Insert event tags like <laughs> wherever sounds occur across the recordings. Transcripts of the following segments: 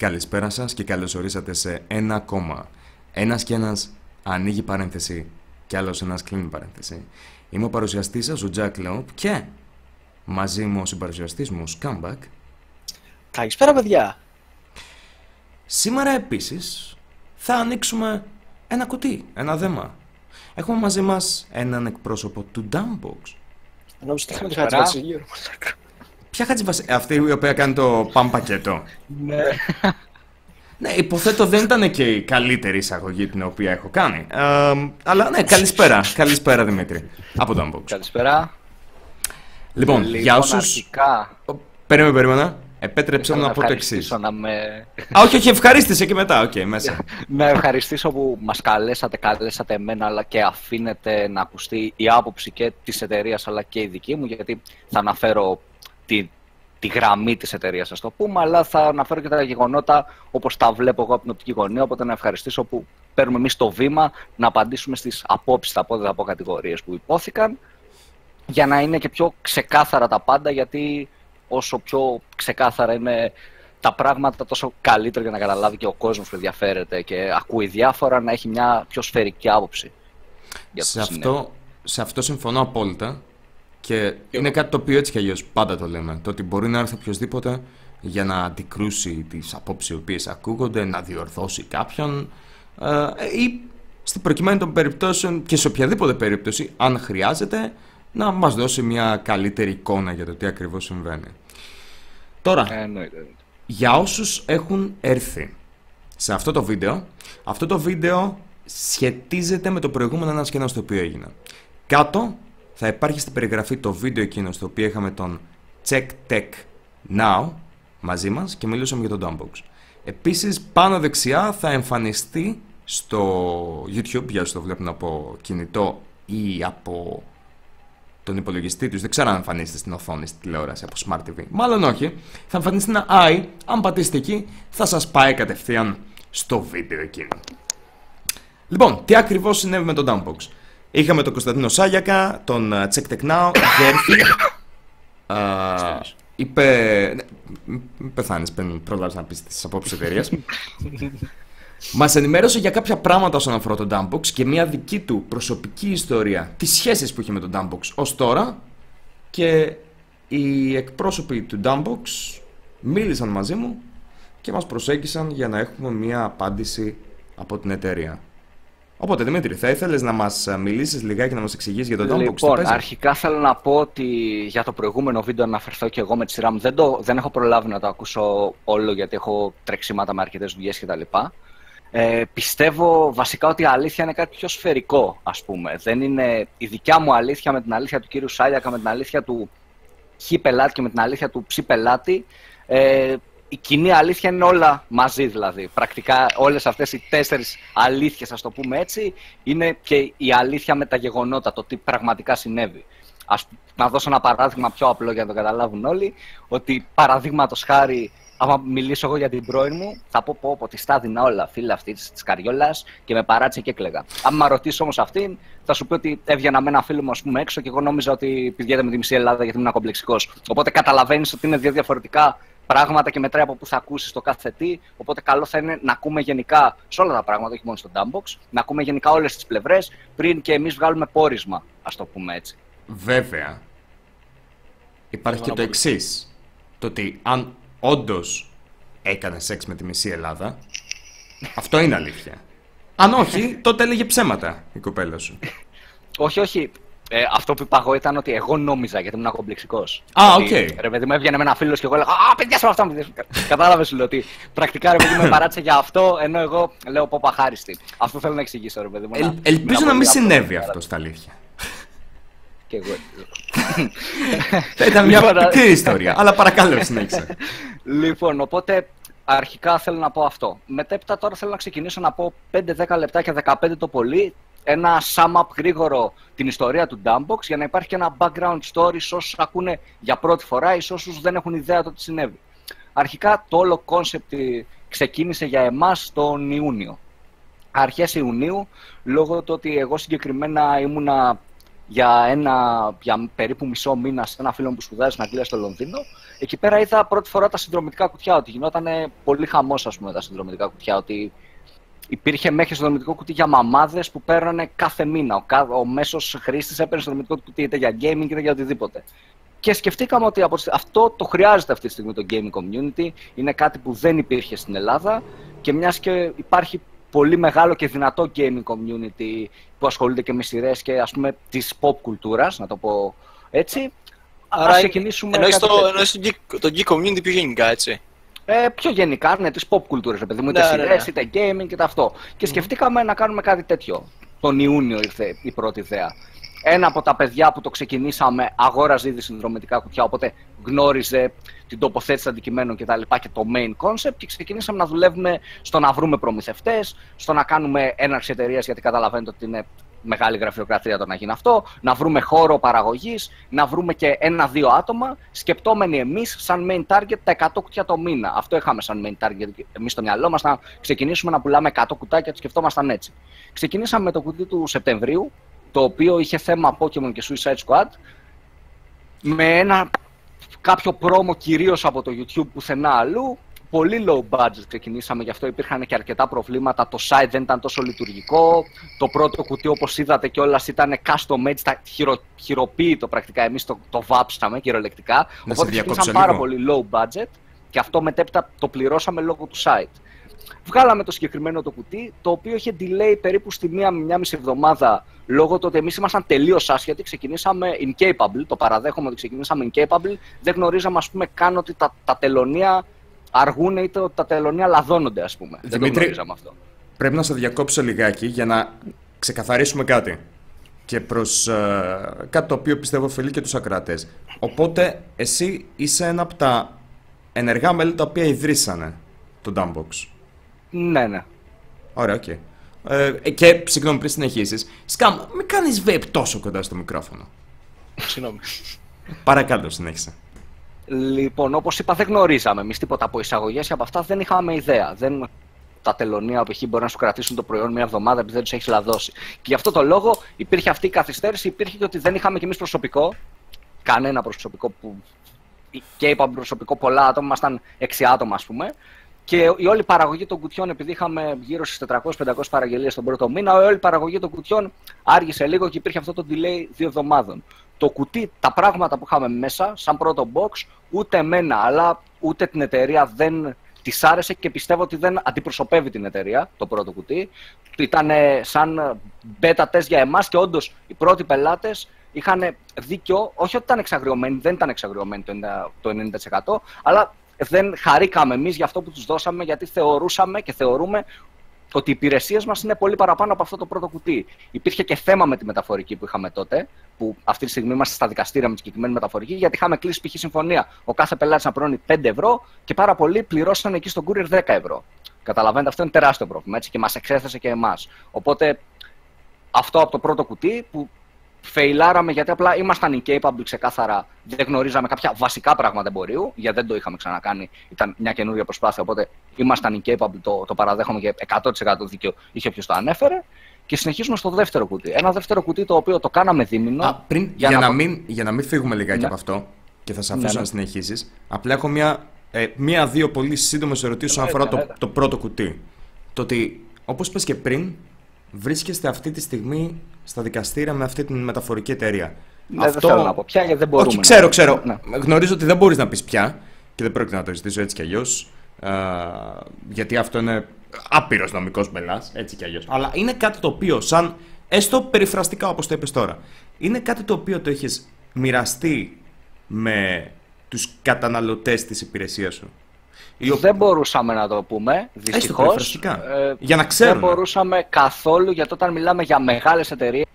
Καλησπέρα σας και καλώς ορίσατε σε ένα ακόμα. Ένας και ένας ανοίγει παρένθεση και άλλος ένας κλείνει παρένθεση. Είμαι ο παρουσιαστής σας, ο Jack Lope και μαζί μου ο συμπαρουσιαστής μου, Scumbag. Καλησπέρα παιδιά. Σήμερα επίσης θα ανοίξουμε ένα κουτί, ένα δέμα. Έχουμε μαζί μας έναν εκπρόσωπο του Dumbbox. Νόμιζα ότι είχαμε τη χατζιβάση γύρω. Ποια χατζιβάση, αυτή η οποία κάνει το παμ πακέτο. Ναι. Ναι, υποθέτω δεν ήταν και η καλύτερη εισαγωγή την οποία έχω κάνει. Ε, αλλά ναι, καλησπέρα. καλησπέρα Δημήτρη. Από το Unbox. Καλησπέρα. Λοιπόν, για όσους... αρχικά, Περίμενε, περίμενα. Επέτρεψε μου θέλω να πω το εξής. ευχαριστήσω να με... Α, όχι, όχι, ευχαρίστησε και μετά. Οκ, μέσα. <laughs> να ευχαριστήσω που μας καλέσατε, καλέσατε εμένα αλλά και αφήνετε να ακουστεί η άποψη και της εταιρείας αλλά και η δική μου γιατί θα αναφέρω τη, τη γραμμή της εταιρείας, ας το πούμε, αλλά θα αναφέρω και τα γεγονότα όπως τα βλέπω εγώ από την οπτική γωνία, οπότε να ευχαριστήσω που παίρνουμε εμείς το βήμα να απαντήσουμε στις απόψεις, τα πόδια από κατηγορίες που υπόθηκαν για να είναι και πιο ξεκάθαρα τα πάντα, γιατί όσο πιο ξεκάθαρα είναι τα πράγματα, τόσο καλύτερο για να καταλάβει και ο κόσμος που ενδιαφέρεται και ακούει διάφορα να έχει μια πιο σφαιρική άποψη. για το σε, τι συνέβη. αυτό, σε αυτό συμφωνώ απόλυτα. Και είναι κάτι το οποίο έτσι κι αλλιώς πάντα το λέμε. Το ότι μπορεί να έρθει οποιοδήποτε για να αντικρούσει τις απόψεις οι οποίες ακούγονται, να διορθώσει κάποιον ε, ή στην προκειμένη των περιπτώσεων και σε οποιαδήποτε περίπτωση, αν χρειάζεται, να μας δώσει μια καλύτερη εικόνα για το τι ακριβώς συμβαίνει. Τώρα, Ε, εννοείται. για όσους έχουν έρθει σε αυτό το βίντεο, αυτό το βίντεο σχετίζεται με το προηγούμενο ένα και ένα στο οποίο έγινε. Κάτω θα υπάρχει στην περιγραφή το βίντεο εκείνο στο οποίο είχαμε τον Check Tech Now μαζί μας και μιλούσαμε για τον Dumbbox. Επίσης πάνω δεξιά θα εμφανιστεί στο YouTube, για όσους το βλέπουν από κινητό ή από τον υπολογιστή τους, δεν ξέρω αν εμφανίζεται στην οθόνη, στη τηλεόραση από Smart TV. Μάλλον όχι. Θα εμφανιστεί ένα i, αν πατήσετε εκεί, θα σας πάει κατευθείαν στο βίντεο εκείνο. Λοιπόν, τι ακριβώς συνέβη με τον Dumbbox; Είχαμε τον Κωνσταντίνο Σάγιακα, τον uh, Check Tech Now, Γέρφη. Α, είπε. ναι, Μην πεθάνεις πριν προλάβεις να πεις τις απόψεις εταιρείας. <laughs> Μας ενημέρωσε για κάποια πράγματα όσον αφορά τον Dumbbox και μια δική του προσωπική ιστορία, τις σχέσεις που είχε με τον Dumbbox ως τώρα. Και οι εκπρόσωποι του Dumbbox μίλησαν μαζί μου και μας προσέγγισαν για να έχουμε μια απάντηση από την εταιρεία. Οπότε Δημήτρη, θα ήθελες να μας μιλήσεις λιγάκι να μας εξηγήσεις για τον Dumbbox, τι Λοιπόν, παίζει; αρχικά θέλω να πω ότι για το προηγούμενο βίντεο αναφερθώ και εγώ με τη σειρά μου. Δεν, το, δεν έχω προλάβει να το ακούσω όλο γιατί έχω τρεξίματα με αρκετές δουλειές κτλ. Ε, πιστεύω βασικά ότι η αλήθεια είναι κάτι πιο σφαιρικό, ας πούμε. Δεν είναι η δικιά μου αλήθεια με την αλήθεια του κύριου Σάλιακα, με την αλήθεια του χ πελάτη και με την αλήθεια του ψ πελάτη. Ε, η κοινή αλήθεια είναι όλα μαζί δηλαδή. Πρακτικά όλες αυτές οι τέσσερις αλήθειες, ας το πούμε έτσι, είναι και η αλήθεια με τα γεγονότα, το τι πραγματικά συνέβη. Ας να δώσω ένα παράδειγμα πιο απλό για να το καταλάβουν όλοι, ότι παραδείγματος χάρη, άμα μιλήσω εγώ για την πρώην μου, θα πω πω, πω τη στάδινα όλα, φίλα αυτή της καριόλας και με παράτησε και έκλαιγα. Αν με ρωτήσει όμως αυτήν, θα σου πει ότι έβγαινα με ένα φίλο μου ας πούμε, έξω και εγώ νόμιζα ότι πηγαίνετε με τη μισή Ελλάδα γιατί ήμουν κομπλεξικός. Οπότε καταλαβαίνεις ότι είναι δύο διαφορετικά πράγματα και μετράει από πού θα ακούσεις το κάθε τι. Οπότε καλό θα είναι να ακούμε γενικά σε όλα τα πράγματα, όχι μόνο στο Dumbbox, να ακούμε γενικά όλες τις πλευρές πριν και εμείς βγάλουμε πόρισμα, ας το πούμε έτσι. Βέβαια, υπάρχει και να το πω- εξής. Το ότι αν όντως έκανε σεξ με τη μισή Ελλάδα, αυτό είναι αλήθεια. Αν όχι, τότε έλεγε ψέματα η κοπέλα σου. Όχι, όχι. Ε, αυτό που είπα εγώ ήταν ότι εγώ νόμιζα γιατί ήμουν κομπλεξικός. Α, οκ. Ρε παιδί μου, έβγαινε με ένα φίλο και εγώ έλεγα Α, παιδιά σου αυτά μου. Κατάλαβες σου λέω ότι πρακτικά ρε παιδί μου με <laughs> παράτησε για αυτό, ενώ εγώ λέω πω πω αχάριστη. Αυτό θέλω να εξηγήσω, ρε παιδί μου. Ελ- να- ελπίζω να να μην πω συνέβη αυτό. αυτό στα αλήθεια. Και εγώ. Θα ήταν μια Λοιπόν, μικρή ιστορία. Αλλά παρακαλώ, συνέχισε. <laughs> Λοιπόν, οπότε αρχικά θέλω να πω αυτό. Μετέπειτα τώρα θέλω να ξεκινήσω να πω 5-10 λεπτά και 15 το πολύ ένα sum up γρήγορο την ιστορία του Dumbbox για να υπάρχει και ένα background story σε όσους ακούνε για πρώτη φορά ή σε όσους δεν έχουν ιδέα το τι συνέβη. Αρχικά το όλο concept ξεκίνησε για εμάς τον Ιούνιο. Αρχές Ιουνίου, λόγω του ότι εγώ συγκεκριμένα ήμουνα για, ένα, για περίπου μισό μήνα σε ένα φίλο που σπουδάζει στην Αγγλία στο Λονδίνο. Εκεί πέρα είδα πρώτη φορά τα συνδρομητικά κουτιά, ότι γινόταν πολύ χαμός, ας πούμε, τα συνδρομητικά κουτιά. Ότι υπήρχε μέχρι συνδρομητικό κουτί για μαμάδες που παίρνανε κάθε μήνα. Ο, ο μέσος χρήστης έπαιρνε συνδρομητικό κουτί είτε για gaming είτε για οτιδήποτε. Και σκεφτήκαμε ότι αυτό το χρειάζεται αυτή τη στιγμή το gaming community. Είναι κάτι που δεν υπήρχε στην Ελλάδα και μιας και υπάρχει πολύ μεγάλο και δυνατό gaming community που ασχολείται και με σειρές και ας πούμε της pop κουλτούρας, να το πω έτσι. Άρα ξεκινήσουμε εννοείς, το, εννοείς το, geek, το geek community πιο γενικά, έτσι; Ε, πιο γενικά, ναι, τις pop κουλτούρες, παιδί μου, είτε ναι, σειρές, ναι, ναι. είτε gaming και τα αυτό. Και σκεφτήκαμε να κάνουμε κάτι τέτοιο. Τον Ιούνιο ήρθε η πρώτη ιδέα ένα από τα παιδιά που το ξεκινήσαμε αγόραζε ήδη συνδρομητικά κουτιά, οπότε γνώριζε την τοποθέτηση αντικειμένων και τα λοιπά και το main concept και ξεκινήσαμε να δουλεύουμε στο να βρούμε προμηθευτές, στο να κάνουμε έναρξη εταιρείας γιατί καταλαβαίνετε ότι είναι μεγάλη γραφειοκρατία το να γίνει αυτό, να βρούμε χώρο παραγωγής, να βρούμε και ένα-δύο άτομα, σκεπτόμενοι εμείς σαν main target τα 100 κουτιά το μήνα. Αυτό είχαμε σαν main target εμείς στο μυαλό μας, να ξεκινήσουμε να πουλάμε 100 κουτάκια, το σκεφτόμασταν έτσι. Ξεκινήσαμε με το κουτί του Σεπτεμβρίου, το οποίο είχε θέμα Pokemon και Suicide Squad με ένα κάποιο πρόμο κυρίως από το YouTube πουθενά αλλού πολύ low budget ξεκινήσαμε, γι' αυτό υπήρχαν και αρκετά προβλήματα. Το site δεν ήταν τόσο λειτουργικό. Το πρώτο κουτί, όπως είδατε κιόλας, ήταν custom made, στα χειρο, χειροποίητο πρακτικά. Εμείς το, το βάψαμε κυριολεκτικά. Οπότε ξεκινήσαμε πάρα πολύ low budget και αυτό μετέπειτα το πληρώσαμε λόγω του site. Βγάλαμε το συγκεκριμένο το κουτί, το οποίο είχε delay περίπου στη μία με μία μισή εβδομάδα λόγω του ότι εμείς ήμασταν τελείως άσχετοι. Ξεκινήσαμε incapable, το παραδέχομαι ότι ξεκινήσαμε incapable. Δεν γνωρίζαμε, ας πούμε, καν ότι τα, τα τελωνία αργούν είτε ότι τα τελωνία λαδώνονται, ας πούμε. Δημήτρη, Δεν το γνωρίζαμε αυτό. Πρέπει να σε διακόψω λιγάκι για να ξεκαθαρίσουμε κάτι. Και προς uh, κάτι το οποίο πιστεύω ωφελεί και τους ακροατές. Οπότε, εσύ είσαι ένα από τα ενεργά μέλη τα οποία ιδρύσανε το Dumbbox. Ναι, ναι. Ωραία, OK. Okay. Ε, και συγγνώμη πριν συνεχίσεις. Σκάμ, μην κάνεις vape τόσο κοντά στο μικρόφωνο. Συγγνώμη. Παρακάτω, συνέχισε. Λοιπόν, όπως είπα, δεν γνωρίζαμε εμείς τίποτα από εισαγωγές και από αυτά δεν είχαμε ιδέα. Δεν... Τα τελωνία που έχει μπορεί να σου κρατήσουν το προϊόν μια εβδομάδα επειδή δεν τους έχεις λαδώσει. Και γι' αυτό το λόγο υπήρχε αυτή η καθυστέρηση, υπήρχε και ότι δεν είχαμε κι εμείς προσωπικό. Κανένα προσωπικό που. Και είπαμε προσωπικό πολλά άτομα, ήμασταν 6 άτομα, ας πούμε. Και η όλη παραγωγή των κουτιών, επειδή είχαμε γύρω στις 400-500 παραγγελίες τον πρώτο μήνα, η όλη παραγωγή των κουτιών άργησε λίγο και υπήρχε αυτό το delay δύο εβδομάδων. Το κουτί, τα πράγματα που είχαμε μέσα, σαν πρώτο box, ούτε εμένα αλλά ούτε την εταιρεία δεν της άρεσε και πιστεύω ότι δεν αντιπροσωπεύει την εταιρεία το πρώτο κουτί. Ήταν σαν beta test για εμάς και όντως οι πρώτοι πελάτες είχαν δίκιο, όχι ότι ήταν εξαγριωμένοι, δεν ήταν εξαγριωμένοι το 90%, αλλά δεν χαρήκαμε εμείς για αυτό που τους δώσαμε, γιατί θεωρούσαμε και θεωρούμε ότι οι υπηρεσίες μας είναι πολύ παραπάνω από αυτό το πρώτο κουτί. Υπήρχε και θέμα με τη μεταφορική που είχαμε τότε, που αυτή τη στιγμή είμαστε στα δικαστήρια με τη συγκεκριμένη μεταφορική, γιατί είχαμε κλείσει π.χ. συμφωνία. Ο κάθε πελάτης να πληρώνει 5 ευρώ και πάρα πολλοί πληρώσαν εκεί στον courier 10 ευρώ. Καταλαβαίνετε, αυτό είναι τεράστιο πρόβλημα έτσι, και μας εξέθεσε και εμάς. Οπότε αυτό από το πρώτο κουτί που φεϊλάραμε γιατί απλά ήμασταν incapable ξεκάθαρα. Δεν γνωρίζαμε κάποια βασικά πράγματα εμπορίου, γιατί δεν το είχαμε ξανακάνει. Ήταν μια καινούργια προσπάθεια. Οπότε ήμασταν incapable, το, το παραδέχομαι και 100% δίκαιο είχε όποιος το ανέφερε. Και συνεχίζουμε στο δεύτερο κουτί. Ένα δεύτερο κουτί το οποίο το κάναμε δίμηνο. Α, πριν, για, να... μην, για να μην φύγουμε λιγάκι ναι. από αυτό και θα σε αφήσω ναι, ναι. να συνεχίσεις, απλά έχω μια, ε, μία-δύο πολύ σύντομες ερωτήσεις όσον αφορά το, το πρώτο κουτί. Το ότι, όπως πες και πριν, βρίσκεστε αυτή τη στιγμή στα δικαστήρια με αυτή την μεταφορική εταιρεία. Ναι, Αυτό... δεν θέλω να πω πια γιατί δεν μπορούμε. Όχι, ξέρω, ξέρω. Ναι. Γνωρίζω ότι δεν μπορείς να πεις πια και δεν πρόκειται να το ζητήσω έτσι κι αλλιώς. γιατί αυτό είναι άπειρος νομικός μπελάς, έτσι κι αλλιώς. Αλλά είναι κάτι το οποίο, σαν έστω περιφραστικά όπως το είπες τώρα, είναι κάτι το οποίο το έχεις μοιραστεί με τους καταναλωτές της υπηρεσίας σου. Δεν μπορούσαμε να το πούμε, δυστυχώς. Ε, για να ξέρουμε. Δεν μπορούσαμε καθόλου, γιατί όταν μιλάμε για μεγάλες εταιρείες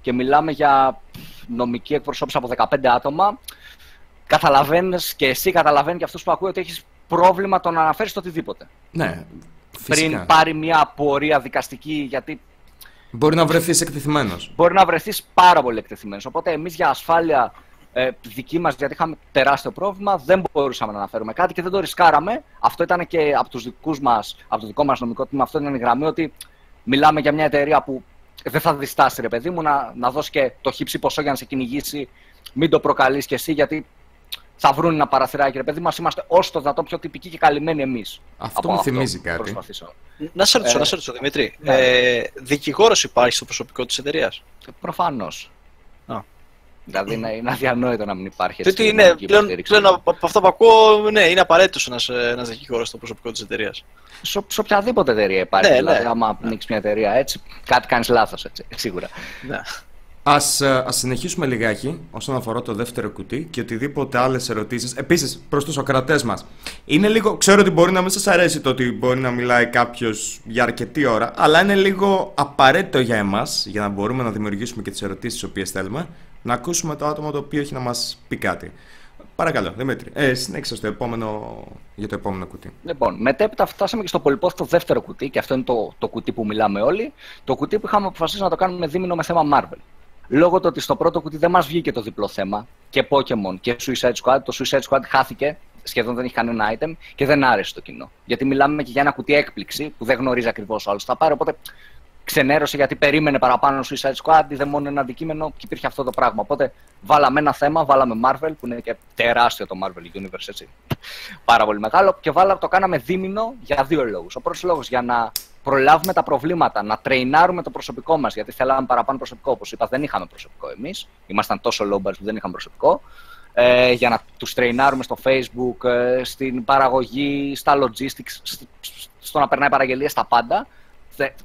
και μιλάμε για νομική εκπροσώπηση από 15 άτομα, καταλαβαίνεις και εσύ καταλαβαίνεις και αυτό που ακούει ότι έχεις πρόβλημα το να αναφέρεις το οτιδήποτε. Ναι. Φυσικά. Πριν πάρει μια απορία δικαστική, γιατί. Μπορεί να βρεθείς εκτεθειμένος. Μπορεί να βρεθείς πάρα πολύ εκτεθειμένος. Οπότε εμείς για ασφάλεια ε, δική μας, γιατί είχαμε τεράστιο πρόβλημα, δεν μπορούσαμε να αναφέρουμε κάτι και δεν το ρισκάραμε. Αυτό ήταν και από, τους δικούς μας, από το δικό μας νομικό τμήμα, αυτό ήταν η γραμμή ότι μιλάμε για μια εταιρεία που δεν θα διστάσει, ρε παιδί μου, να, να δώσει και το χύψη ποσό για να σε κυνηγήσει. Μην το προκαλείς κι εσύ, γιατί θα βρουν ένα παραθυράκι. Ρε παιδί μας, είμαστε όσο το δυνατόν πιο τυπικοί και καλυμμένοι εμείς. Αυτό μου θυμίζει κάτι. Να σε ρωτήσω, ε, να σε ρωτήσω, Δημήτρη. Ναι. Ε, Δικηγόρος υπάρχει στο προσωπικό της εταιρείας; Προφανώς. Δηλαδή είναι, είναι αδιανόητο να μην υπάρχει έτσι. Γιατί ναι, πλέον, πλέον από αυτό που ακούω, ναι, είναι απαραίτητο ένας δικηγόρος στο προσωπικό της εταιρείας. Σε, σε οποιαδήποτε εταιρεία υπάρχει. Ναι, δηλαδή, ναι. άμα ναι. ανοίξεις μια εταιρεία έτσι, κάτι κάνεις λάθος, σίγουρα. Ναι. Ας, ε, ας συνεχίσουμε λιγάκι όσον αφορά το δεύτερο κουτί και οτιδήποτε άλλες ερωτήσεις. Επίσης, προς τους οκρατές μας. Είναι λίγο, ξέρω ότι μπορεί να μην σας αρέσει το ότι μπορεί να μιλάει κάποιος για αρκετή ώρα, αλλά είναι λίγο απαραίτητο για εμάς, για να μπορούμε να δημιουργήσουμε και τις ερωτήσεις τις οποίες θέλουμε, να ακούσουμε το άτομο το οποίο έχει να μας πει κάτι. Παρακαλώ, Δημήτρη. Ε, συνέχισε στο επόμενο, για το επόμενο κουτί. Λοιπόν, μετέπειτα φτάσαμε και στο πολυπόθητο δεύτερο κουτί, και αυτό είναι το, το κουτί που μιλάμε όλοι. Το κουτί που είχαμε αποφασίσει να το κάνουμε δίμηνο με θέμα Marvel. Λόγω του ότι στο πρώτο κουτί δεν μας βγήκε το διπλό θέμα και Pokémon και Suicide Squad, το Suicide Squad χάθηκε, σχεδόν δεν είχε κανένα item και δεν άρεσε το κοινό. Γιατί μιλάμε και για ένα κουτί έκπληξη που δεν γνωρίζει ακριβώς ο άλλος θα πάρει. Οπότε ξενέρωσε γιατί περίμενε παραπάνω Suicide Squad, είδε μόνο ένα αντικείμενο και υπήρχε αυτό το πράγμα. Οπότε βάλαμε ένα θέμα, βάλαμε Marvel που είναι και τεράστιο το Marvel Universe έτσι. Πάρα πολύ μεγάλο και βάλαμε, το κάναμε δίμηνο για δύο λόγους. Ο πρώτος λόγος για να προλάβουμε τα προβλήματα, να τρεϊνάρουμε το προσωπικό μας, γιατί θέλαμε παραπάνω προσωπικό. Όπως είπα, δεν είχαμε προσωπικό εμείς. Ήμασταν τόσο low που δεν είχαμε προσωπικό. Ε, για να τους τρεϊνάρουμε στο Facebook, ε, στην παραγωγή, στα logistics, στο να περνάει παραγγελίε, στα πάντα.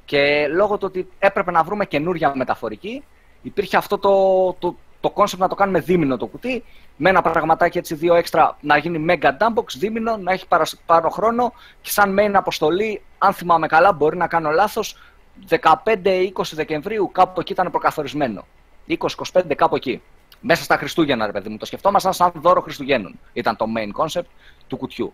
Και λόγω του ότι έπρεπε να βρούμε καινούρια μεταφορική, υπήρχε αυτό το, το, το concept να το κάνουμε δίμηνο το κουτί, με ένα πραγματάκι έτσι δύο έξτρα να γίνει mega dumpbox, δίμηνο, να έχει πάνω χρόνο και σαν main αποστολή, αν θυμάμαι καλά, μπορεί να κάνω λάθος, 15-20 Δεκεμβρίου κάπου εκεί ήταν προκαθορισμένο. 20-25 κάπου εκεί. Μέσα στα Χριστούγεννα, ρε παιδί μου. Το σκεφτόμασταν σαν δώρο Χριστουγέννων. Ήταν το main concept του κουτιού.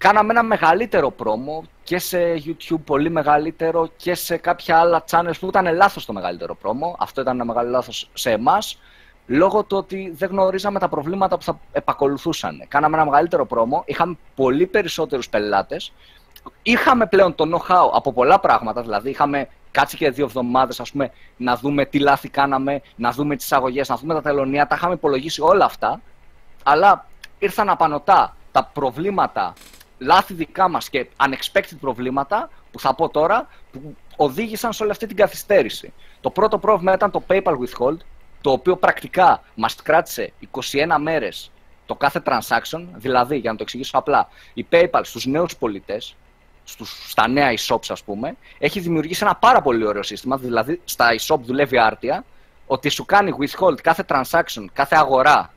Κάναμε ένα μεγαλύτερο πρόμο και σε YouTube, πολύ μεγαλύτερο και σε κάποια άλλα channels που ήταν λάθος το μεγαλύτερο πρόμο. Αυτό ήταν ένα μεγάλο λάθος σε εμάς, λόγω του ότι δεν γνωρίζαμε τα προβλήματα που θα επακολουθούσαν. Κάναμε ένα μεγαλύτερο πρόμο, είχαμε πολύ περισσότερους πελάτες, είχαμε πλέον το know-how από πολλά πράγματα, δηλαδή είχαμε κάτσει και δύο εβδομάδες να δούμε τι λάθη κάναμε, να δούμε τις αγωγές, να δούμε τα τελωνία. Τα είχαμε υπολογίσει όλα αυτά. Αλλά ήρθαν απανοτά τα προβλήματα λάθη δικά μας και unexpected προβλήματα, που θα πω τώρα, που οδήγησαν σε όλη αυτή την καθυστέρηση. Το πρώτο πρόβλημα ήταν το PayPal Withhold, το οποίο πρακτικά μας κράτησε 21 μέρες το κάθε transaction, δηλαδή, για να το εξηγήσω απλά, η PayPal στους νέους πολιτές, στους, στα νέα e-shops ας πούμε, έχει δημιουργήσει ένα πάρα πολύ ωραίο σύστημα, δηλαδή στα e-shop δουλεύει άρτια, ότι σου κάνει withhold κάθε transaction, κάθε αγορά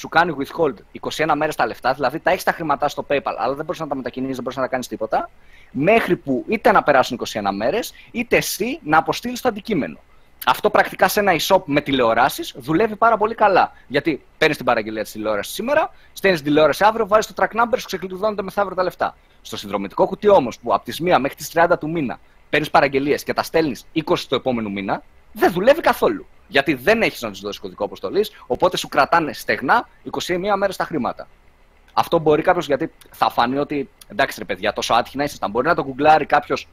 σου κάνει withhold 21 μέρες τα λεφτά, δηλαδή τα έχεις τα χρήματά στο PayPal, αλλά δεν μπορείς να τα μετακινήσεις, δεν μπορείς να τα κάνεις τίποτα, μέχρι που είτε να περάσουν 21 μέρες, είτε εσύ να αποστείλεις το αντικείμενο. Αυτό πρακτικά σε ένα e-shop με τηλεοράσεις δουλεύει πάρα πολύ καλά. Γιατί παίρνεις την παραγγελία της τηλεόρασης σήμερα, στέλνεις την τηλεόραση αύριο, βάζεις το track number, σου ξεκλειδώνονται μεθαύριο τα λεφτά. Στο συνδρομητικό κουτί όμως, που από τις 1 μέχρι τις 30 του μήνα παίρνεις παραγγελίες και τα στέλνεις 20 του επόμενου μήνα, δεν δουλεύει καθόλου. Γιατί δεν έχεις να τους δώσεις κωδικό αποστολής, οπότε σου κρατάνε στεγνά 21 μέρες τα χρήματα. Αυτό μπορεί κάποιος γιατί θα φανεί ότι εντάξει ρε παιδιά, τόσο άτυχη να ήσασταν. Μπορεί να το γκουγκλάρει κάποιος,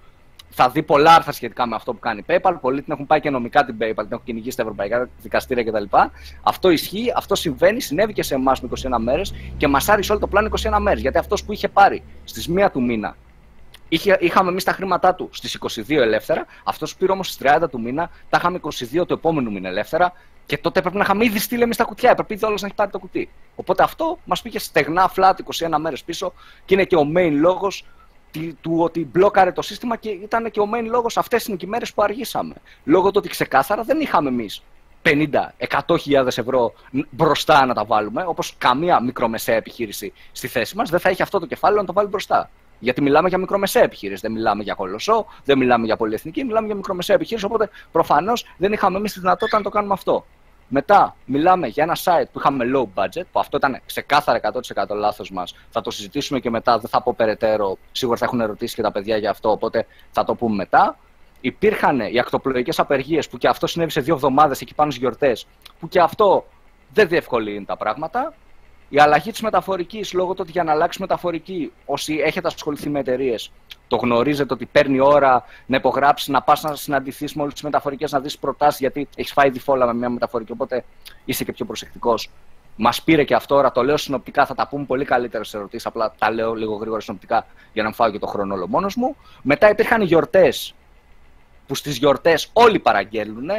θα δει πολλά άρθρα σχετικά με αυτό που κάνει PayPal. Πολλοί την έχουν πάει και νομικά την PayPal, την έχουν κυνηγήσει στα ευρωπαϊκά δικαστήρια κτλ. Αυτό ισχύει, αυτό συμβαίνει, συνέβη και σε εμάς με 21 μέρες και μας άρεσε όλο το πλάνο 21 μέρες. Γιατί αυτός που είχε πάρει στις 1 του μήνα Είχε, είχαμε εμείς τα χρήματά του στις 22 ελεύθερα. Αυτός πήρε όμως στις 30 του μήνα, τα είχαμε 22 του επόμενου μήνα ελεύθερα. Και τότε έπρεπε να είχαμε ήδη στείλει εμείς τα κουτιά. Έπρεπε ήδη όλος να έχει πάρει το κουτί. Οπότε αυτό μας πήγε στεγνά, flat 21 μέρες πίσω και είναι και ο main λόγος του ότι μπλόκαρε το σύστημα και ήταν και ο main λόγος αυτές είναι και οι μέρες που αργήσαμε. Λόγω του ότι ξεκάθαρα δεν είχαμε εμείς 50-100.000 ευρώ μπροστά να τα βάλουμε, όπως καμία μικρομεσαία επιχείρηση στη θέση μας δεν θα έχει αυτό το κεφάλαιο να το βάλει μπροστά. Γιατί μιλάμε για μικρομεσαία επιχείρηση. Δεν μιλάμε για κολοσσό, δεν μιλάμε για πολυεθνική, μιλάμε για μικρομεσαία επιχείρηση. Οπότε προφανώς δεν είχαμε εμείς τη δυνατότητα να το κάνουμε αυτό. Μετά μιλάμε για ένα site που είχαμε low budget, που αυτό ήταν ξεκάθαρα 100% λάθος μας. Θα το συζητήσουμε και μετά, δεν θα πω περαιτέρω. Σίγουρα θα έχουν ερωτήσει και τα παιδιά για αυτό, οπότε θα το πούμε μετά. Υπήρχαν οι ακτοπλοϊκές απεργίες που και αυτό συνέβη σε δύο εβδομάδες εκεί πάνω στις γιορτές, που και αυτό δεν διευκολύνει τα πράγματα. Η αλλαγή της μεταφορικής, λόγω του ότι για να αλλάξει μεταφορική, όσοι έχετε ασχοληθεί με εταιρείες, το γνωρίζετε ότι παίρνει ώρα να υπογράψεις, να πας να συναντηθείς με όλες τις μεταφορικές, να δεις προτάσεις, γιατί έχεις φάει διφόλα με μια μεταφορική. Οπότε είσαι και πιο προσεκτικός. Μας πήρε και αυτό ώρα, το λέω συνοπτικά, θα τα πούμε πολύ καλύτερα σε ερωτήσεις. Απλά τα λέω λίγο γρήγορα συνοπτικά για να μην φάω και το χρόνο όλο μόνος μου. Μετά υπήρχαν γιορτές, που στις γιορτές όλοι παραγγέλνουν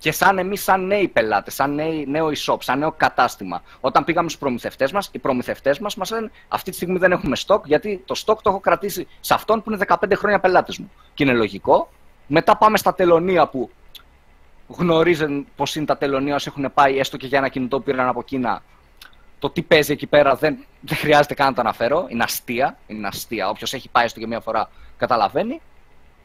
και σαν εμείς, σαν νέοι πελάτες, σαν νέοι, νέο e-shop, σαν νέο κατάστημα, όταν πήγαμε στους προμηθευτές μας, οι προμηθευτές μας μας λένε Αυτή τη στιγμή δεν έχουμε stock, γιατί το stock το έχω κρατήσει σε αυτόν που είναι 15 χρόνια πελάτε μου. Και είναι λογικό. Μετά πάμε στα τελωνία που γνωρίζουν πώς είναι τα τελωνία όσοι έχουν πάει, έστω και για ένα κινητό που πήραν από Κίνα. Το τι παίζει εκεί πέρα δεν, δεν χρειάζεται καν να το αναφέρω. Είναι αστεία. Είναι αστεία. Όποιος έχει πάει έστω και μία φορά καταλαβαίνει.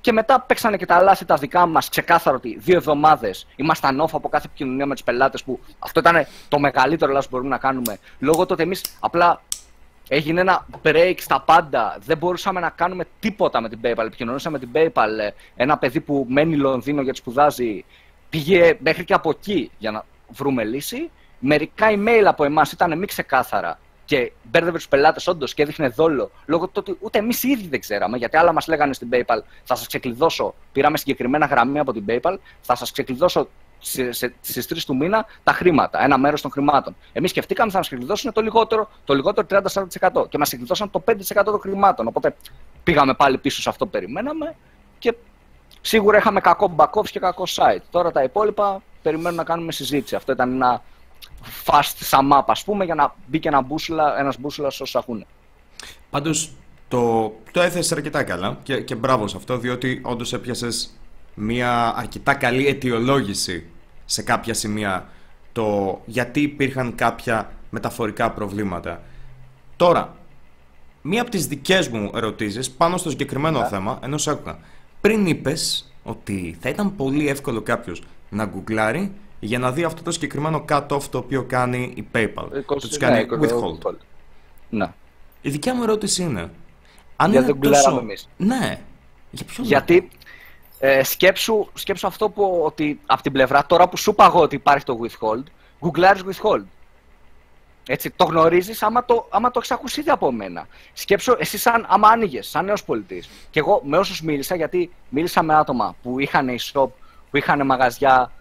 Και μετά παίξανε και τα λάθη τα δικά μας, ξεκάθαρο ότι δύο εβδομάδες ήμασταν off από κάθε επικοινωνία με τους πελάτες που αυτό ήταν το μεγαλύτερο λάθος που μπορούμε να κάνουμε. Λόγω του ότι εμείς απλά έγινε ένα break στα πάντα. Δεν μπορούσαμε να κάνουμε τίποτα με την PayPal. Επικοινωνούσαμε με την PayPal. Ε, ένα παιδί που μένει Λονδίνο γιατί σπουδάζει πήγε μέχρι και από εκεί για να βρούμε λύση. Μερικά email από εμάς ήταν μη ξεκάθαρα και μπέρδευε του πελάτες όντως και έδειχνε δόλο λόγω του ότι ούτε εμείς ήδη δεν ξέραμε. Γιατί άλλα μας λέγανε στην PayPal, θα σας ξεκλειδώσω. Πήραμε συγκεκριμένα γραμμή από την PayPal, θα σας ξεκλειδώσω στις 3 του μήνα τα χρήματα, ένα μέρος των χρημάτων. Εμείς σκεφτήκαμε θα μας ξεκλειδώσουν το λιγότερο, το λιγότερο 30-40% και μας ξεκλειδώσαν το 5% των χρημάτων. Οπότε πήγαμε πάλι πίσω σε αυτό που περιμέναμε και σίγουρα είχαμε κακό back office και κακό site. Τώρα τα υπόλοιπα περιμένουμε να κάνουμε συζήτηση. Αυτό ήταν ένα fast sum up, ας πούμε, για να μπει και ένα μπούσουλα, ένας μπούσουλας όσους ακούνε. Πάντως, το, το έθεσε αρκετά καλά και, και μπράβο σε αυτό, διότι όντως έπιασες μια αρκετά καλή αιτιολόγηση σε κάποια σημεία το γιατί υπήρχαν κάποια μεταφορικά προβλήματα. Τώρα, μία από τις δικές μου ερωτήσεις πάνω στο συγκεκριμένο yeah. θέμα, ενώ σε άκουγα, πριν είπες ότι θα ήταν πολύ εύκολο κάποιος να γκουγκλάρει για να δει αυτό το συγκεκριμένο cut-off το οποίο κάνει η PayPal. Ε, το τους κάνει ναι, withhold. Ναι. Η δικιά μου ερώτηση είναι... Αν Για δεν τόσο... εμείς. Ναι. Για ποιο Γιατί ε, σκέψου, σκέψου αυτό που ότι από την πλευρά, τώρα που σου είπα εγώ ότι υπάρχει το withhold, γκουγκλάρεις withhold. Έτσι, το γνωρίζεις άμα το, άμα το έχει ακούσει ήδη από μένα. Σκέψου, εσύ, σαν, άμα άνοιγες, σαν νέος πολιτής. Και εγώ με όσους μίλησα, γιατί μίλησα με άτομα που είχαν e-shop, που είχαν μαγαζιά,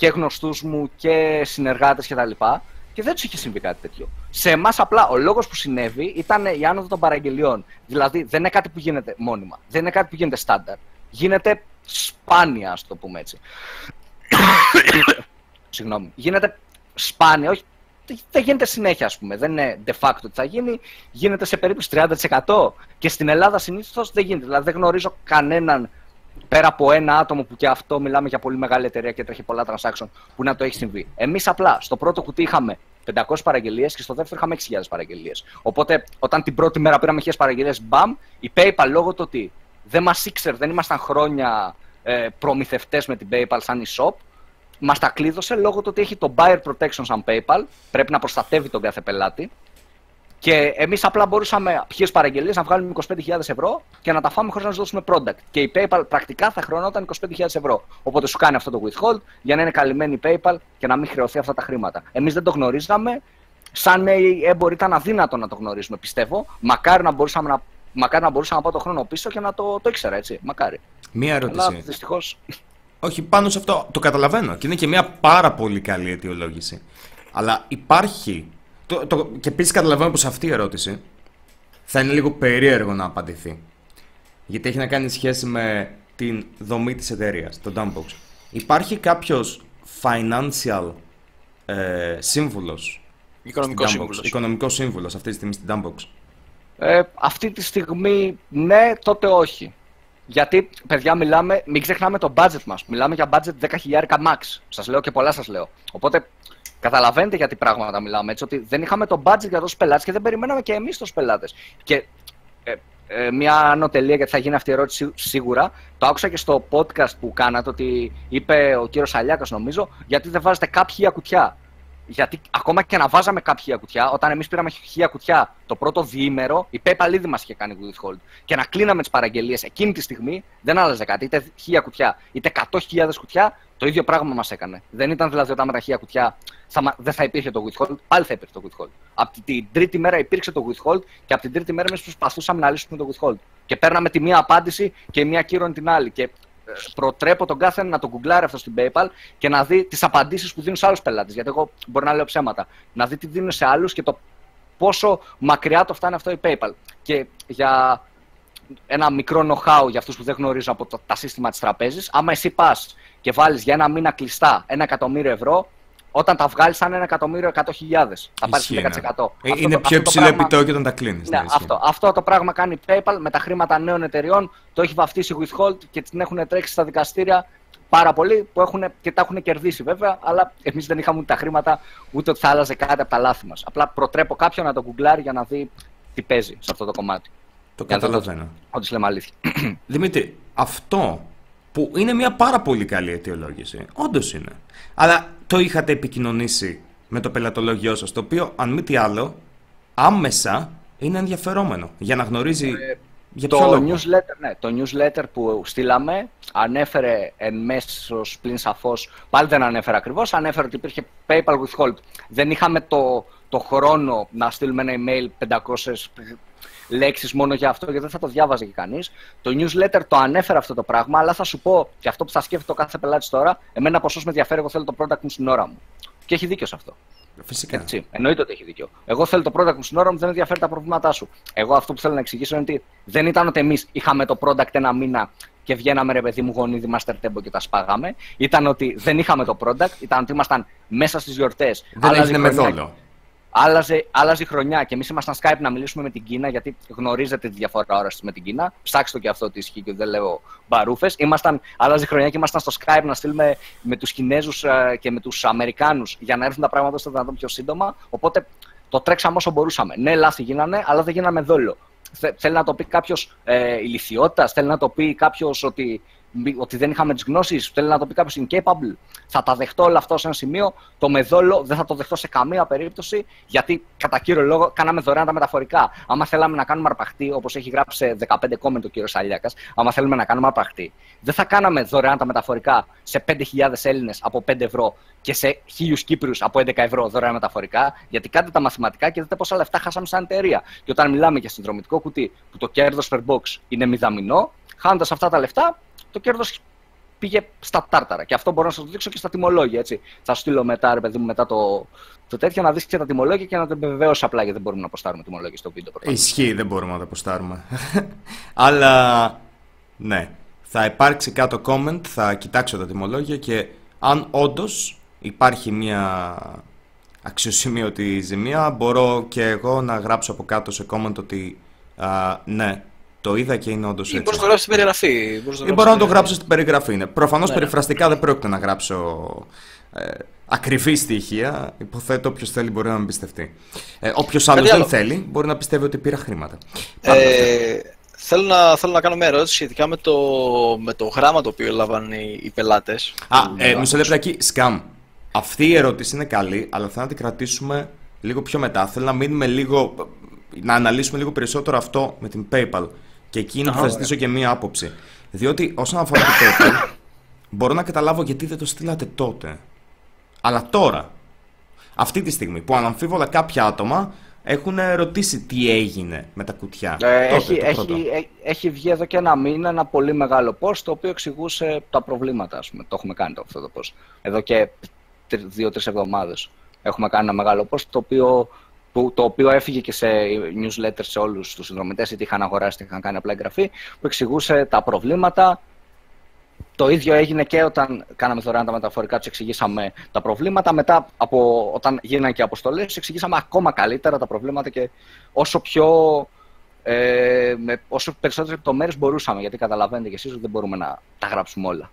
και γνωστούς μου και συνεργάτες κτλ. Και, και δεν τους είχε συμβεί κάτι τέτοιο. Σε εμάς απλά ο λόγος που συνέβη ήταν η άνοδο των παραγγελιών. Δηλαδή δεν είναι κάτι που γίνεται μόνιμα. Δεν είναι κάτι που γίνεται στάνταρ. Γίνεται σπάνια, ας το πούμε έτσι. <coughs> Συγγνώμη. Γίνεται σπάνια, όχι δεν γίνεται συνέχεια, ας πούμε. Δεν είναι de facto ότι θα γίνει. Γίνεται σε περίπου 30%. Και στην Ελλάδα συνήθως δεν γίνεται. Δηλαδή, δεν γνωρίζω κανέναν πέρα από ένα άτομο που και αυτό μιλάμε για πολύ μεγάλη εταιρεία και τρέχει πολλά transaction που να το έχει συμβεί. Εμείς απλά στο πρώτο κουτί είχαμε 500 παραγγελίες και στο δεύτερο είχαμε 6.000 παραγγελίες. Οπότε όταν την πρώτη μέρα πήραμε 1.000 παραγγελίες, μπαμ, η PayPal λόγω του ότι δεν μας ήξερε, δεν ήμασταν χρόνια ε, προμηθευτές με την PayPal σαν e-shop, μας τα κλείδωσε λόγω του ότι έχει το buyer protection σαν PayPal, πρέπει να προστατεύει τον κάθε πελάτη και εμείς απλά μπορούσαμε ποιες παραγγελίες να βγάλουμε 25.000 ευρώ και να τα φάμε χωρίς να τους δώσουμε product. Και η PayPal πρακτικά θα χρεωνόταν 25.000 ευρώ. Οπότε σου κάνει αυτό το withhold για να είναι καλυμμένη η PayPal και να μην χρεωθεί αυτά τα χρήματα. Εμείς δεν το γνωρίζαμε. Σαν νέοι έμποροι ήταν αδύνατο να το γνωρίζουμε, πιστεύω. Μακάρι να μπορούσαμε να, μακάρι να μπορούσα να πάω το χρόνο πίσω και να το, το ήξερα έτσι. Μακάρι. Μία ερώτηση. Αλλά δυστυχώ. Όχι, πάνω σε αυτό το καταλαβαίνω και είναι και μια πάρα πολύ καλή αιτιολόγηση. Αλλά υπάρχει το, το, και επίσης καταλαβαίνω πως αυτή η ερώτηση θα είναι λίγο περίεργο να απαντηθεί. Γιατί έχει να κάνει σχέση με την δομή της εταιρείας, το Dumpbox. Υπάρχει κάποιος financial ε, σύμβουλος Οικονομικός σύμβουλος. Οικονομικός σύμβουλος αυτή τη στιγμή στην Dumpbox. Ε, αυτή τη στιγμή ναι, τότε όχι. Γιατί, παιδιά, μιλάμε, μην ξεχνάμε το budget μας. Μιλάμε για budget 10.000 max. Σας λέω και πολλά σας λέω. Οπότε Καταλαβαίνετε για τι πράγματα μιλάμε έτσι, ότι δεν είχαμε το budget για τόσου πελάτες και δεν περιμέναμε και εμείς τους πελάτες. Και ε, ε, μια ανωτελεία, γιατί θα γίνει αυτή η ερώτηση σίγουρα. Το άκουσα και στο podcast που κάνατε ότι είπε ο κύριος Αλιάκα, νομίζω, γιατί δεν βάζετε κάποια κουτιά. Γιατί ακόμα και να βάζαμε κάποια κουτιά, όταν εμείς πήραμε χίλια κουτιά το πρώτο διήμερο, η PayPal ήδη μας είχε κάνει withhold. Και να κλείναμε τις παραγγελίες εκείνη τη στιγμή δεν άλλαζε κάτι. Είτε χίλια κουτιά, είτε 100.000 κουτιά, το ίδιο πράγμα μας έκανε. Δεν ήταν δηλαδή όταν με τα χίλια κουτιά θα, δεν θα υπήρχε το withhold, πάλι θα υπήρχε το withhold. Από την τρίτη μέρα υπήρξε το withhold και από την τρίτη μέρα εμείς προσπαθούσαμε να λύσουμε το withhold. Και παίρναμε τη μία απάντηση και μία κύρωνε την άλλη. Και προτρέπω τον κάθε να το γκουγκλάρει αυτό στην PayPal και να δει τις απαντήσεις που δίνουν σε άλλους πελάτες. Γιατί εγώ μπορεί να λέω ψέματα. Να δει τι δίνουν σε άλλους και το πόσο μακριά το φτάνει αυτό η PayPal. Και για ένα μικρό know-how για αυτούς που δεν γνωρίζουν από το, τα σύστημα της τραπέζης, άμα εσύ πας και βάλεις για ένα μήνα κλειστά ένα εκατομμύριο ευρώ, όταν τα βγάλεις, θα είναι ένα εκατομμύριο εκατό χιλιάδε. Θα πάρεις 10%. Ε, είναι πιο υψηλό πράγμα... επιτόκιο όταν τα κλείνεις. Ναι, ναι αυτό, αυτό το πράγμα κάνει η PayPal με τα χρήματα νέων εταιριών. Το έχει βαφτίσει Withhold και την έχουν τρέξει στα δικαστήρια πάρα πολύ που έχουν, και τα έχουν κερδίσει βέβαια. Αλλά εμείς δεν είχαμε ούτε τα χρήματα ούτε ότι θα άλλαζε κάτι από τα λάθη μας. Απλά προτρέπω κάποιον να το γκουγκλάρει για να δει τι παίζει σε αυτό το κομμάτι. Το καταλαβαίνω. Ό,τι λέμε αλήθεια. <clears throat> Δημήτρη, αυτό που είναι μια πάρα πολύ καλή αιτιολόγηση. Όντως είναι. Αλλά το είχατε επικοινωνήσει με το πελατολόγιο σας, το οποίο, αν μη τι άλλο, άμεσα είναι ενδιαφερόμενο για να γνωρίζει ε, για το newsletter, ναι, το newsletter που στείλαμε ανέφερε εν μέσω πλην σαφώς, πάλι δεν ανέφερε ακριβώς, ανέφερε ότι υπήρχε PayPal with hold. Δεν είχαμε το, το χρόνο να στείλουμε ένα email 500 λέξεις μόνο για αυτό, γιατί δεν θα το διάβαζε και κανείς. Το newsletter το ανέφερε αυτό το πράγμα, αλλά θα σου πω και αυτό που θα σκέφτεται ο κάθε πελάτης τώρα, εμένα ποσό με ενδιαφέρει, εγώ θέλω το product μου στην ώρα μου. Και έχει δίκιο σε αυτό. Φυσικά. Έτσι. Εννοείται ότι έχει δίκιο. Εγώ θέλω το product μου στην ώρα μου, δεν ενδιαφέρει τα προβλήματά σου. Εγώ αυτό που θέλω να εξηγήσω είναι ότι δεν ήταν ότι εμείς είχαμε το product ένα μήνα και βγαίναμε ρε παιδί μου γονίδι Master Tempo και τα σπάγαμε. Ήταν ότι δεν είχαμε το product, ήταν ότι ήμασταν μέσα στις γιορτές. Δεν έγινε με δόλο άλλαζε, άλλαζε η χρονιά και εμείς ήμασταν Skype να μιλήσουμε με την Κίνα, γιατί γνωρίζετε τη διαφορά όραση με την Κίνα. Ψάξτε το και αυτό ότι ισχύει και δεν λέω μπαρούφες. Άλλαζε η χρονιά και ήμασταν στο Skype να στείλουμε με τους Κινέζους ε, και με τους Αμερικάνους για να έρθουν τα πράγματα στο δυνατόν πιο σύντομα. Οπότε το τρέξαμε όσο μπορούσαμε. Ναι, λάθη γίνανε, αλλά δεν γίναμε δόλο. Θέλει να το πει κάποιος ε, ηλικιότητα, θέλει να το πει κάποιος ότι ότι δεν είχαμε τις γνώσεις, θέλει να το πει κάποιος incapable. Θα τα δεχτώ όλα αυτά σε ένα σημείο. Το μεδόλο δεν θα το δεχτώ σε καμία περίπτωση, γιατί κατά κύριο λόγο κάναμε δωρεάν τα μεταφορικά. Άμα θέλαμε να κάνουμε αρπαχτή, όπως έχει γράψει σε 15 κόμμεντ ο κύριος Αλιάκα, άμα θέλουμε να κάνουμε αρπαχτή, δεν θα κάναμε δωρεάν τα μεταφορικά σε 5.000 Έλληνες από 5 ευρώ και σε 1.000 Κύπριους από 11 ευρώ δωρεάν μεταφορικά, γιατί κάντε τα μαθηματικά και δείτε πόσα λεφτά χάσαμε σαν εταιρεία. Και όταν μιλάμε για συνδρομητικό κουτί που το κέρδος per box είναι μηδαμινό, χάνοντας αυτά τα λεφτά, το κέρδος πήγε στα τάρταρα. Και αυτό μπορώ να σας το δείξω και στα τιμολόγια. Έτσι. Θα στείλω μετά, ρε παιδί μου, μετά το, το τέτοιο να δεις και τα τιμολόγια και να το επιβεβαιώσω απλά γιατί δεν μπορούμε να αποστάρουμε τιμολόγια στο βίντεο. Προφανώς. Ισχύει, δεν μπορούμε να το αποστάρουμε. <laughs> Αλλά ναι, θα υπάρξει κάτω comment, θα κοιτάξω τα τιμολόγια και αν όντως υπάρχει μια αξιοσημείωτη ζημία, μπορώ και εγώ να γράψω από κάτω σε comment ότι α, ναι, το είδα και είναι όντως έτσι. Ή μπορείς να το γράψεις στην περιγραφή. Ή μπορώ να το γράψω στην περιγραφή. Ναι. Προφανώς ναι, ναι. περιφραστικά δεν πρόκειται να γράψω ε, ακριβή στοιχεία. Υποθέτω όποιος θέλει μπορεί να με εμπιστευτεί. Ε, όποιος άλλος δεν θέλει μπορεί να πιστεύει ότι πήρα χρήματα. Ε, θέλω, να, θέλω να κάνω μια ερώτηση σχετικά με το, με το γράμμα το οποίο έλαβαν οι, οι πελάτες. Α, ε, μισό λεπτάκι. Σκάμ. Αυτή η ερώτηση είναι καλή, αλλά θέλω να την κρατήσουμε λίγο πιο μετά. Θέλω να μείνουμε λίγο. Να αναλύσουμε λίγο περισσότερο αυτό με την PayPal. Και εκεί θα ζητήσω και μία άποψη. Διότι όσον αφορά το PayPal, μπορώ να καταλάβω γιατί δεν το στείλατε τότε. Αλλά τώρα, αυτή τη στιγμή που αναμφίβολα κάποια άτομα έχουν ρωτήσει τι έγινε με τα κουτιά. Ε, τότε, έχει, έχει, ε, έχει βγει εδώ και ένα μήνα ένα πολύ μεγάλο post το οποίο εξηγούσε τα προβλήματα. Ας πούμε. Το έχουμε κάνει το, αυτό το post. Εδώ και δύο-τρει εβδομάδες έχουμε κάνει ένα μεγάλο post το οποίο που, το οποίο έφυγε και σε newsletter σε όλους τους συνδρομητές, είτε είχαν αγοράσει είτε είχαν κάνει απλά εγγραφή, που εξηγούσε τα προβλήματα. Το ίδιο έγινε και όταν κάναμε δωρεάν τα μεταφορικά, τους εξηγήσαμε τα προβλήματα. Μετά, από, όταν γίνανε και αποστολές, του εξηγήσαμε ακόμα καλύτερα τα προβλήματα και όσο πιο. Ε, με όσο περισσότερες λεπτομέρειες μπορούσαμε. Γιατί καταλαβαίνετε κι εσείς ότι δεν μπορούμε να τα γράψουμε όλα.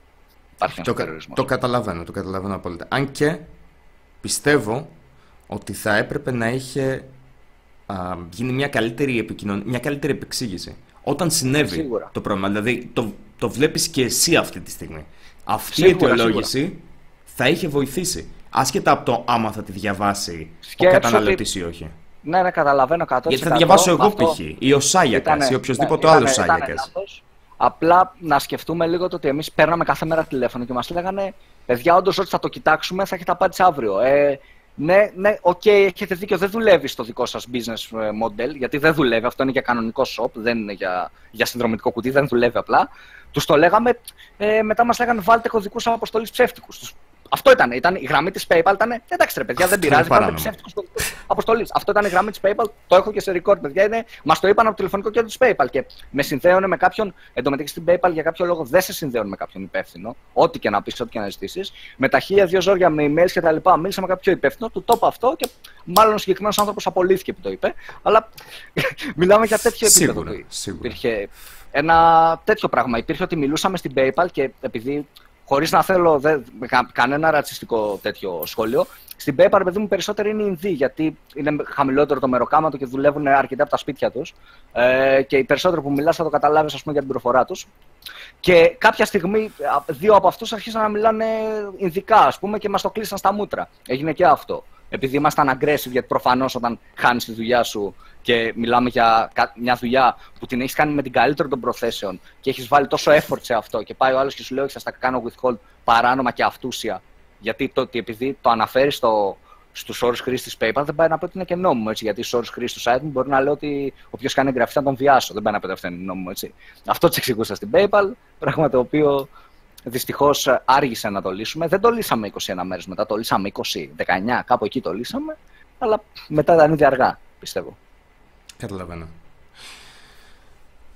Υπάρχει το, το καταλαβαίνω, το καταλαβαίνω απόλυτα. Αν και πιστεύω ότι θα έπρεπε να είχε α, γίνει μια καλύτερη επικοινωνία, μια καλύτερη επεξήγηση. Όταν συνέβη το πρόβλημα, δηλαδή το, το βλέπεις και εσύ αυτή τη στιγμή. Αυτή η αιτιολόγηση θα είχε βοηθήσει. άσχετα από το άμα θα τη διαβάσει Σκέψου ο καταναλωτής ότι- ή όχι. Ναι, ναι, καταλαβαίνω 100%. Γιατί θα διαβάσω εγώ Αυτό π.χ. ή ο Σάγιακα ήτανε- ή οποιοδήποτε ήταν- άλλος ήτανε Σάγιακα. λάθος. Απλά να σκεφτούμε λίγο το ότι εμείς παίρναμε κάθε μέρα τηλέφωνο και μας λέγανε Παιδιά, όντως ότι θα το κοιτάξουμε, θα έχετε απάντηση αύριο. Ε, ναι, ναι, οκ, έχετε δίκιο, δεν δουλεύει στο δικό σας business ε, model, γιατί δεν δουλεύει. Αυτό είναι για κανονικό shop, δεν είναι για, για συνδρομητικό κουτί, δεν δουλεύει απλά. Τους το λέγαμε, ε, μετά μας λέγανε βάλτε κωδικούς αποστολής ψεύτικους. Αυτό ήταν, ήταν. Η γραμμή της PayPal ήταν. Εντάξει, ρε παιδιά, δεν Αυτό πειράζει. είναι Βάλτε παράνομο. ψεύτικου κωδικού αποστολής. Αυτό ήταν η γραμμή της PayPal. Το έχω και σε record, παιδιά. Είναι, μας το είπαν από το τηλεφωνικό κέντρο της PayPal. Και με συνδέουν με κάποιον. Εν τω μεταξύ στην PayPal για κάποιο λόγο δεν σε συνδέουν με κάποιον υπεύθυνο. Ό,τι και να πεις, ό,τι και να ζητήσεις. Με τα χίλια δύο ζόρια με emails και τα λοιπά. Μίλησα με κάποιο υπεύθυνο, του το είπα αυτό και μάλλον ο συγκεκριμένος άνθρωπος απολύθηκε που το είπε. Αλλά <laughs> μιλάμε για τέτοιο επίπεδο. Σίγουρα, που σίγουρα. Υπήρχε ένα τέτοιο πράγμα. Υπήρχε ότι μιλούσαμε στην PayPal και επειδή χωρίς να θέλω δε, κα- κανένα ρατσιστικό τέτοιο σχόλιο, στην PayPal, παιδί μου, περισσότεροι είναι Ινδοί, γιατί είναι χαμηλότερο το μεροκάματο και δουλεύουν αρκετά από τα σπίτια τους. Ε, και οι περισσότεροι που μιλάς θα το καταλάβεις, ας πούμε, για την προφορά τους. Και κάποια στιγμή α, δύο από αυτούς άρχισαν να μιλάνε Ινδικά, ας πούμε, και μας το κλείσαν στα μούτρα. Έγινε και αυτό. Επειδή ήμασταν aggressive, γιατί προφανώς όταν χάνεις τη δουλειά σου και μιλάμε για κα- μια δουλειά που την έχεις κάνει με την καλύτερη των προθέσεων και έχεις βάλει τόσο effort σε αυτό και πάει ο άλλος και σου λέει: Όχι, θα στα κάνω withhold παράνομα και αυτούσια. Γιατί το ότι επειδή το αναφέρεις στο, στους όρους χρήσης της PayPal δεν πάει να πει ότι είναι και νόμιμο. Έτσι, γιατί στους όρους χρήσης του site μου μπορεί να λέω ότι όποιος κάνει εγγραφή θα τον βιάσω. Δεν πάει να πει ότι αυτό είναι νόμιμο. Έτσι. Αυτό της εξηγούσα στην PayPal. Πράγμα το οποίο δυστυχώς άργησε να το λύσουμε. Δεν το λύσαμε 21 μέρες μετά, το λύσαμε 20, 19, κάπου εκεί το λύσαμε. Αλλά μετά ήταν ήδη αργά, πιστεύω. Καταλαβαίνω.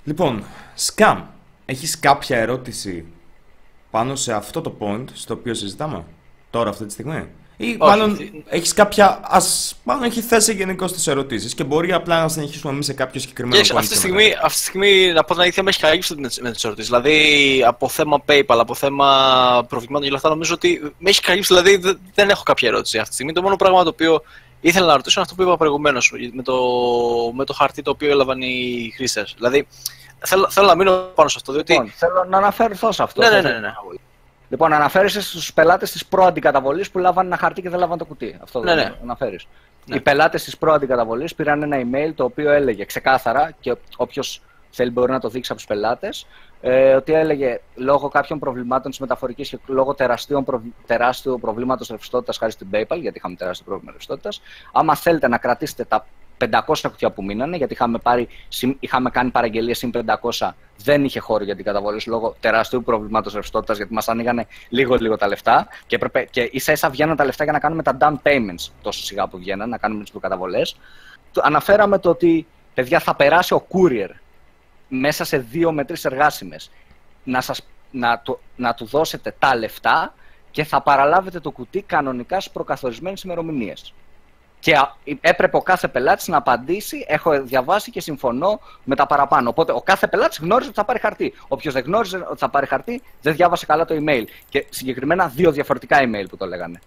Λοιπόν, Σκάμ, έχεις κάποια ερώτηση πάνω σε αυτό το point στο οποίο συζητάμε τώρα αυτή τη στιγμή; Ή μάλλον τι- έχεις κάποια, ας μάλλον έχει θέσει γενικώ τις ερωτήσεις και μπορεί απλά να συνεχίσουμε εμείς σε κάποιο συγκεκριμένο Κοίταξε, point. αυτή, τη και στιγμή, μετά. αυτή τη στιγμή, να πω την αλήθεια, με έχει καλύψει με, τις- με τις ερωτήσεις. Δηλαδή, από θέμα PayPal, από θέμα προβλημάτων και όλα αυτά, νομίζω ότι με έχει καλύψει. Δηλαδή, δε- δεν έχω κάποια ερώτηση αυτή τη στιγμή. Το μόνο πράγμα το οποίο ήθελα να ρωτήσω είναι αυτό που είπα προηγουμένως, με το, με το χαρτί το οποίο έλαβαν οι χρήστες. Δηλαδή, θέλω, θέλω να μείνω πάνω σε αυτό, διότι. Λοιπόν, θέλω να αναφερθώ σε αυτό. Ναι, ναι, Θέλω- ναι, ναι, ναι. Λοιπόν, αναφέρεσαι στους πελάτες της προαντικαταβολής που λάβανε ένα χαρτί και δεν λάβανε το κουτί. Αυτό Ναι, δεν ναι. αναφέρεις. Ναι. Οι πελάτες της προαντικαταβολής πήραν ένα email το οποίο έλεγε ξεκάθαρα και όποιος θέλει μπορεί να το δείξει από τους πελάτες. Ε, ότι έλεγε λόγω κάποιων προβλημάτων της μεταφορικής και λόγω τεραστίων προ... τεράστιου προβλήματος ρευστότητας χάρη στην PayPal, γιατί είχαμε τεράστιο πρόβλημα ρευστότητας, άμα θέλετε να κρατήσετε τα 500 κουτιά που μείνανε, γιατί είχαμε, πάρει, συν- είχαμε κάνει παραγγελίες συν 500, δεν είχε χώρο για την καταβολή σου λόγω τεράστιου προβλήματος ρευστότητας, γιατί μας ανοίγανε λίγο-λίγο τα λεφτά και, έπρεπε, και ίσα ίσα βγαίναν τα λεφτά για να κάνουμε τα down payments τόσο σιγά που βγαίναν, να κάνουμε τις προκαταβολές. Αναφέραμε το ότι παιδιά θα περάσει ο courier μέσα σε δύο με τρεις εργάσιμες να, σας, να, του, να του δώσετε τα λεφτά και θα παραλάβετε το κουτί κανονικά στις προκαθορισμένες ημερομηνίες. Και α- έπρεπε ο κάθε πελάτης να απαντήσει: Έχω διαβάσει και συμφωνώ με τα παραπάνω. Οπότε ο κάθε πελάτης γνώριζε ότι θα πάρει χαρτί. Όποιος δεν γνώριζε ότι θα πάρει χαρτί, δεν διάβασε καλά το email. Και συγκεκριμένα δύο διαφορετικά email που το λέγανε.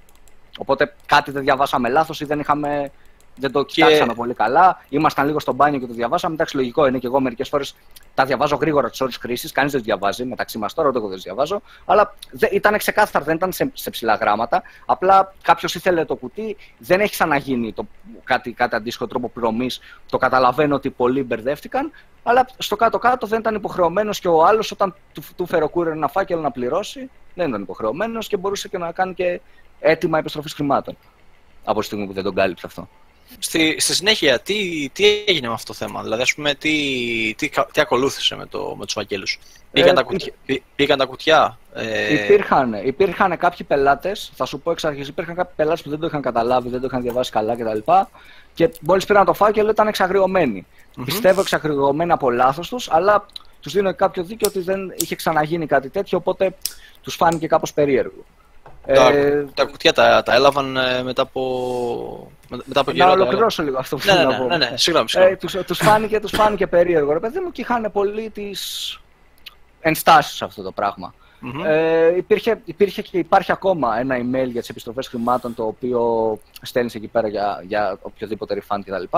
Οπότε κάτι δεν διαβάσαμε λάθος ή δεν είχαμε. Δεν το κοιτάξαμε πολύ καλά. Ήμασταν λίγο στο μπάνιο και το διαβάσαμε. Εντάξει, λογικό είναι και εγώ μερικές φορές τα διαβάζω γρήγορα τις ώρες χρήσης. Κανείς δεν τι διαβάζει μεταξύ μας τώρα, ούτε εγώ δεν τι διαβάζω. Αλλά δε, ήταν ξεκάθαρο, δεν ήταν σε, σε ψηλά γράμματα. Απλά κάποιος ήθελε το κουτί, δεν έχει ξαναγίνει το, κάτι, κάτι αντίστοιχο τρόπο πληρωμής. Το καταλαβαίνω ότι πολλοί μπερδεύτηκαν. Αλλά στο κάτω-κάτω δεν ήταν υποχρεωμένος και ο άλλος όταν του, του φέρω courier ένα φάκελο να πληρώσει, δεν ήταν υποχρεωμένος και μπορούσε και να κάνει και έτοιμα επιστροφής χρημάτων. Από τη στιγμή που δεν τον κάλυψε αυτό. Στη, στη συνέχεια, τι, τι έγινε με αυτό το θέμα, δηλαδή, ας πούμε, τι, τι, τι ακολούθησε με, το, με τους φακέλους. Πήγαν, Ε, τα κουτιά, πή- πήγαν τα κουτιά. Ε, Υπήρχαν, υπήρχαν κάποιοι πελάτες, θα σου πω εξ αρχής, υπήρχαν κάποιοι πελάτες που δεν το είχαν καταλάβει, δεν το είχαν διαβάσει καλά κτλ. Και μόλις πήραν το φάκελο ήταν εξαγριωμένοι. Πιστεύω εξαγριωμένοι από λάθος τους, αλλά τους δίνω και κάποιο δίκιο ότι δεν είχε ξαναγίνει κάτι τέτοιο, οπότε τους φάνηκε κάπως περίεργο. τα, Ε, τα κουτιά τα, τα έλαβαν ε, μετά από, με- μετά από καιρό. να τα ολοκληρώσω λίγο αυτό που έλαβαν. θέλω Ναι, να ναι, πω. ναι, ναι, συγγνώμη, συγγνώμη. Ε, τους, τους, φάνηκε, τους φάνηκε περίεργο, ρε παιδί μου, και είχαν πολύ τις ενστάσεις σε αυτό το πράγμα. Μμμ. Ε, υπήρχε, υπήρχε και υπάρχει ακόμα ένα email για τις επιστροφές χρημάτων το οποίο στέλνεις εκεί πέρα για, για οποιοδήποτε refund κτλ.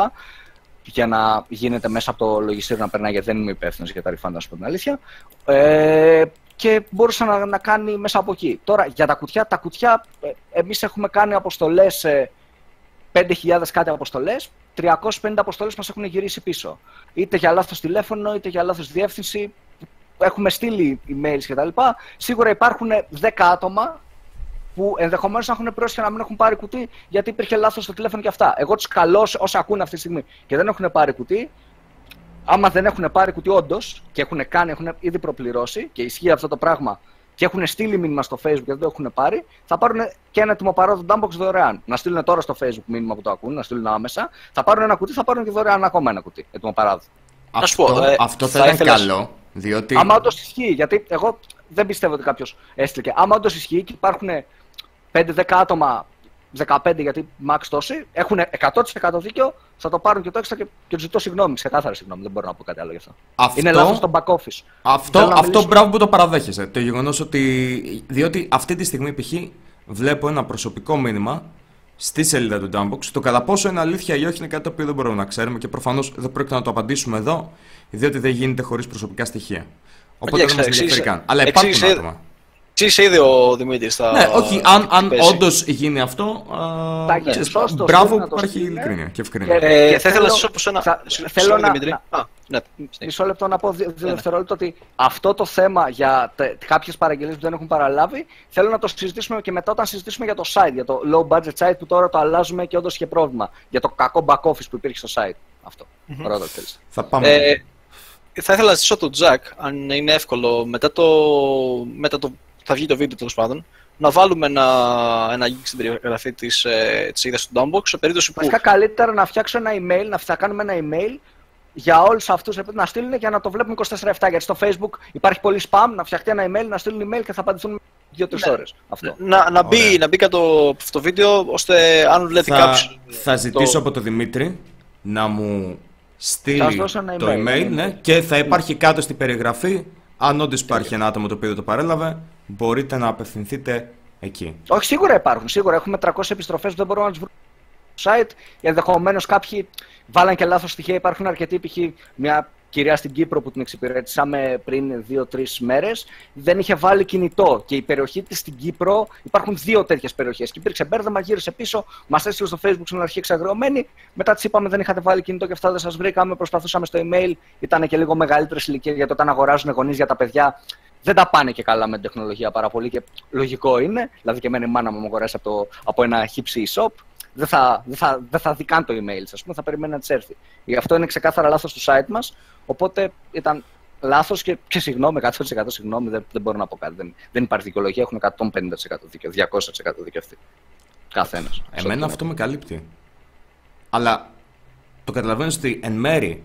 Για να γίνεται μέσα από το λογιστήριο να περνάει, γιατί δεν είμαι υπεύθυνος για τα refund, να σου πω την αλήθεια. Ε, και μπορούσε να, να κάνει μέσα από εκεί. Τώρα για τα κουτιά, τα κουτιά ε, εμείς έχουμε κάνει αποστολές, ε, 5.000 κάτι αποστολές, 350 αποστολές μας έχουν γυρίσει πίσω. Είτε για λάθος τηλέφωνο, είτε για λάθος διεύθυνση, έχουμε στείλει emails κτλ. Σίγουρα υπάρχουν 10 άτομα που ενδεχομένως να έχουν πρόσχε να μην έχουν πάρει κουτί γιατί υπήρχε λάθος στο τηλέφωνο και αυτά. Εγώ τους καλώ όσοι ακούνε αυτή τη στιγμή και δεν έχουν πάρει κουτί, άμα δεν έχουν πάρει κουτί όντως και έχουν κάνει, έχουν ήδη προπληρώσει και ισχύει αυτό το πράγμα και έχουν στείλει μήνυμα στο Facebook και δεν το έχουν πάρει, θα πάρουν και ένα έτοιμο παρόδο Dumpbox δωρεάν. Να στείλουν τώρα στο Facebook μήνυμα που το ακούν, να στείλουν άμεσα. Θα πάρουν ένα κουτί, θα πάρουν και δωρεάν ακόμα ένα κουτί. Έτοιμο παράδο. Αυτό, πω, ε, αυτό θα, θα ήταν καλό. Διότι... Άμα όντως ισχύει, γιατί εγώ δεν πιστεύω ότι κάποιος έστειλε. Άμα όντως ισχύει και υπάρχουν 5-10 άτομα, 15 γιατί max τόσοι, έχουν 100% δίκιο, θα το πάρουν και το έξτρα και, και τους ζητώ συγγνώμη. Ξεκάθαρα συγγνώμη, δεν μπορώ να πω κάτι άλλο γι' αυτό. αυτό είναι λάθος στο back office. Αυτό, αυτό μπράβο που το παραδέχεσαι. Το γεγονός ότι. Διότι αυτή τη στιγμή π.χ. βλέπω ένα προσωπικό μήνυμα στη σελίδα του Dumpbox. Το κατά πόσο είναι αλήθεια ή όχι είναι κάτι το οποίο δεν μπορούμε να ξέρουμε και προφανώς δεν πρόκειται να το απαντήσουμε εδώ, διότι δεν γίνεται χωρίς προσωπικά στοιχεία. Οπότε δεν μας ενδιαφέρει καν. Αλλά υπάρχουν άτομα. Τι είσαι ήδη ο Δημήτρης. Θα... Ναι, όχι, αν, αν όντως γίνει αυτό. Α, μπράβο που υπάρχει ειλικρίνεια και ευκρίνεια. Ε, και θα ήθελα να σα πω ένα. Θα, θέλω να. Δημήτρη. Α, ναι. Μισό λεπτό να πω δύο ναι, ναι. δευτερόλεπτα ότι αυτό το θέμα για κάποιες παραγγελίες που δεν έχουν παραλάβει θέλω να το συζητήσουμε και μετά όταν συζητήσουμε για το site, για το low budget site που τώρα το αλλάζουμε και όντως είχε πρόβλημα. Για το κακό back office που υπήρχε στο site. Αυτό. Mm-hmm. Πρώτα, θα πάμε. Ε, θα ήθελα να ζητήσω τον Jack, αν είναι εύκολο, μετά το, μετά το θα βγει το βίντεο τέλος πάντων, να βάλουμε ένα, ένα link στην περιγραφή της ε, του Dumbbox σε περίπτωση που. Βασικά καλύτερα να φτιάξω ένα email, να θα κάνουμε ένα email για όλους αυτούς να στείλουν για να το βλέπουμε 24-7. Γιατί στο Facebook υπάρχει πολύ spam, να φτιαχτεί ένα email, να στείλουν email και θα απαντηθούν 2-3 ναι. ώρες. Να, να, μπει, να μπει κάτω στο βίντεο, ώστε αν βλέπει κάποιο. Θα ζητήσω το... από τον Δημήτρη να μου στείλει το email, ναι, και θα υπάρχει κάτω στην περιγραφή αν όντως υπάρχει ένα άτομο το οποίο το παρέλαβε, μπορείτε να απευθυνθείτε εκεί. Όχι, σίγουρα υπάρχουν. Σίγουρα έχουμε 300 επιστροφές που δεν μπορούμε να τις βρούμε στο site. Ενδεχομένως κάποιοι βάλαν και λάθος στοιχεία. Υπάρχουν αρκετοί, π.χ. μια κυρία στην Κύπρο που την εξυπηρέτησαμε πριν 2-3 μέρες, δεν είχε βάλει κινητό. Και η περιοχή της στην Κύπρο, υπάρχουν δύο τέτοιες περιοχές. Και υπήρξε μπέρδεμα, γύρισε πίσω, μας έστειλε στο Facebook στην αρχή εξαγριωμένη. Μετά της είπαμε δεν είχατε βάλει κινητό και αυτά δεν σας βρήκαμε. Προσπαθούσαμε στο email, ήταν και λίγο μεγαλύτερες ηλικίες γιατί όταν αγοράζουν γονείς για τα παιδιά δεν τα πάνε και καλά με την τεχνολογία πάρα πολύ και λογικό είναι. Δηλαδή και εμένα η μάνα μου μου αγοράσει από, από ένα hipsy shop δεν θα, δεν θα, δεν θα δει καν το email, ας πούμε, θα περιμένει να της έρθει. Γι' αυτό είναι ξεκάθαρα λάθος του site μας. Οπότε ήταν λάθος και, και συγγνώμη, 100% συγγνώμη, δεν, δεν μπορώ να πω κάτι. Δεν, δεν υπάρχει δικαιολογία, έχουν 150% δίκιο, 200% δίκιο αυτοί. Καθένας. Εμένα αυτό με καλύπτει. Αλλά το καταλαβαίνω ότι εν μέρη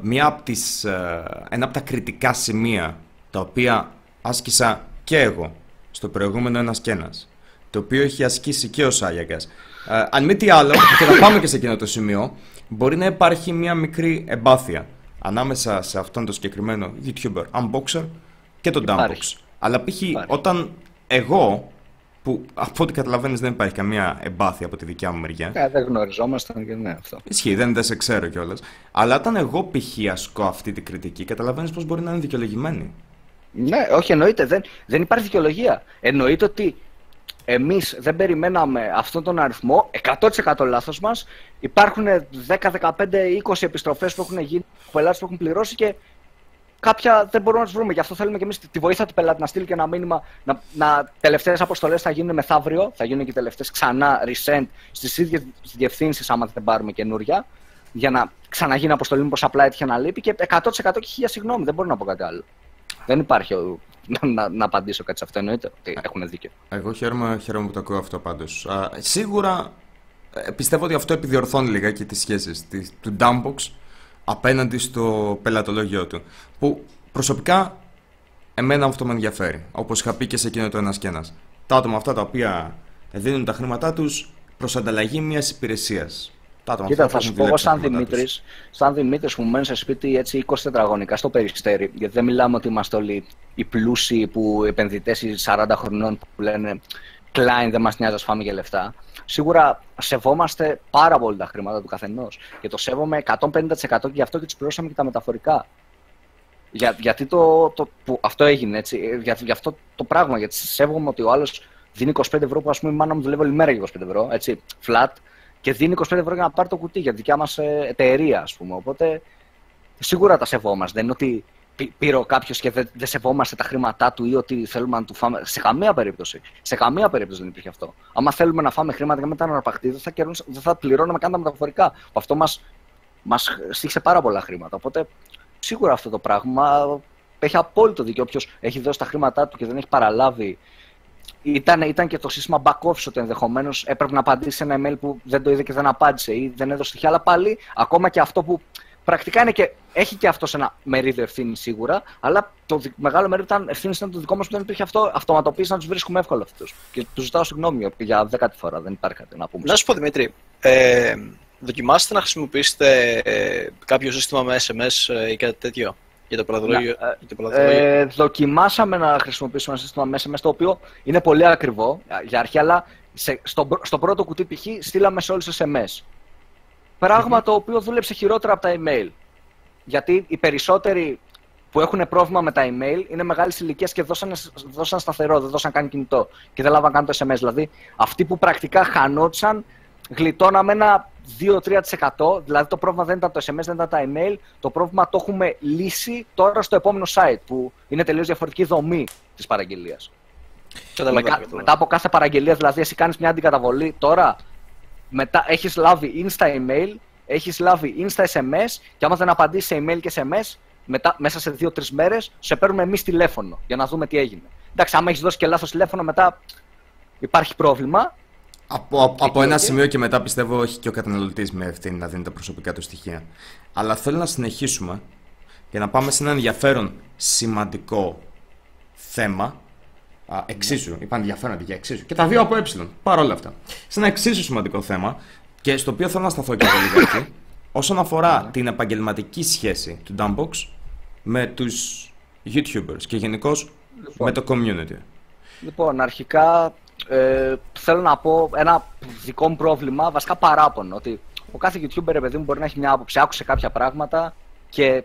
μία από τις, ε, ένα από τα κριτικά σημεία τα οποία άσκησα και εγώ στο προηγούμενο ένας και ένας, το οποίο έχει ασκήσει και ο Σάγιαγκας ε, αν μη τι άλλο, και θα πάμε και σε εκείνο το σημείο, μπορεί να υπάρχει μια μικρή εμπάθεια ανάμεσα σε αυτόν τον συγκεκριμένο YouTuber, unboxer και τον Dumpbox. Αλλά π.χ. όταν εγώ, που από ό,τι καταλαβαίνεις δεν υπάρχει καμία εμπάθεια από τη δικιά μου μεριά. Ε, δεν γνωριζόμασταν και ναι, αυτό. Ισχύει, δεν, δεν σε ξέρω κιόλας. Αλλά όταν εγώ π.χ. ασκώ αυτή την κριτική, καταλαβαίνεις πώς μπορεί να είναι δικαιολογημένη. Ναι, όχι, εννοείται. Δεν, δεν υπάρχει δικαιολογία. Εννοείται ότι Εμείς δεν περιμέναμε αυτόν τον αριθμό, 100% λάθος μας. Υπάρχουν 10, 15, 20 επιστροφές που έχουν γίνει από πελάτε που έχουν πληρώσει και κάποια δεν μπορούμε να του βρούμε. Γι' αυτό θέλουμε και εμείς τη βοήθεια του πελάτη να στείλει και ένα μήνυμα. Να, να τελευταίες αποστολές θα γίνουν μεθαύριο, θα γίνουν και τελευταίες ξανά resend στις ίδιες διευθύνσεις, άμα δεν πάρουμε καινούρια, για να ξαναγίνει αποστολή μήπως απλά έτυχε να λείπει. Και 100% και χίλια συγγνώμη, δεν μπορώ να πω κάτι άλλο. Δεν υπάρχει να, να, απαντήσω κάτι σε αυτό. Εννοείται ότι έχουν δίκιο. Εγώ χαίρομαι, χαίρομαι που το ακούω αυτό πάντως. Σίγουρα ε, πιστεύω ότι αυτό επιδιορθώνει λιγάκι τις σχέσεις του Dumpbox απέναντι στο πελατολόγιο του. Που προσωπικά εμένα αυτό με ενδιαφέρει. Όπως είχα πει και σε εκείνο το ένας και ένας. Τα άτομα αυτά τα οποία δίνουν τα χρήματά τους προς ανταλλαγή μιας υπηρεσίας. Κοίτα, θα σου πω εγώ σαν Δημήτρης, σαν Δημήτρης που μένει σε σπίτι έτσι 20 τετραγωνικά στο περιστέρι, γιατί δεν μιλάμε ότι είμαστε όλοι οι πλούσιοι που επενδυτές 40 χρονών που λένε Klein, δεν μας νοιάζει να φάμε για λεφτά. Σίγουρα σεβόμαστε πάρα πολύ τα χρήματα του καθενός. Και το σέβομαι 150% και γι' αυτό και τους πληρώσαμε και τα μεταφορικά. Για, γιατί το, το, που αυτό έγινε έτσι, ε, για, για αυτό το πράγμα. Γιατί σέβομαι ότι ο άλλος δίνει 25 ευρώ που ας πούμε η μάνα μου δουλεύει όλη μέρα για 25 ευρώ, έτσι, flat, και δίνει 25 ευρώ για να πάρει το κουτί για τη δικιά μας ε, εταιρεία, ας πούμε. Οπότε σίγουρα τα σεβόμαστε. Δεν είναι ότι πήρε κάποιος και δεν, δεν σεβόμαστε τα χρήματά του ή ότι θέλουμε να του φάμε. Σε καμία περίπτωση. Σε καμία περίπτωση δεν υπήρχε αυτό. Άμα θέλουμε να φάμε χρήματα και μετά να αρπαχτεί, δεν θα, δεν θα πληρώνουμε καν τα μεταφορικά. Αυτό μας μας στήχησε πάρα πολλά χρήματα. Οπότε σίγουρα αυτό το πράγμα έχει απόλυτο δίκιο. Όποιος έχει δώσει τα χρήματά του και δεν έχει παραλάβει. Ήταν, ήταν και το σύστημα back office ότι ενδεχομένως έπρεπε να απαντήσει σε ένα email που δεν το είδε και δεν απάντησε ή δεν έδωσε στοιχεία. Αλλά πάλι, ακόμα και αυτό που πρακτικά είναι και, έχει και αυτό ένα μερίδιο ευθύνη σίγουρα, αλλά το μεγάλο μερίδιο ήταν ευθύνης ήταν το δικό μας που δεν υπήρχε αυτό. Αυτοματοποίηση να τους βρίσκουμε εύκολα αυτούς. Και τους ζητάω συγγνώμη για δέκατη φορά, δεν υπάρχει κάτι να πούμε. Να σου πω Δημήτρη, ε, δοκιμάστε να χρησιμοποιήσετε ε, κάποιο σύστημα με SMS ε, ή κάτι τέτοιο για το πλατολόγιο. Ε, ε, δοκιμάσαμε να χρησιμοποιήσουμε ένα σύστημα με SMS το οποίο είναι πολύ ακριβό για αρχή, αλλά σε, στο, στο πρώτο κουτί π.χ. στείλαμε σε όλους SMS. Πράγμα το οποίο δούλεψε χειρότερα από τα email. Γιατί οι περισσότεροι που έχουν πρόβλημα με τα email είναι μεγάλη ηλικία και δώσαν, δώσαν σταθερό, δεν δώσαν καν κινητό και δεν λάβαν καν το SMS. Δηλαδή, αυτοί που πρακτικά χανόντουσαν, γλιτώναμε ένα 2-3%. Δηλαδή, το πρόβλημα δεν ήταν το SMS, δεν ήταν τα email. Το πρόβλημα το έχουμε λύσει τώρα στο επόμενο site που είναι τελείως διαφορετική δομή της παραγγελίας. Μετά, μετά από κάθε παραγγελία, δηλαδή, εσύ κάνεις μια αντικαταβολή τώρα μετά έχεις λάβει insta email, έχεις λάβει insta SMS και άμα δεν απαντήσεις σε email και SMS, μετά, μέσα σε δύο-τρεις μέρες σε παίρνουμε εμείς τηλέφωνο για να δούμε τι έγινε. Εντάξει, άμα έχεις δώσει και λάθος τηλέφωνο, μετά υπάρχει πρόβλημα. Από, από, ένα σημείο και μετά πιστεύω έχει και ο καταναλωτής με ευθύνη να δίνει τα προσωπικά του στοιχεία. Αλλά θέλω να συνεχίσουμε για να πάμε σε ένα ενδιαφέρον σημαντικό θέμα Α, εξίσου. Ναι. Είπαν ενδιαφέρον για εξίσου. Και τα δύο από ε. Παρ' όλα αυτά. Σε ένα εξίσου σημαντικό θέμα και στο οποίο θέλω να σταθώ και εγώ λιγάκι. <coughs> όσον αφορά ναι. την επαγγελματική σχέση του Dumbbox με τους YouTubers και γενικώς λοιπόν. με το community. Λοιπόν, αρχικά ε, θέλω να πω ένα δικό μου πρόβλημα, βασικά παράπονο, ότι ο κάθε YouTuber, παιδί μου, μπορεί να έχει μια άποψη, άκουσε κάποια πράγματα και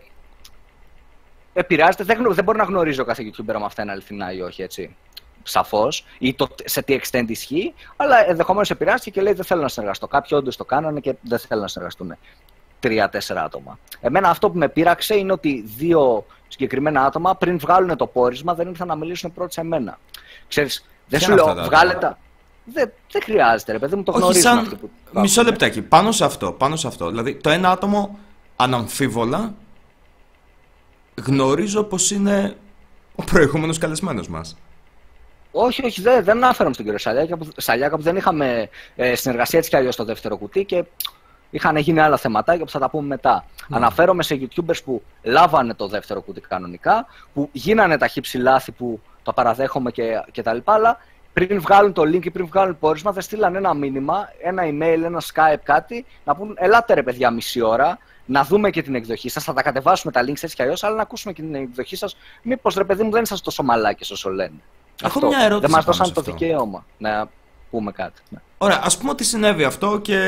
επηρεάζεται. Δεν, δεν μπορεί να γνωρίζει ο κάθε YouTuber αν αυτά είναι αληθινά ή όχι, έτσι σαφώς, ή το, σε τι extent ισχύει, αλλά ενδεχομένως επηρεάστηκε και λέει: Δεν θέλω να συνεργαστώ. Κάποιοι όντως το κάνανε και δεν θέλουν να συνεργαστούν τρία-τέσσερα άτομα. Εμένα αυτό που με πείραξε είναι ότι δύο συγκεκριμένα άτομα πριν βγάλουν το πόρισμα δεν ήρθαν να μιλήσουν πρώτοι σε μένα. Ξέρεις, δεν σου λέω, βγάλε τα. Δεν, δεν χρειάζεται, ρε παιδί μου, το γνωρίζουμε σαν... αυτό που... Μισό λεπτάκι, πάνω σε αυτό, πάνω σε αυτό. Δηλαδή, το ένα άτομο αναμφίβολα γνωρίζω πως είναι ο προηγούμενος καλεσμένος μας. Όχι, όχι, δεν, δεν αναφέρομαι στον κύριο Σαλιάκα που, Σαλιάκα που δεν είχαμε ε, συνεργασία έτσι κι αλλιώς στο δεύτερο κουτί και είχαν γίνει άλλα θεματάκια που θα τα πούμε μετά. Mm. Αναφέρομαι σε YouTubers που λάβανε το δεύτερο κουτί κανονικά, που γίνανε τα χύψη λάθη που τα παραδέχομαι και, και τα λοιπά, αλλά πριν βγάλουν το link ή πριν βγάλουν πόρισμα, δεν στείλαν ένα μήνυμα, ένα email, ένα Skype, κάτι, να πούν Ελάτε ρε παιδιά, μισή ώρα, να δούμε και την εκδοχή σας. Θα τα κατεβάσουμε τα links έτσι κι αλλιώς, αλλά να ακούσουμε και την εκδοχή σας. Μήπως ρε παιδί μου δεν είσαστε τόσο μαλάκι όσο λένε. Έχω αυτό. μια ερώτηση. Δεν μας δώσαν το δικαίωμα να πούμε κάτι. Ναι. Ωραία, ας πούμε ότι συνέβη αυτό και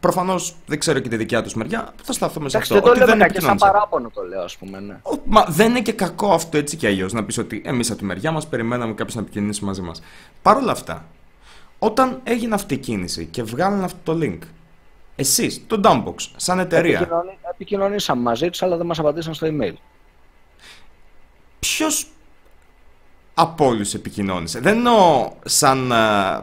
προφανώς δεν ξέρω και τη δικιά τους μεριά. Θα σταθούμε σε αυτό. Δεν το ότι λέω δεν και σαν παράπονο το λέω, ας πούμε. Ναι. Ο, μα δεν είναι και κακό αυτό έτσι κι αλλιώς να πεις ότι εμείς από τη μεριά μας περιμέναμε κάποιο να επικοινωνήσει μαζί μας. Παρ' όλα αυτά, όταν έγινε αυτή η κίνηση και βγάλανε αυτό το link, εσείς, το Dumpbox, σαν εταιρεία. Επικοινωνήσαμε μαζί τους, αλλά δεν μας απαντήσαν στο email. Ποιος από όλους επικοινώνησε. Δεν εννοώ σαν.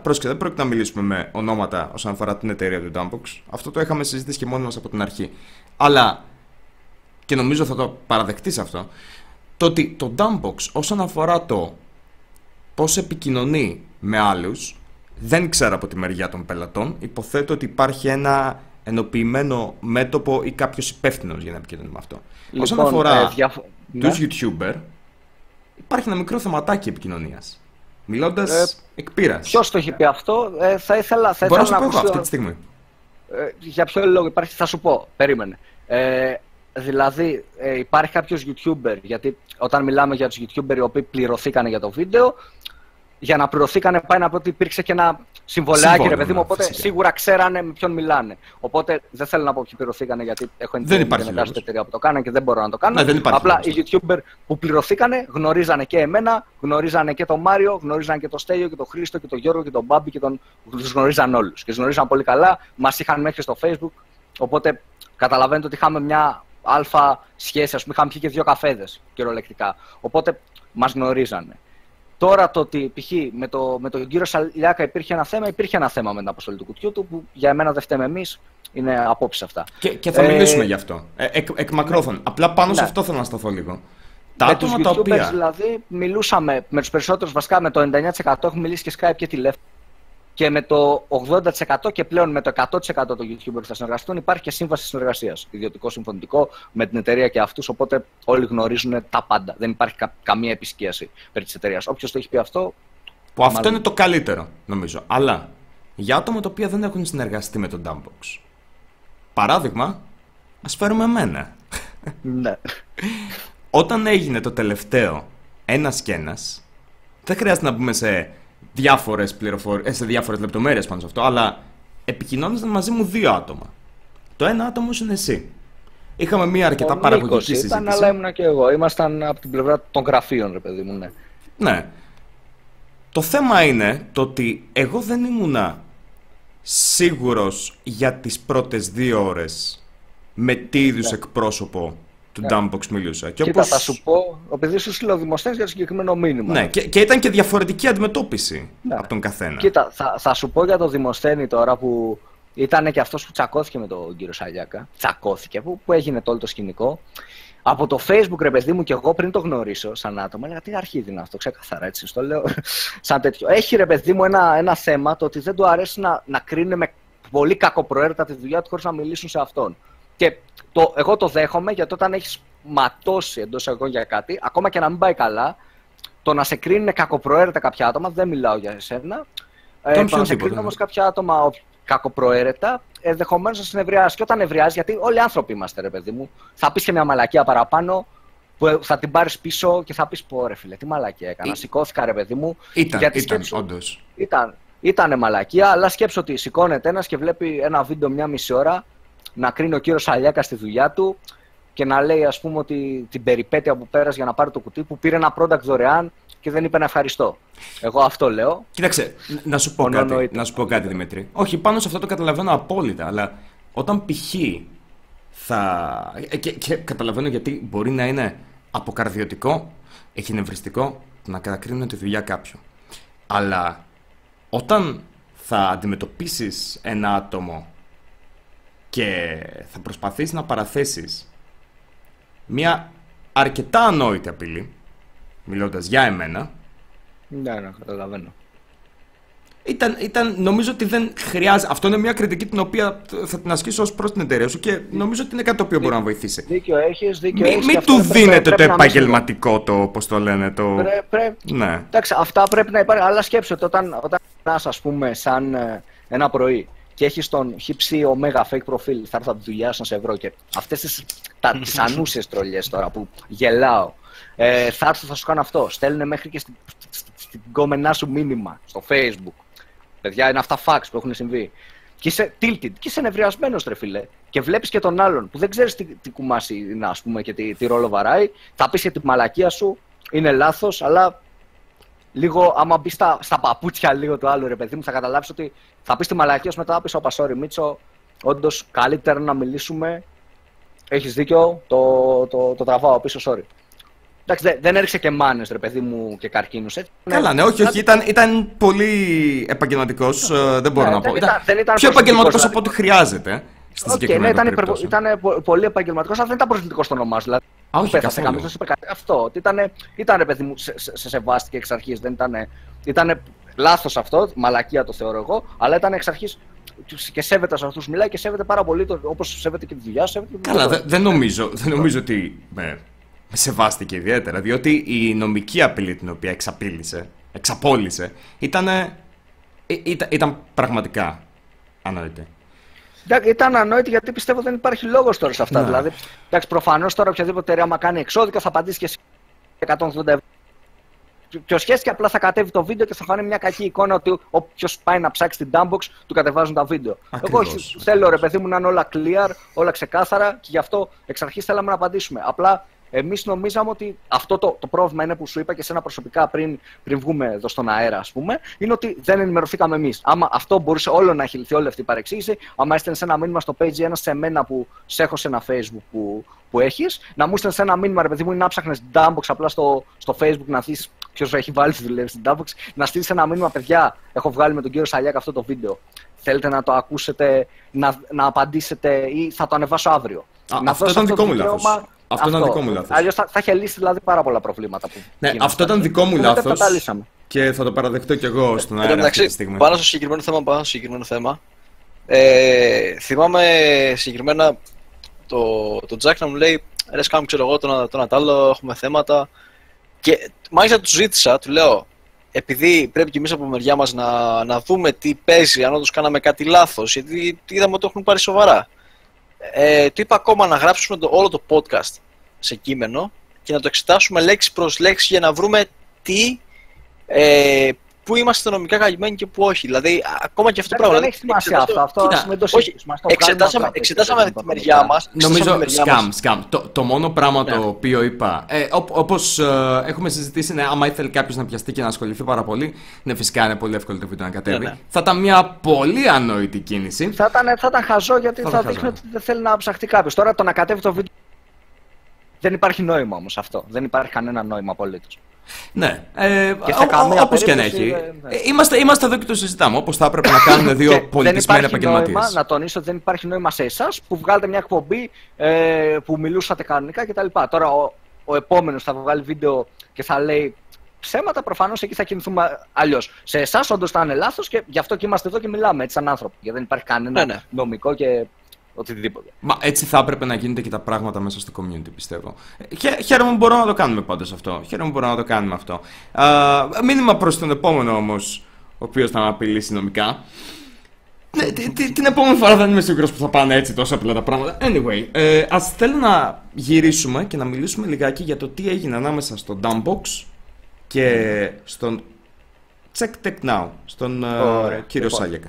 Πρόσκειται, δεν πρόκειται να μιλήσουμε με ονόματα όσον αφορά την εταιρεία του Dumpbox. Αυτό το είχαμε συζητήσει και μόνοι μας από την αρχή. Αλλά. και νομίζω θα το παραδεχτείς αυτό. Το ότι το Dumpbox όσον αφορά το πώς επικοινωνεί με άλλους, δεν ξέρω από τη μεριά των πελατών. Υποθέτω ότι υπάρχει ένα ενοποιημένο μέτωπο ή κάποιος υπεύθυνος για να επικοινωνεί με αυτό. Λοιπόν, όσον αφορά ε, διαφο... τους ναι. YouTuber, υπάρχει ένα μικρό θεματάκι επικοινωνίας. Μιλώντας ε, εκ πείρας. Ποιος το έχει πει αυτό, ε, θα ήθελα, θα Μπορώ ήθελα να, να σου πω αυτή τη στιγμή. Ε, για ποιο λόγο υπάρχει, θα σου πω. Περίμενε. Ε, δηλαδή, ε, υπάρχει κάποιος YouTuber, γιατί όταν μιλάμε για τους YouTuber οι οποίοι πληρωθήκαν για το βίντεο, για να πληρωθήκανε πάει να πω ότι υπήρξε και ένα συμβολάκι, ρε Συμβόλαιο, παιδί μου. ναι, Οπότε φυσικά. σίγουρα ξέρανε με ποιον μιλάνε. Οπότε δεν θέλω να πω ποιοι πληρωθήκανε γιατί έχω Δεν υπάρχει μετά λόγος. εταιρεία που το κάνανε και δεν μπορώ να το κάνω. Ναι, δεν υπάρχει Απλά λόγος. οι YouTuber που πληρωθήκανε γνωρίζανε και εμένα, γνωρίζανε και τον Μάριο, γνωρίζανε και τον Στέλιο και τον Χρήστο και τον Γιώργο και τον Μπάμπη και τον. Τους γνωρίζαν όλους. Και τους γνωρίζαν πολύ καλά. Μας είχαν μέχρι στο Facebook. Οπότε καταλαβαίνετε ότι είχαμε μια αλφα σχέση. Α πούμε, είχαμε πιει και δύο καφέδες κυριολεκτικά. Οπότε μας γνωρίζανε. Τώρα το ότι π.χ. με, το, με τον κύριο Σαλιάκα υπήρχε ένα θέμα, υπήρχε ένα θέμα με την αποστολή του κουτιού του που για εμένα δεν φταίμε εμείς. Είναι απόψη αυτά. Και, και θα Ε, μιλήσουμε γι' αυτό. Ε, εκ, εκ μακρόθεν. Απλά πάνω σε Ναι. αυτό θέλω να σταθώ λίγο. Τα με τους άτομα τα YouTubers οποία. δηλαδή μιλούσαμε με τους περισσότερους βασικά με το 99% έχουμε μιλήσει και Skype και τηλέφωνο και με το 80% και πλέον με το 100% των YouTubers που θα συνεργαστούν υπάρχει και σύμβαση συνεργασίας, ιδιωτικό συμφωνητικό με την εταιρεία και αυτούς, οπότε όλοι γνωρίζουν τα πάντα. Δεν υπάρχει κα- καμία επισκίαση περί της εταιρείας. Όποιος το έχει πει αυτό, Που αυτό Μάλλον. είναι το καλύτερο, νομίζω. Αλλά για άτομα τα οποία δεν έχουν συνεργαστεί με τον Dumpbox. Παράδειγμα, ας φέρουμε εμένα. ναι. Όταν έγινε το τελευταίο ένας και ένας, δεν χρειάζεται να μπούμε σε διάφορες πληροφορίε, σε διάφορες λεπτομέρειες πάνω σε αυτό, αλλά επικοινώνησαν μαζί μου δύο άτομα. Το ένα άτομο είναι εσύ. Είχαμε μία αρκετά Ο παραγωγική Νίκος συζήτηση. ήταν, αλλά ήμουν και εγώ. Ήμασταν από την πλευρά των γραφείων, ρε παιδί μου, ναι. Ναι. Το θέμα είναι το ότι εγώ δεν ήμουνα σίγουρος για τις πρώτες δύο ώρες με τι είδους εκπρόσωπο του Dumpbox μιλούσα. Και Ναι. Κοίτα, όπως... θα σου πω, επειδή σου στείλω δημοσθένες για το συγκεκριμένο μήνυμα. Ναι, και, και ήταν και διαφορετική αντιμετώπιση Ναι. από τον καθένα. Κοίτα, θα, θα σου πω για το Δημοσθένη τώρα που ήταν και αυτός που τσακώθηκε με τον κύριο Σαλιάκα. Τσακώθηκε, που, που έγινε το όλο το σκηνικό. Από το Facebook, ρε παιδί μου, και εγώ πριν το γνωρίσω σαν άτομο, έλεγα τι αρχίδι είναι αυτό, ξεκαθαρά έτσι, στο λέω <laughs> σαν τέτοιο. Έχει ρε παιδί μου ένα, ένα θέμα το ότι δεν του αρέσει να, να κρίνουν με πολύ κακοπροαίρετα τη δουλειά του χωρίς να μιλήσουν σε αυτόν. Και το, εγώ το δέχομαι γιατί όταν έχεις ματώσει εντός εγώ για κάτι, ακόμα και να μην πάει καλά, το να σε κρίνουν κακοπροαίρετα κάποια άτομα, δεν μιλάω για εσένα. Ε, το να σε οποιονδήποτε, κρίνουν ναι. όμως κάποια άτομα ο- κακοπροαίρετα, ενδεχομένως να συνευριάσει. Και όταν νευριάζει, γιατί όλοι άνθρωποι είμαστε, ρε παιδί μου, θα πεις και μια μαλακία παραπάνω που θα την πάρεις πίσω και θα πεις: Πω ρε φίλε, τι μαλακία έκανα. Ή- Σηκώθηκα, ρε παιδί μου. Ήταν, γιατί ήταν, σκέψου- όντως. ήταν, ήτανε μαλακία, αλλά σκέψω ότι σηκώνεται ένας και βλέπει ένα βίντεο μια μισή ώρα να κρίνει ο κύριος Αλιάκα στη δουλειά του και να λέει, ας πούμε, ότι την περιπέτεια που πέρασε για να πάρει το κουτί που πήρε ένα product δωρεάν και δεν είπε να ευχαριστώ. Εγώ αυτό λέω. Κοίταξε, ν- να σου πω Ο κάτι, Νόνο ήταν. να σου πω κάτι Δημήτρη. Όχι, πάνω σε αυτό το καταλαβαίνω απόλυτα, αλλά όταν π.χ. θα... ε, Και, και καταλαβαίνω γιατί μπορεί να είναι αποκαρδιωτικό, εχυνευριστικό να κατακρίνουν τη δουλειά κάποιου. Αλλά όταν θα αντιμετωπίσεις ένα άτομο και θα προσπαθείς να παραθέσεις μια αρκετά ανόητη απειλή, μιλώντας για εμένα, Ναι, ναι, καταλαβαίνω. Ήταν, ήταν, νομίζω ότι δεν χρειάζεται. Αυτό είναι μια κριτική την οποία θα την ασκήσω ως προς την εταιρεία σου και νομίζω ότι είναι κάτι το οποίο μπορεί να βοηθήσει. Δίκιο έχεις, δίκιο Μην έχεις μη και αυτό του πρέπει- δίνετε πρέπει το να μην επαγγελματικό το, όπω το λένε. Το... συμβεί. Πρέ- πρέ- Ναι. Εντάξει, αυτά πρέπει να υπάρχουν. Αλλά σκέψτε ότι όταν, όταν περνάς, ας πούμε, σαν ε, ένα πρωί και έχει τον χύψη ωμέγα fake profile, θα έρθω από τη δουλειά σου να σε βρω και αυτές τις τις <laughs> ανούσιες τρολιές τώρα που γελάω. Ε, θα έρθω, θα σου κάνω αυτό. Στέλνουν μέχρι και στην, στην, στην κόμενά σου μήνυμα στο facebook. Παιδιά, είναι αυτά facts που έχουν συμβεί. Και είσαι tilted και είσαι νευριασμένος, ρε φίλε. Και βλέπεις και τον άλλον που δεν ξέρεις τι, τι κουμάσι είναι, ας πούμε, και τι, τι ρόλο βαράει. Θα πεις και τη μαλακία σου, είναι λάθος, αλλά λίγο, άμα μπεις στα, στα παπούτσια λίγο του άλλου, ρε παιδί μου, θα καταλάβεις ότι θα πεις τη μαλακία σου μετά θα πεις: Όπα, sorry, Μίτσο, όντως καλύτερα να μιλήσουμε. Έχεις δίκιο, το, το, το τραβάω πίσω, sorry. Εντάξει, δεν, δεν έριξε και μάνες, ρε παιδί μου, και καρκίνους. Καλά, ναι, όχι, όχι. Ήταν, ήταν πολύ επαγγελματικός. δεν μπορώ Ναι, να δεν πω. ήταν- δεν ήταν πιο επαγγελματικός προσωπικός, από ό,τι χρειάζεται. Στη Οκ, συγκεκριμένη ναι, ήταν, περίπτωση. υπερβο- ήταν πο- πολύ επαγγελματικός, αλλά δεν ήταν προσβλητικός στο όνομά σου. Δηλαδή, Α, όχι, πέθασε καθόλου. κάποιος, δεν σου είπε κάτι. Αυτό. Ότι ήταν, ήταν ρε παιδί μου, σε, σε, σε σεβάστηκε εξ αρχής. Δεν ήταν. Ήταν λάθος αυτό, μαλακία το θεωρώ εγώ, αλλά ήταν εξ αρχής και σέβεται σε αυτούς που μιλάει και σέβεται πάρα πολύ όπως σέβεται και τη δουλειά σου. σέβεται και τη Καλά, δουλειά δεν, του. δεν νομίζω, δεν νομίζω ότι με, με σεβάστηκε ιδιαίτερα, διότι η νομική απειλή την οποία εξαπήλυσε, εξαπόλυσε, ήταν, ήταν, ήταν πραγματικά ανόητη. Εντάξει, Ήταν ανόητη γιατί πιστεύω δεν υπάρχει λόγος τώρα σε αυτά. Ναι. Δηλαδή, εντάξει, προφανώς τώρα οποιαδήποτε εταιρεία μα κάνει εξώδικα θα απαντήσει και σε 180 ευρώ. πιο σχέσης και απλά θα κατέβει το βίντεο και θα φανεί μια κακή εικόνα ότι όποιος πάει να ψάξει την Dumbbox του κατεβάζουν τα βίντεο. Ακριβώς. Εγώ όχι, θέλω ρε παιδί μου να είναι όλα clear, όλα ξεκάθαρα και γι' αυτό εξ αρχής θέλαμε να απαντήσουμε. Απλά εμείς νομίζαμε ότι αυτό το, το πρόβλημα είναι που σου είπα και σε ένα προσωπικά πριν, πριν βγούμε εδώ στον αέρα, ας πούμε, είναι ότι δεν ενημερωθήκαμε εμείς. Άμα αυτό μπορούσε όλο να έχει λυθεί, όλη αυτή η παρεξήγηση, άμα έστελνε ένα μήνυμα στο page ένα σε μένα που σε έχω σε ένα facebook που, που έχεις, να μου στέλνει ένα μήνυμα, ρε παιδί μου, ή να ψάχνει Dumbbox απλά στο, στο facebook να δεις ποιος έχει βάλει τη δουλειά στην Dumbbox, να στείλεις ένα μήνυμα, παιδιά, έχω βγάλει με τον κύριο Σαλιάκ αυτό το βίντεο. Θέλετε να το ακούσετε, να, να απαντήσετε ή θα το ανεβάσω αύριο. Α, να αυτό δώσω ήταν δικό μου δικαίωμα- λάθος. Αυτό ήταν δικό μου λάθος. Αλλιώς θα, θα είχε λύσει δηλαδή πάρα πολλά προβλήματα που. Ναι, γίνονται. αυτό ήταν δικό μου Οπότε λάθος. τα λύσαμε. Και θα το παραδεχτώ κι εγώ στον Εν αέρα τω αυτή μεταξύ, τη στιγμή. πάνω στο συγκεκριμένο θέμα, πάνω στο συγκεκριμένο θέμα, ε, θυμάμαι συγκεκριμένα το, το Jack να μου λέει ρε σκάμου ξέρω εγώ τον, τον Ατάλο, έχουμε θέματα και μάλιστα του ζήτησα, του λέω επειδή πρέπει και εμείς από μεριά μας να, να δούμε τι παίζει, αν όντως κάναμε κάτι λάθος, γιατί είδαμε ότι το έχουν πάρει σοβαρά. Ε, του είπα ακόμα να γράψουμε το, όλο το podcast σε κείμενο και να το εξετάσουμε λέξη προς λέξη για να βρούμε τι, ε, πού είμαστε νομικά καλυμμένοι και πού όχι. Δηλαδή, α- ακόμα και αυτό το Δεν, πράγμα. δεν έχει δηλαδή, σημασία αυτό. Αυτό Κοίτα, ας μην το όχι, συζητήσουμε, ας το βγάλουμε εξετάσαμε, από εξετάσαμε τράπεζα, τη δεν μεριά υπάρχει μας. Νομίζω εξετάσαμε τη μεριά σκάμ, μας. σκάμ. Το, το μόνο πράγμα Ναι. το οποίο είπα, ε, ό, όπως ε, έχουμε συζητήσει, είναι άμα ήθελε κάποιος να πιαστεί και να ασχοληθεί πάρα πολύ, ναι φυσικά είναι πολύ εύκολο το βίντεο να κατέβει. Ναι, ναι. Θα ήταν μια πολύ ανόητη κίνηση. Θα ήταν, θα ήταν χαζό γιατί Θα θα, ήταν δείχνει χαζό. ότι δεν θέλει να ψαχτεί κάποιος. Τώρα το να κατέβει το βίντεο. Δεν υπάρχει νόημα όμως αυτό. Δεν υπάρχει κανένα νόημα απολύτως. Ναι, ε, Και σε καμία όπως και να περίπτωση έχει. δεν- δεν- Ε, είμαστε, είμαστε εδώ και το συζητάμε. Όπως θα έπρεπε να κάνουν <laughs> δύο Και πολιτισμένοι δεν υπάρχει επαγγελματίες. νόημα, να τονίσω ότι δεν υπάρχει νόημα σε εσάς που βγάλετε μια εκπομπή ε, που μιλούσατε κανονικά κτλ. Τώρα ο, ο επόμενος θα βγάλει βίντεο και θα λέει ψέματα, προφανώς εκεί θα κινηθούμε αλλιώς. Σε εσάς όντως θα είναι λάθος και γι' αυτό και είμαστε εδώ και μιλάμε έτσι σαν άνθρωποι. Γιατί δεν υπάρχει κανένα Ναι, ναι. νομικό και οτιδήποτε. Μα έτσι θα έπρεπε να γίνεται και τα πράγματα μέσα στο community, πιστεύω. Ε, χαίρομαι χαίρομαι που μπορούμε να το κάνουμε πάντως αυτό. Χαίρομαι που μπορούμε να το κάνουμε αυτό. Α, μήνυμα προς τον επόμενο όμως, ο οποίος θα με απειλήσει νομικά. Ναι, τι- τι- την επόμενη φορά δεν είμαι σίγουρος που θα πάνε έτσι τόσο απλά τα πράγματα. Anyway, ε, ας θέλω να γυρίσουμε και να μιλήσουμε λιγάκι για το τι έγινε ανάμεσα στο Dumbbox και στον Check Tech Now, στον ε, Ωραία. κύριο Λοιπόν. Σάλιακα.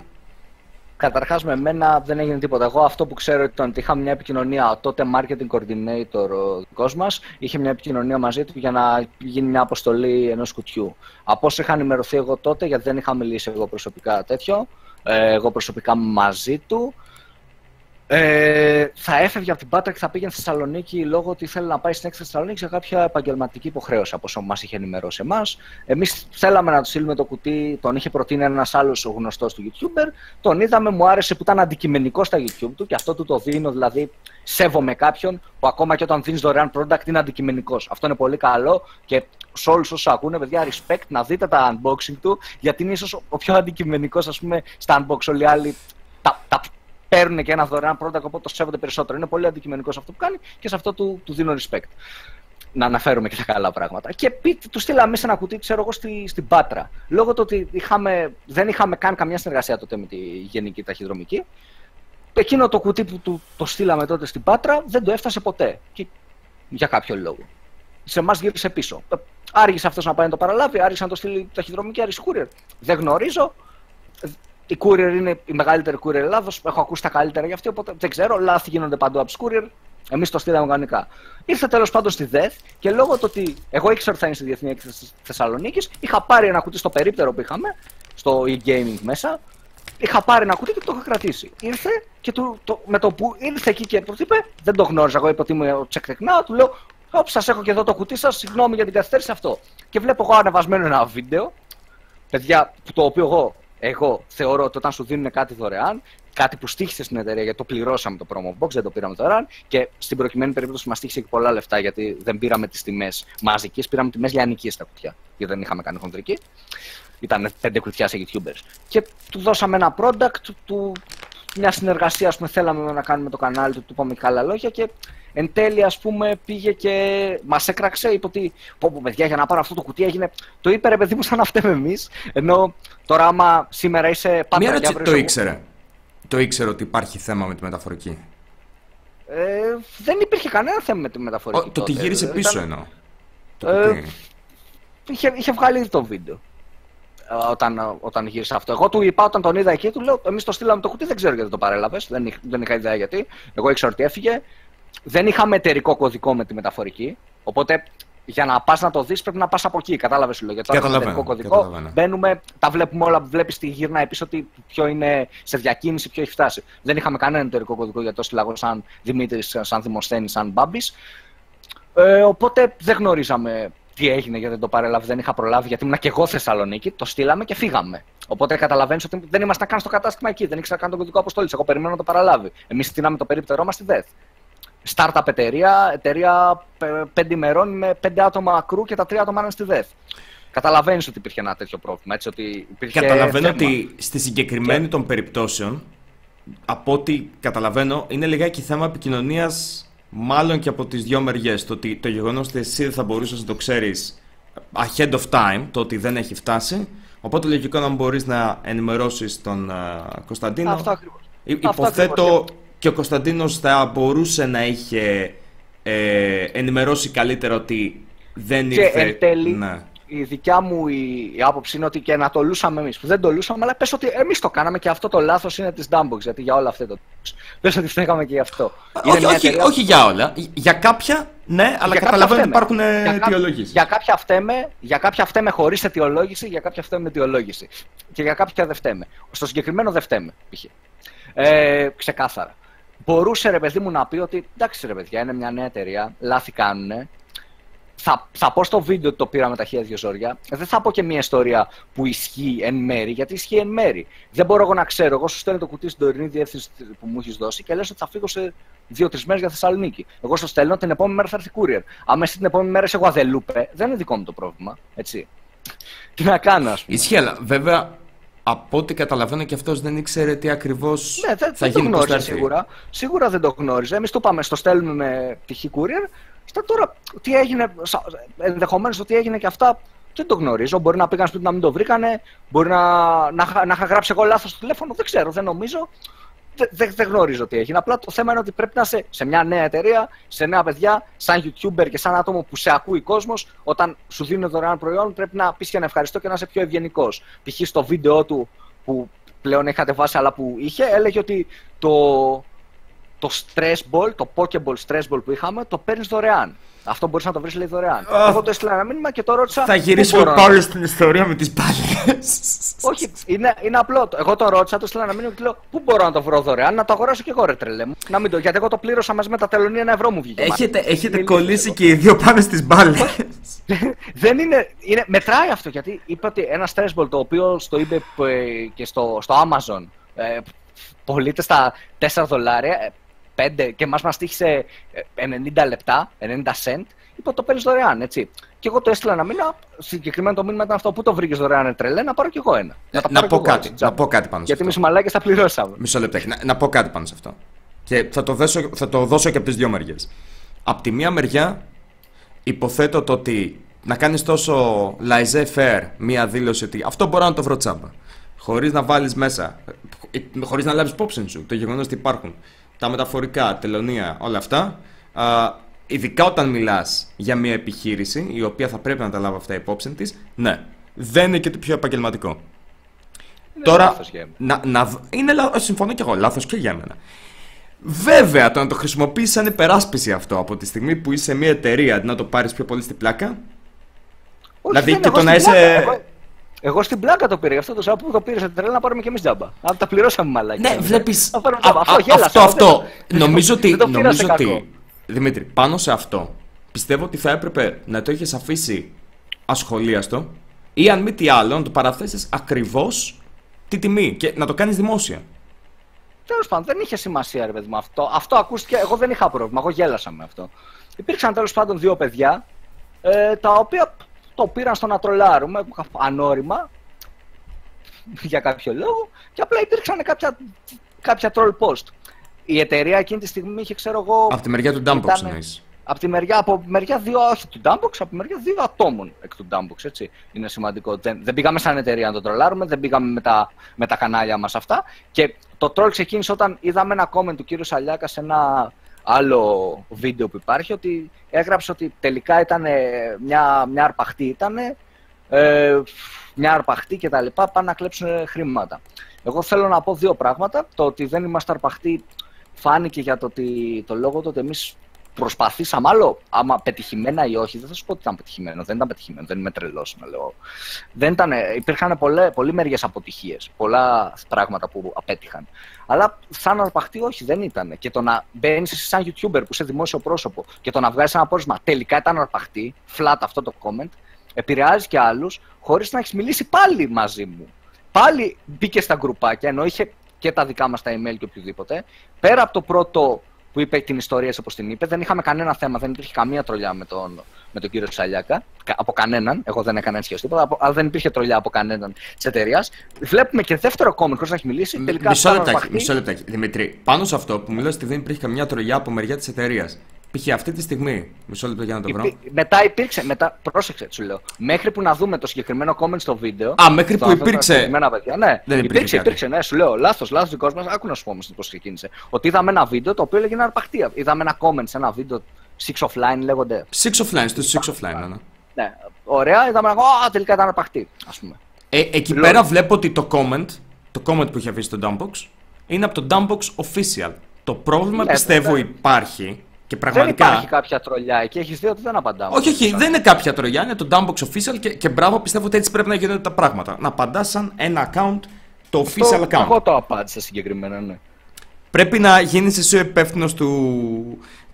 Καταρχάς, με μένα δεν έγινε τίποτα. Εγώ αυτό που ξέρω ήταν ότι είχαμε μια επικοινωνία. Ο τότε marketing coordinator ο δικός μας είχε μια επικοινωνία μαζί του για να γίνει μια αποστολή ενός κουτιού. Από όσο είχα ενημερωθεί εγώ τότε, γιατί δεν είχα μιλήσει εγώ προσωπικά τέτοιο, ε, εγώ προσωπικά μαζί του, ε, θα έφευγε από την Πάτρα και θα πήγαινε στη Θεσσαλονίκη λόγω ότι ήθελε να πάει στην έκθεση Θεσσαλονίκη για κάποια επαγγελματική υποχρέωση, από όσο μας είχε ενημερώσει εμάς. Εμείς θέλαμε να του στείλουμε το κουτί, τον είχε προτείνει ένας άλλος γνωστός του YouTuber. Τον είδαμε, μου άρεσε που ήταν αντικειμενικό στα YouTube του και αυτό του το δίνω, δηλαδή σέβομαι κάποιον που ακόμα και όταν δίνεις δωρεάν product είναι αντικειμενικός. Αυτό είναι πολύ καλό και σε όλους όσους ακούνε, παιδιά, respect να δείτε τα unboxing του, γιατί είναι ίσως ο πιο αντικειμενικός, ας πούμε, στα unbox. Όλοι οι άλλοι τα, τα παίρνουν και ένα δωρεάν product, οπότε το σέβονται περισσότερο. Είναι πολύ αντικειμενικό σε αυτό που κάνει και σε αυτό του, του δίνω respect. Να αναφέρουμε και τα καλά πράγματα. Και πείτε, του στείλαμε σε ένα κουτί, ξέρω εγώ, στη, στην Πάτρα. Λόγω του ότι είχαμε, δεν είχαμε καν καμιά συνεργασία τότε με τη Γενική Ταχυδρομική, εκείνο το κουτί που του, το στείλαμε τότε στην Πάτρα δεν το έφτασε ποτέ. Και, για κάποιο λόγο. Σε εμάς γύρισε πίσω. Ε, Άργησε αυτός να πάει να το παραλάβει, άργησε να το στείλει ταχυδρομική, άργησε courier. Δεν γνωρίζω. Ε, Η courier είναι η μεγαλύτερη courier Ελλάδος. Έχω ακούσει τα καλύτερα για αυτή, οπότε δεν ξέρω. Λάθη γίνονται παντού από του courier. Εμείς το στείλαμε κανονικά. Ήρθε τέλος πάντων στη ΔΕΘ και λόγω του ότι εγώ ήξερα ότι θα είναι στη Διεθνή Έκθεση της Θεσσαλονίκης, είχα πάρει ένα κουτί στο περίπτερο που είχαμε, στο e-gaming μέσα, είχα πάρει ένα κουτί και το είχα κρατήσει. Ήρθε και του, το, με το που ήρθε εκεί και του είπε, δεν το γνώριζα. Εγώ είπα ότι είμαι ο Check Tech Now, του λέω, Ωπ, σας έχω και εδώ το κουτί σας, συγγνώμη για την καθυστέρηση αυτό. Και βλέπω εγώ ανεβασμένο ένα βίντεο, παιδιά, που το οποίο εγώ, εγώ θεωρώ ότι όταν σου δίνουν κάτι δωρεάν, κάτι που στήχησε στην εταιρεία, γιατί το πληρώσαμε το promo box, δεν το πήραμε δωρεάν, και στην προκειμένη περίπτωση μας στήχησε και πολλά λεφτά, γιατί δεν πήραμε τις τιμές μαζικές, πήραμε τιμές λιανικέ στα κουτιά, γιατί δεν είχαμε κάνει χοντρική. Ήταν πέντε κουτιά σε YouTubers. Και του δώσαμε ένα product, του, μια συνεργασία, ας πούμε, θέλαμε να κάνουμε το κανάλι του, του είπαμε καλά λόγια και εν τέλει, ας πούμε, πήγε και μας έκραξε, είπε ότι πω, πω, παιδιά, για να πάρω αυτό το κουτί έγινε. Το είπε ρε παιδί μου, σαν να φταίμε εμείς. Ενώ τώρα, άμα σήμερα είσαι Μια πάντα και ερώτηση, αύριο το είσαι- ήξερε. Το ήξερε ότι υπάρχει θέμα με τη μεταφορική. Ε, δεν υπήρχε κανένα θέμα με τη μεταφορική. Ο, το ότι τότε. γύρισε Ήταν- πίσω εννοώ. Το Ε, κουτί. είχε, είχε βγάλει ήδη το βίντεο. ε, Όταν, όταν γύρισε αυτό. Εγώ του είπα όταν τον είδα εκεί, του λέω: Εμείς το στείλαμε το κουτί, δεν ξέρω γιατί το παρέλαβες. Δεν, είχ- δεν είχα ιδέα γιατί. Εγώ ήξερα ότι έφυγε. Δεν είχαμε εταιρικό κωδικό με τη μεταφορική. Οπότε για να πας να το δεις πρέπει να πας από εκεί. Κατάλαβες σου λέω. Γιατί τώρα έχουμε Καταλαβαίνω, εταιρικό κωδικό. καταλαβαίνω. Μπαίνουμε, τα βλέπουμε όλα. Βλέπεις τη γύρνα πίσω ότι ποιο είναι σε διακίνηση, ποιο έχει φτάσει. Δεν είχαμε κανένα εταιρικό κωδικό για το συλλαγό σαν Δημήτρης, σαν Δημοσθένη, σαν Μπάμπης. Ε, οπότε δεν γνωρίζαμε τι έγινε γιατί δεν το παρέλαβε, δεν είχα προλάβει γιατί ήμουν και εγώ Θεσσαλονίκη. Το στείλαμε και φύγαμε. Οπότε καταλαβαίνεις ότι δεν ήμασταν καν στο κατάστημα εκεί, δεν ήξερα καν τον κωδικό αποστολή. Εγώ περιμένω να το παραλάβει. Εμείς στείλαμε το περίπτερό μας στη ΔΕΘ. Startup εταιρεία, εταιρεία πε- πέντε ημερών με πέντε άτομα ακρού και τα τρία άτομα είναι στη ΔΕΘ. Καταλαβαίνεις ότι υπήρχε ένα τέτοιο πρόβλημα. Έτσι, ότι υπήρχε Καταλαβαίνω θέμα. ότι στη συγκεκριμένη των περιπτώσεων, από ό,τι καταλαβαίνω, είναι λιγάκι θέμα επικοινωνίας μάλλον και από τις δύο μεριές. Το ότι το γεγονός ότι εσύ δεν θα μπορούσες να το ξέρεις ahead of time, το ότι δεν έχει φτάσει. Οπότε λογικό να μπορείς να ενημερώσεις τον α, Κωνσταντίνο. Αυτό ακριβώς. Υ- Αυτό Υποθέτω ακριβώς. Και ο Κωνσταντίνος θα μπορούσε να είχε ε, ενημερώσει καλύτερα ότι δεν Και ήρθε. εν τέλει, Ναι. η δικιά μου η, η άποψη είναι ότι και να το λούσαμε εμείς. Που δεν το λούσαμε, αλλά πες ότι εμείς το κάναμε και αυτό το λάθος είναι της Dumbbox. Γιατί για όλα αυτά το. Πες ότι φταίγαμε και γι' αυτό. Είναι Όχι, μια όχι, εταιρεία- όχι για όλα. Για κάποια, ναι, αλλά για κάποια καταλαβαίνω ότι φταίμε. υπάρχουν Για κά- αιτιολογήσει. Για κάποια φταίμε, για κάποια φταίμε χωρίς αιτιολόγηση, για κάποια φταίμε με αιτιολόγηση. Και για κάποια δεν φταίμε. Στο συγκεκριμένο δεν φταίμε, π.χ. Ε, ξεκάθαρα. Μπορούσε ρε παιδί μου να πει ότι εντάξει ρε παιδιά, είναι μια νέα εταιρεία, λάθη κάνουνε. Θα, θα πω στο βίντεο ότι το πήρα με τα χέρια δύο ζόρια. Δεν θα πω και μια ιστορία που ισχύει εν μέρη, γιατί ισχύει εν μέρη. Δεν μπορώ εγώ να ξέρω. Εγώ σου στέλνω το κουτί στην τωρινή διεύθυνση που μου έχεις δώσει και λες ότι θα φύγω σε δύο-τρεις μέρες για Θεσσαλονίκη. Εγώ στο στέλνω την επόμενη μέρα θα έρθει courier. Άμα εσύ την επόμενη μέρα είσαι Γουαδελούπε, δεν είναι δικό μου το πρόβλημα. Έτσι. Τι να κάνω, ας πούμε. Ισχύει, αλλά βέβαια από ό,τι καταλαβαίνω και αυτός δεν ήξερε τι ακριβώς Ναι, δεν, θα δεν το γίνει πώς θα γνώριζε έρθει. σίγουρα. Σίγουρα δεν το γνώριζε. Εμείς το είπαμε, στο στέλνουμε με π.χ. courier. Στα τώρα, τι έγινε, ενδεχομένως το τι έγινε και αυτά, δεν το γνωρίζω. Μπορεί να πήγαν σπίτι να μην το βρήκανε, μπορεί να, να, είχα- να είχα γράψει εγώ λάθος στο τηλέφωνο, δεν ξέρω, δεν νομίζω. Δεν, δεν, δεν γνωρίζω τι έγινε. Απλά το θέμα είναι ότι πρέπει να είσαι σε μια νέα εταιρεία, σε νέα παιδιά, σαν YouTuber και σαν άτομο που σε ακούει κόσμος. Όταν σου δίνουν δωρεάν προϊόν, πρέπει να πεις και να ευχαριστώ και να είσαι πιο ευγενικός. Π.χ. στο βίντεο του που πλέον έχει κατεβάσει, αλλά που είχε, έλεγε ότι το, το stress ball, το pokeball stress ball που είχαμε, το παίρνεις δωρεάν. Αυτό μπορείς να το βρεις λέει δωρεάν. Αχ. Εγώ το έστειλα ένα μήνυμα και το ρώτησα. Θα «Πού γυρίσουμε μπορώ να- πάλι στην ιστορία με τις μπάλες. Όχι, είναι, είναι απλό. Εγώ το ρώτησα, του έστειλα ένα μήνυμα και του λέω Πού μπορώ να το βρω δωρεάν, να το αγοράσω και εγώ ρε τρελέ μου. Να μην το, γιατί εγώ το πλήρωσα μαζί με τα τελωνία ένα ευρώ μου βγήκε. Έχετε, Μα, έχετε είναι κολλήσει λίγο. και οι δύο πάνω στις μπάλες. Δεν είναι, είναι. Μετράει αυτό γιατί είπα ότι ένα stress ball το οποίο στο eBay που, ε, και στο, στο Amazon ε, πωλείται στα 4 δολάρια, 5 και μας μας τύχησε ε, 90 λεπτά, 90 cent, είπα το παίρνεις δωρεάν, έτσι. Και εγώ το έστειλα ένα μήνα, συγκεκριμένο το μήνυμα ήταν αυτό που το βρήκες δωρεάν, ρε τρελέ, να πάρω κι εγώ ένα. τα να πάρω πω κι εγώ, κάτι, έτσι, να τζάμπα. πω κάτι πάνω σε Γιατί αυτό. εμείς οι μαλάκες τα πληρώσαμε. Μισό λεπτάκι. Να, να πω κάτι πάνω σε αυτό. Και θα το, δώσω, θα το δώσω και από τις δύο μεριές. Απ' τη μία μεριά, υποθέτω το ότι να κάνεις τόσο laissez-faire μία δήλωση ότι αυτό μπορώ να το βρω τσάμπα. Χωρίς να βάλεις μέσα, χωρίς να λάβεις υπόψη σου το γεγονός ότι υπάρχουν τα μεταφορικά, τελωνία, όλα αυτά. Α, ειδικά όταν μιλάς για μία επιχείρηση η οποία θα πρέπει να τα λάβει αυτά υπόψη της, ναι, δεν είναι και το πιο επαγγελματικό. Είναι Τώρα, λάθος για εμένα. να, να, δ- είναι λάθος, συμφωνώ και εγώ, λάθος και για μένα. Βέβαια, το να το χρησιμοποιήσει σαν υπεράσπιση αυτό από τη στιγμή που είσαι μια εταιρεία αντί να το πάρεις πιο πολύ στην πλάκα. Όχι, δηλαδή δεν, και εγώ το να στην είσαι- πλάκα, Εγώ, εγώ στην πλάκα το πήρα, γι' αυτό το Σάββατο που το πήρε σε τρέλα να πάρουμε και εμείς τζάμπα. Αν τα πληρώσαμε μαλάκι. Ναι, βλέπεις. Να πάρουμε τζάμπα. Αυτό Αυτό, γέλασα. αυτό. δεν- <laughs> Νομίζω ότι. δεν το πήρα Νομίζω σε κακό. ότι Δημήτρη, πάνω σε αυτό πιστεύω ότι θα έπρεπε να το είχες αφήσει ασχολίαστο ή αν μη τι άλλο να το παραθέσεις ακριβώς τη τιμή και να το κάνεις δημόσια. Τέλος πάντων, δεν είχε σημασία, ρε παιδί μου αυτό. Αυτό ακούστηκε. Εγώ δεν είχα πρόβλημα. Εγώ γέλασα με αυτό. Υπήρξαν τέλος πάντων δύο παιδιά ε, τα οποία το πήραν στο να τρολάρουμε ανώρημα για κάποιο λόγο και απλά υπήρξαν κάποια, κάποια troll post. Η εταιρεία εκείνη τη στιγμή είχε, ξέρω εγώ. Από τη μεριά του Dumpbox Ήτανε- εννοείς. Από τη μεριά, από μεριά δύο, όχι του Dumpbox, από τη μεριά δύο ατόμων εκ του Dumpbox, έτσι. Είναι σημαντικό. Δεν, δεν πήγαμε σαν εταιρεία να τον τρολάρουμε, δεν πήγαμε με τα, με τα κανάλια μας αυτά. Και το troll ξεκίνησε όταν είδαμε ένα comment του κύριου Σαλιάκα σε ένα άλλο βίντεο που υπάρχει, ότι έγραψε ότι τελικά ήταν μια, μια αρπαχτή ήταν ε, μια αρπαχτή κτλ. πάνε να κλέψουν χρήματα. Εγώ θέλω να πω δύο πράγματα. Το ότι δεν είμαστε αρπαχτοί φάνηκε για το, ότι, το λόγο του ότι εμείς προσπαθήσαμε άλλο, άμα πετυχημένα ή όχι, δεν θα σου πω ότι ήταν πετυχημένο. Δεν ήταν πετυχημένο, δεν είμαι τρελός να λέω. Δεν ήταν, υπήρχαν πολλέ, πολλοί μερικέ αποτυχίες, πολλά πράγματα που απέτυχαν. Αλλά σαν αρπαχτή, όχι, δεν ήταν. Και το να μπαίνεις εσύ σαν YouTuber που είσαι δημόσιο πρόσωπο και το να βγάζει ένα πόρισμα τελικά ήταν αρπαχτή, flat αυτό το comment, επηρεάζει και άλλους χωρίς να έχεις μιλήσει πάλι μαζί μου. Πάλι μπήκε στα γκρουπάκια, ενώ είχε και τα δικά μας τα email και οποιοδήποτε. Πέρα από το πρώτο που είπε την ιστορία όπως την είπε. Δεν είχαμε κανένα θέμα, δεν υπήρχε καμία τρολιά με τον, με τον κύριο Σαλιάκα. Από κανέναν. Εγώ δεν έκανα έτσι τίποτα, αλλά δεν υπήρχε τρολιά από κανέναν της εταιρείας. Βλέπουμε και δεύτερο κόμμα χωρίς να έχει μιλήσει. Τελικά μισό λεπτάκι, μισό λεπτάκι. Δημητρή, πάνω σε αυτό που μιλάς ότι δεν υπήρχε καμία τρολιά από μεριά της εταιρείας. Π.χ. αυτή τη στιγμή. Μισό λεπτό για να το βρω. Μετά υπήρξε. Μετά, πρόσεξε, σου λέω. Μέχρι που να δούμε το συγκεκριμένο comment στο βίντεο. Α, μέχρι που υπήρξε. Παιδιά, ναι, δεν υπήρξε, υπήρξε, υπήρξε, ναι, σου λέω. Λάθος, λάθος δικός μας. Άκου να σου πω όμως πώς ξεκίνησε. Ότι είδαμε ένα βίντεο το οποίο έλεγε αρπαχτία. Είδαμε ένα comment σε ένα βίντεο. Six offline λέγονται. Six offline, στο six offline, ναι. ναι. Ωραία, είδαμε ένα. Α, τελικά ήταν αρπαχτή, ας πούμε. Ε, εκεί πέρα βλέπω ότι το comment, το comment που είχε αφήσει στο Dumpbox, είναι από το Dumpbox official. Το πρόβλημα ναι, πιστεύω υπάρχει και πραγματικά... Δεν υπάρχει κάποια τρολιά εκεί, έχεις δει ότι δεν απαντάμε. Όχι, όχι, δεν είναι κάποια τρολιά, είναι το Dumpbox Official και, και μπράβο, πιστεύω ότι έτσι πρέπει να γίνονται τα πράγματα. Να απαντάς σαν ένα account, το official account. Εγώ το απάντησα συγκεκριμένα, ναι. Πρέπει να γίνεις εσύ ο υπεύθυνος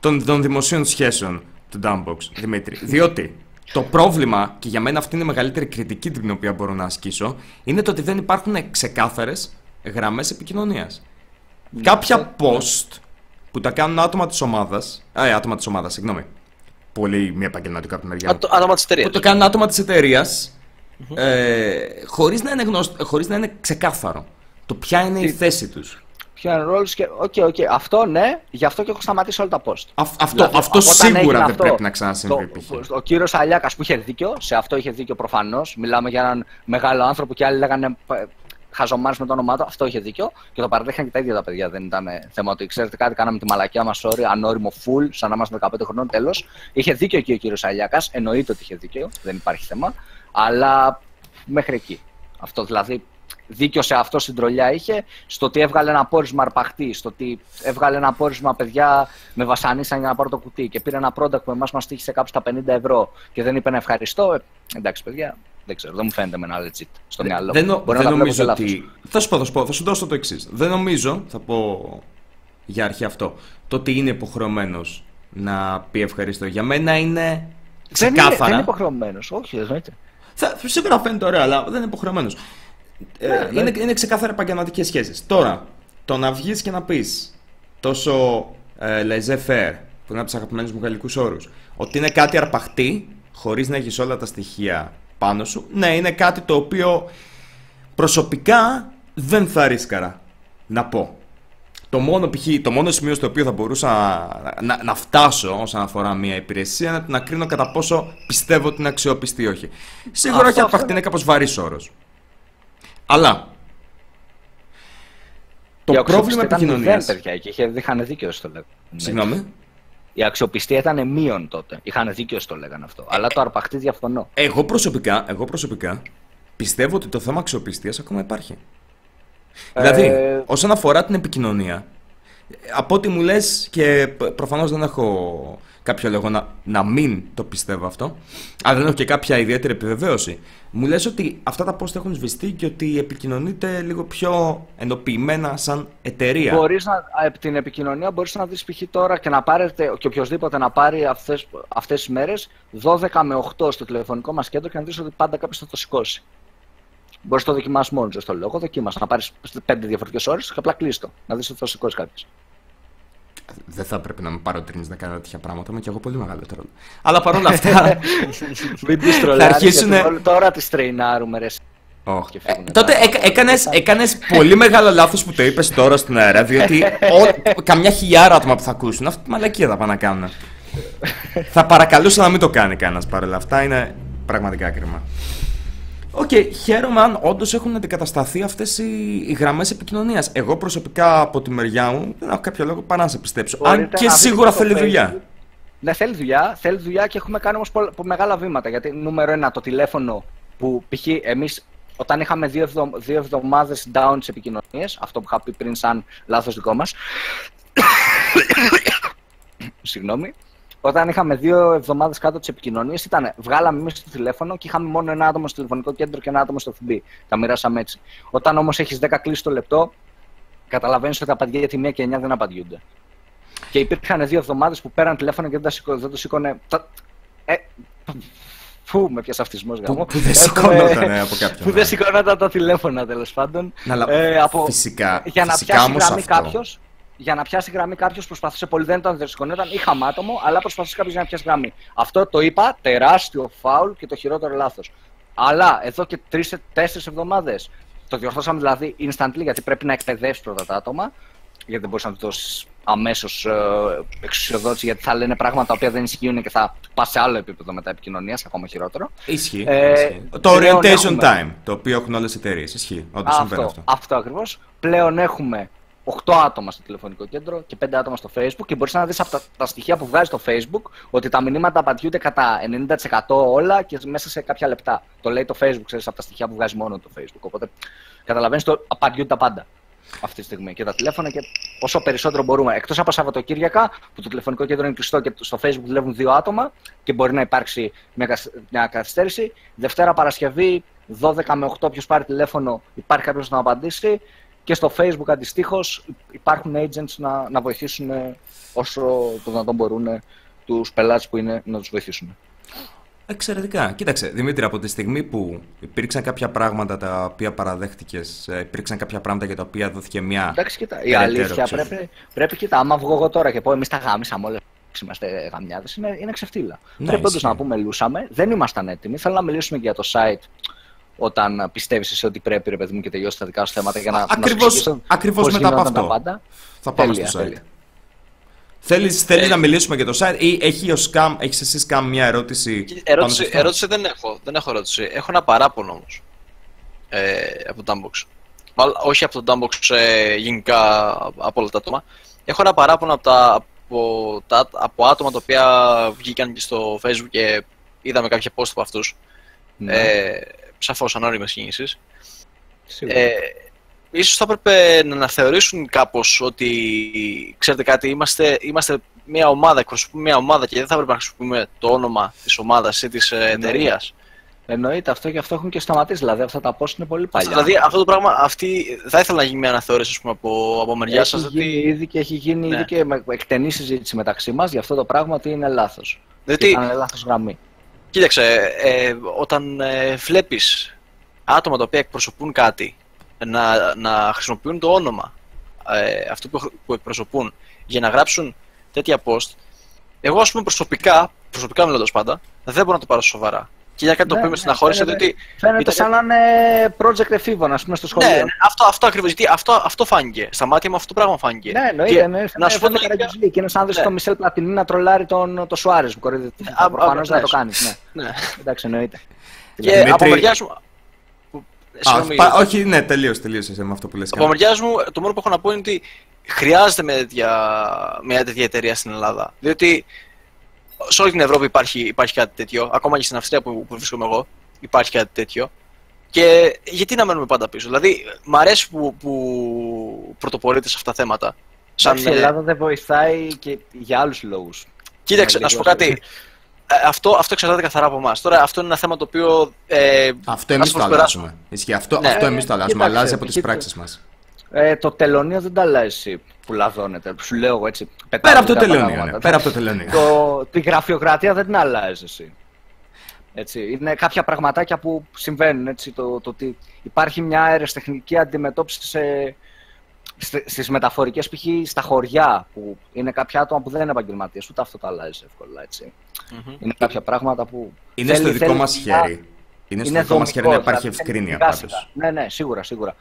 των, των δημοσίων σχέσεων του Dumpbox, Δημήτρη. Διότι το πρόβλημα, και για μένα αυτή είναι η μεγαλύτερη κριτική την οποία μπορώ να ασκήσω, είναι το ότι δεν υπάρχουν ξεκάθαρες γραμμές επικοινωνίας. Ναι, κάποια ναι. post που τα κάνουν άτομα της ομάδας. Ε, άτομα της ομάδας, συγγνώμη. Πολύ μη επαγγελματικό από την μεριά. Άτομα της εταιρείας. Που το κάνουν άτομα της εταιρείας. Mm-hmm. Ε, χωρίς να, είναι χωρίς να είναι ξεκάθαρο το ποια είναι η θέση τους. Ποια είναι ο ρόλος και. OK, okay, okay. Αυτό ναι, γι' αυτό και έχω σταματήσει όλα τα post. Α, αυτό, δηλαδή, αυτό σίγουρα δεν αυτό, πρέπει να ξανασυμβεί. Το, ο κύριος Αλιάκας που είχε δίκιο, σε αυτό είχε δίκιο προφανώς. Μιλάμε για έναν μεγάλο άνθρωπο και άλλοι λέγανε χαζομάρες με το όνομά του, αυτό είχε δίκιο. Και το παραδέχαν και τα ίδια τα παιδιά. Δεν ήταν θέμα ότι ξέρετε κάτι, κάναμε τη μαλακία μας, sorry, ανώριμο full, σαν να είμαστε 15 χρονών, τέλος. Είχε δίκιο και ο κύριος Αλιάκας, εννοείται ότι είχε δίκιο, δεν υπάρχει θέμα. Αλλά μέχρι εκεί. Αυτό δηλαδή δίκιο σε αυτό στην τρολιά είχε, στο ότι έβγαλε ένα πόρισμα αρπαχτή, στο ότι έβγαλε ένα πόρισμα παιδιά με βασανίσαν για να πάρω το κουτί και πήρε ένα product που εμάς μας τύχησε κάπου στα 50 ευρώ και δεν είπε να ευχαριστώ. Ε, εντάξει, παιδιά, δεν ξέρω, δεν μου φαίνεται με ένα legit στο μυαλό. Δεν, Μπορεί δεν να νομίζω ότι. Θα σου πω, θα σου πω, θα σου δώσω το εξής. Δεν νομίζω, θα πω για αρχή αυτό, το ότι είναι υποχρεωμένος να πει ευχαριστώ. Για μένα είναι ξεκάθαρα. Δεν είναι, δεν είναι υποχρεωμένος, όχι, δεν Θα, σίγουρα φαίνεται ωραία, αλλά δεν είναι υποχρεωμένος. Ε, ναι, είναι, ναι. είναι ξεκάθαρα επαγγελματικές σχέσεις. Τώρα, το να βγεις και να πεις τόσο ε, laissez-faire, που είναι από τους αγαπημένους μου γαλλικούς όρους, ότι είναι κάτι αρπαχτή, χωρίς να έχεις όλα τα στοιχεία πάνω σου, ναι, είναι κάτι το οποίο προσωπικά δεν θα ρίσκαρα να πω. Το μόνο, π.χ., το μόνο σημείο στο οποίο θα μπορούσα να, να, φτάσω όσον αφορά μια υπηρεσία είναι να κρίνω κατά πόσο πιστεύω ότι είναι αξιόπιστη ή όχι. Σίγουρα όχι από αυτή είναι κάπως βαρύς όρος. Αλλά. Το πρόβλημα επικοινωνίας. Δεν, παιδιά, και είχαν δίκιο στο λέγω. Συγγνώμη. Η αξιοπιστία ήταν μείον τότε. Είχαν δίκιο στο λέγανε αυτό. Αλλά το αρπαχτή διαφωνώ. Εγώ προσωπικά, εγώ προσωπικά πιστεύω ότι το θέμα αξιοπιστίας ακόμα υπάρχει. Δηλαδή, ε... όσον αφορά την επικοινωνία, από ό,τι μου λες και προφανώς δεν έχω κάποιο λόγο να, να μην το πιστεύω αυτό, αλλά δεν έχω και κάποια ιδιαίτερη επιβεβαίωση. Μου λες ότι αυτά τα post έχουν σβηστεί και ότι επικοινωνείτε λίγο πιο ενοποιημένα σαν εταιρεία. Μπορείς να, την επικοινωνία μπορείς να δεις π.χ. τώρα και να πάρετε και οποιοδήποτε να πάρει αυτές, αυτές τις μέρες 12 με 8 στο τηλεφωνικό μας κέντρο και να δεις ότι πάντα κάποιος θα το σηκώσει. Μπορείς να το δοκιμάσεις μόνος στο λόγο, δοκίμασε να πάρεις πέντε διαφορετικές ώρες και απλά κλείστο. Να δεις ότι θα σηκώσει κάποιος δεν θα πρέπει να με παροτρύνεις να κάνω τέτοια πράγματα. Είμαι και εγώ πολύ μεγαλύτερο. Αλλά παρόλα αυτά. <laughs> Μην πει Θα αρχίσουν. Τώρα τις τρεϊνάρουμε, ρε. Oh. Ε, τότε έκανες, έκανες πολύ μεγάλο λάθος που το είπες τώρα στην αέρα διότι ο, καμιά χιλιάρα άτομα που θα ακούσουν αυτή τη μαλακία θα πάνε να κάνουν <laughs> θα παρακαλούσα να μην το κάνει κανένας παρόλα αυτά είναι πραγματικά κρίμα OK, okay, χαίρομαι αν όντως έχουν αντικατασταθεί αυτές οι, οι γραμμές επικοινωνίας. Εγώ προσωπικά από τη μεριά μου δεν έχω κάποιο λόγο παρά να σε πιστέψω. αν και σίγουρα θέλει δουλειά. Ναι, θέλει δουλειά, θέλει δουλειά και έχουμε κάνει όμως μεγάλα βήματα. Γιατί νούμερο ένα, το τηλέφωνο Που π.χ. εμείς όταν είχαμε δύο, εβδο, δύο εβδομάδες down τις επικοινωνίες, αυτό που είχα πει πριν σαν λάθος δικό μας. <coughs> Συγγνώμη. Όταν είχαμε δύο εβδομάδες κάτω τις επικοινωνίες, ήταν βγάλαμε εμείς το τηλέφωνο και είχαμε μόνο ένα άτομο στο τηλεφωνικό κέντρο και ένα άτομο στο FB. Τα μοιράσαμε έτσι. Όταν όμως έχεις 10 κλήσει το λεπτό, καταλαβαίνεις ότι απαντιέται μία και 9 δεν απαντιούνται. Και υπήρχαν δύο εβδομάδες που πέραν τηλέφωνο και δεν, σηκώ, δεν το σήκωνε. Ε, Πού με πιάσε αυτισμός γάμο. Που, που δεν σηκώνονταν ε, από κάποιον. Που δεν σηκώνονταν τα τηλέφωνα τέλος πάντων. Να, ε, από, φυσικά. Για να φυσικά πιάσει γραμμή κάποιος. Για να πιάσει γραμμή κάποιος προσπαθούσε πολύ, δεν ήταν δεν σηκωνόταν, είχαμε άτομο, αλλά προσπαθούσε κάποιος να πιάσει γραμμή. Αυτό το είπα, τεράστιο φάουλ και το χειρότερο λάθος. Αλλά εδώ και τρει-τέσσερι εβδομάδες το διορθώσαμε δηλαδή instantly γιατί πρέπει να εκπαιδεύσεις πρώτα τα άτομα. Γιατί δεν μπορείς να του δώσεις αμέσως ε, εξουσιοδότηση, γιατί θα λένε πράγματα τα οποία δεν ισχύουν και θα πας σε άλλο επίπεδο μετά επικοινωνίας, ακόμα χειρότερο. Ισχύει. Ε, Το orientation έχουμε... time, το οποίο έχουν όλες οι εταιρείες. Ισχύει. Όντως αυτό, αυτό. αυτό ακριβώς. Πλέον έχουμε 8 άτομα στο τηλεφωνικό κέντρο και 5 άτομα στο Facebook και μπορείς να δεις από τα, τα, στοιχεία που βγάζει στο Facebook ότι τα μηνύματα απαντιούνται κατά 90% όλα και μέσα σε κάποια λεπτά. Το λέει το Facebook, ξέρεις από τα στοιχεία που βγάζει μόνο το Facebook. Οπότε καταλαβαίνεις το απαντιούνται τα πάντα αυτή τη στιγμή και τα τηλέφωνα και όσο περισσότερο μπορούμε. Εκτός από Σαββατοκύριακα που το τηλεφωνικό κέντρο είναι κλειστό και στο Facebook δουλεύουν δύο άτομα και μπορεί να υπάρξει μια καθυστέρηση. Δευτέρα Παρασκευή, 12 με 8, ποιος πάρει τηλέφωνο, υπάρχει κάποιος να απαντήσει. Και στο Facebook αντιστοίχως υπάρχουν agents να, να βοηθήσουν όσο το δυνατόν μπορούν τους πελάτες που είναι να τους βοηθήσουν. Εξαιρετικά. Κοίταξε, Δημήτρη, από τη στιγμή που υπήρξαν κάποια πράγματα τα οποία παραδέχτηκες, ε, υπήρξαν κάποια πράγματα για τα οποία δόθηκε μια. Εντάξει, κοίτα. Η αλήθεια πρέπει, πρέπει, κοίτα, άμα βγω εγώ τώρα και πω εμείς τα γάμισαμε όλα. Είμαστε γαμιάδες, είναι, είναι ξεφτύλα. Ναι, πρέπει όντως να πούμε, μιλούσαμε, δεν ήμασταν έτοιμοι. Θέλω να μιλήσουμε και για το site όταν πιστεύεις εσύ ότι πρέπει, ρε παιδί μου, και τελειώσεις τα δικά σου θέματα για να. Ακριβώ μετά από αυτό. πάντα. Θα πάμε τέλεια, στο site. Τέλεια. Θέλεις, θέλεις να μιλήσουμε για το site ή έχει ο Scam, έχεις εσύ Scam μια ερώτηση; Ερώτηση, ερώτηση δεν έχω, δεν έχω ερώτηση. Έχω ένα παράπονο όμως ε, από το Dumbbox. Όχι από το Dumbbox ε, γενικά από όλα τα άτομα. Έχω ένα παράπονο από, τα, από, τα, από άτομα τα οποία βγήκαν και στο facebook και είδαμε κάποια post από αυτούς. Ναι. Ε, σαφώς ανώνυμες κινήσεις. Ε, ίσως θα έπρεπε να αναθεωρήσουν κάπως ότι, ξέρετε κάτι, είμαστε, είμαστε μια ομάδα, εκπροσωπούμε μια ομάδα και δεν θα έπρεπε να χρησιμοποιούμε το όνομα της ομάδας ή της ε, εταιρείας. Εννοείται αυτό και αυτό έχουν και σταματήσει. Δηλαδή αυτά τα post είναι πολύ παλιά. Δηλαδή αυτό το πράγμα αυτή, θα ήθελα να γίνει μια αναθεώρηση πούμε, από, από μεριά σας. Έχει γίνει ήδη και έχει γίνει ναι. ήδη και με εκτενή συζήτηση μεταξύ μας για αυτό το πράγμα ότι είναι λάθος. Δηλαδή, είναι λάθος γραμμή. Κοίταξε, ε, όταν ε, βλέπεις άτομα τα οποία εκπροσωπούν κάτι να, να χρησιμοποιούν το όνομα ε, αυτού που, που εκπροσωπούν για να γράψουν τέτοια post, εγώ ας πούμε προσωπικά, προσωπικά μιλώντας πάντα, δεν μπορώ να το πάρω σοβαρά. Και για κάτι το οποίο με ναι, στεναχώρησε, ναι, διότι. Φαίνεται ήταν... σαν να είναι project εφήβων, ας πούμε, στο σχολείο. Ναι, ναι αυτό, αυτό ακριβώς. Γιατί αυτό, αυτό φάνηκε. Στα μάτια μου αυτό το πράγμα φάνηκε. Ναι, εννοείται. Ναι, να σου πω το Και είναι σαν να δει το Μισελ Πλατινί να τρολάρει τον το Σουάρες που κοροϊδεύει. Προφανώς να το κάνεις. <laughs> Ναι. Εντάξει, εννοείται. Και από μεριά μου, Α, όχι, ναι, τελείωσε, τελείωσε με αυτό που λες. Από μεριά μου, το μόνο που έχω να πω είναι ότι χρειάζεται μια τέτοια, μια τέτοια εταιρεία στην Ελλάδα. Διότι σε όλη την Ευρώπη υπάρχει, υπάρχει κάτι τέτοιο. Ακόμα και στην Αυστρία που, που βρίσκομαι εγώ, υπάρχει κάτι τέτοιο. Και γιατί να μένουμε πάντα πίσω; Δηλαδή, μ' αρέσει που, που πρωτοπορείτε σε αυτά τα θέματα. Σαν... η Ελλάδα δεν βοηθάει και για άλλους λόγους. Κοίταξε, να σου πω κάτι. Ε, αυτό, αυτό εξαρτάται καθαρά από εμάς. Τώρα, αυτό είναι ένα θέμα το οποίο. Ε, αυτό εμείς το αλλάζουμε. Ισχύει. Αυτό, ναι. αυτό εμείς το αλλάζουμε. Αλλάζει από τις πράξεις μας. Ε, το τελωνίο δεν τα αλλάζει που λαδώνεται. Σου λέω εγώ έτσι. Πέρα από το τελωνίο. Ναι. Πέρα από το τελωνίο. το, τη γραφειοκρατία δεν την αλλάζεις εσύ. Έτσι, είναι κάποια πραγματάκια που συμβαίνουν. Έτσι, το, το ότι υπάρχει μια αεραστεχνική αντιμετώπιση σε, στι μεταφορικές π.χ. στα χωριά που είναι κάποια άτομα που δεν είναι επαγγελματίες, ούτε αυτό το αλλάζει εύκολα. Είναι κάποια πράγματα που. Είναι θέλει, στο δικό μας χέρι. Είναι στο δικό μας χέρι να υπάρχει δηλαδή, ευκρίνεια πάντως. Ναι, ναι, σίγουρα, σίγουρα.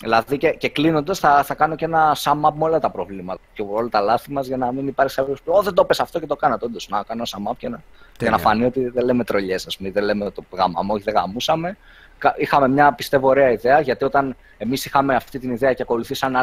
Δηλαδή και, και κλείνοντας, θα, θα κάνω και ένα sum up με όλα τα προβλήματα και όλα τα λάθη μας για να μην υπάρχει κάποιο που. Ω, δεν το πες αυτό και το κάνατε. Όντω, να κάνω ένα sum up για να, για να φανεί ότι δεν λέμε τρολιές, ας πούμε, δεν λέμε το γάμο. Όχι, δεν γαμούσαμε είχαμε μια πιστεύω ωραία ιδέα, γιατί όταν εμείς είχαμε αυτή την ιδέα και ακολουθήσαν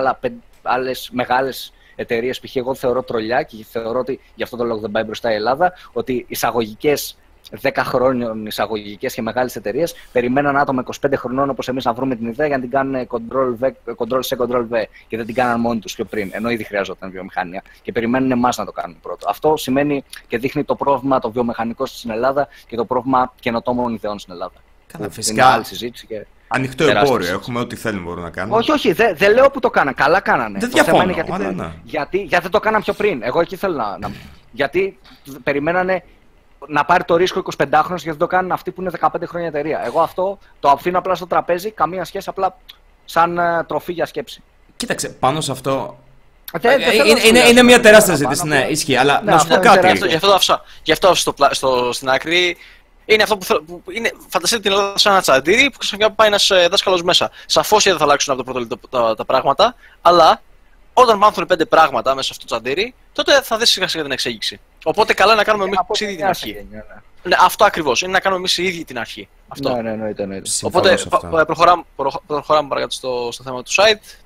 άλλες μεγάλες εταιρείες, π.χ. εγώ θεωρώ τρολιά και θεωρώ ότι γι' αυτό το λόγο δεν πάει μπροστά η Ελλάδα, ότι εισαγωγικές 10 χρόνων εισαγωγικές και μεγάλες εταιρείες περιμέναν άτομα 25 χρονών όπως εμείς να βρούμε την ιδέα για να την κάνουν control, v, control C, control V και δεν την κάναν μόνοι τους πιο πριν, ενώ ήδη χρειαζόταν βιομηχανία και περιμένουν εμάς να το κάνουμε πρώτο. Αυτό σημαίνει και δείχνει το πρόβλημα το βιομηχανικό στην Ελλάδα και το πρόβλημα καινοτόμων ιδεών στην Ελλάδα. Καλά, Που φυσικά. Είναι άλλη συζήτηση και Ανοιχτό τεράστια εμπόριο. συζήτηση. Έχουμε ό,τι θέλουμε μπορούμε να κάνουμε. όχι, όχι, δεν δεν λέω που το κάνανε. Καλά κάνανε. Δεν Το θέμα διαφωνώ, είναι γιατί, αλλά ναι. γιατί, γιατί δεν το κάναν πιο πριν. Εγώ εκεί θέλω να. να γιατί περιμένανε να πάρει το ρίσκο 25χρονο γιατί δεν το κάνουν αυτοί που είναι 15 χρόνια εταιρεία. Εγώ αυτό το αφήνω απλά στο τραπέζι, καμία σχέση, απλά σαν ε, τροφή για σκέψη. Κοίταξε, πάνω σε αυτό. Δεν- Ε, δεν θέλω να είναι, είναι, σχολιάσω είναι μια τεράστια παραπάνω, ζήτηση. Ναι, απλά- ισχύει. Αλλά Ναι, να σου αυτό πω είναι κάτι. Γι' αυτό, γι' αυτό το άφησα, γι' αυτό άφησα στο, πλα- στο, στην άκρη. Είναι αυτό που, θέλω, που είναι, φανταστείτε την Ελλάδα σαν ένα τσαντήρι που ξαφνικά πάει ένας δάσκαλος μέσα. Σαφώς δεν θα αλλάξουν από το πρώτο λεπτό τα, τα πράγματα, αλλά όταν μάθουν πέντε πράγματα μέσα στο τσαντήρι, τότε θα δεις σιγά σιγά την εξήγηση. Οπότε καλά είναι να κάνουμε εμείς Από ήδη την γενιά σε αρχή. γενιά, ναι. Ναι, αυτό ακριβώς. Είναι να κάνουμε εμείς ήδη την αρχή. Αυτό. Ναι, ναι, εννοείται, εννοείται. Συμφωνώ Οπότε σε πα- αυτό. πα- προχωράμε, προχω- προχωράμε παρακάτω στο, στο θέμα του site.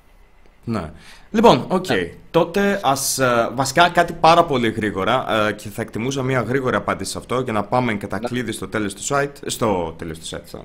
Ναι. Λοιπόν, οκ. Τότε ας, ε, βασικά κάτι πάρα πολύ γρήγορα ε, και θα εκτιμούσα μια γρήγορη απάντηση σε αυτό για να πάμε κατακλείδι στο τέλος του site. Στο τέλος του site. Στο,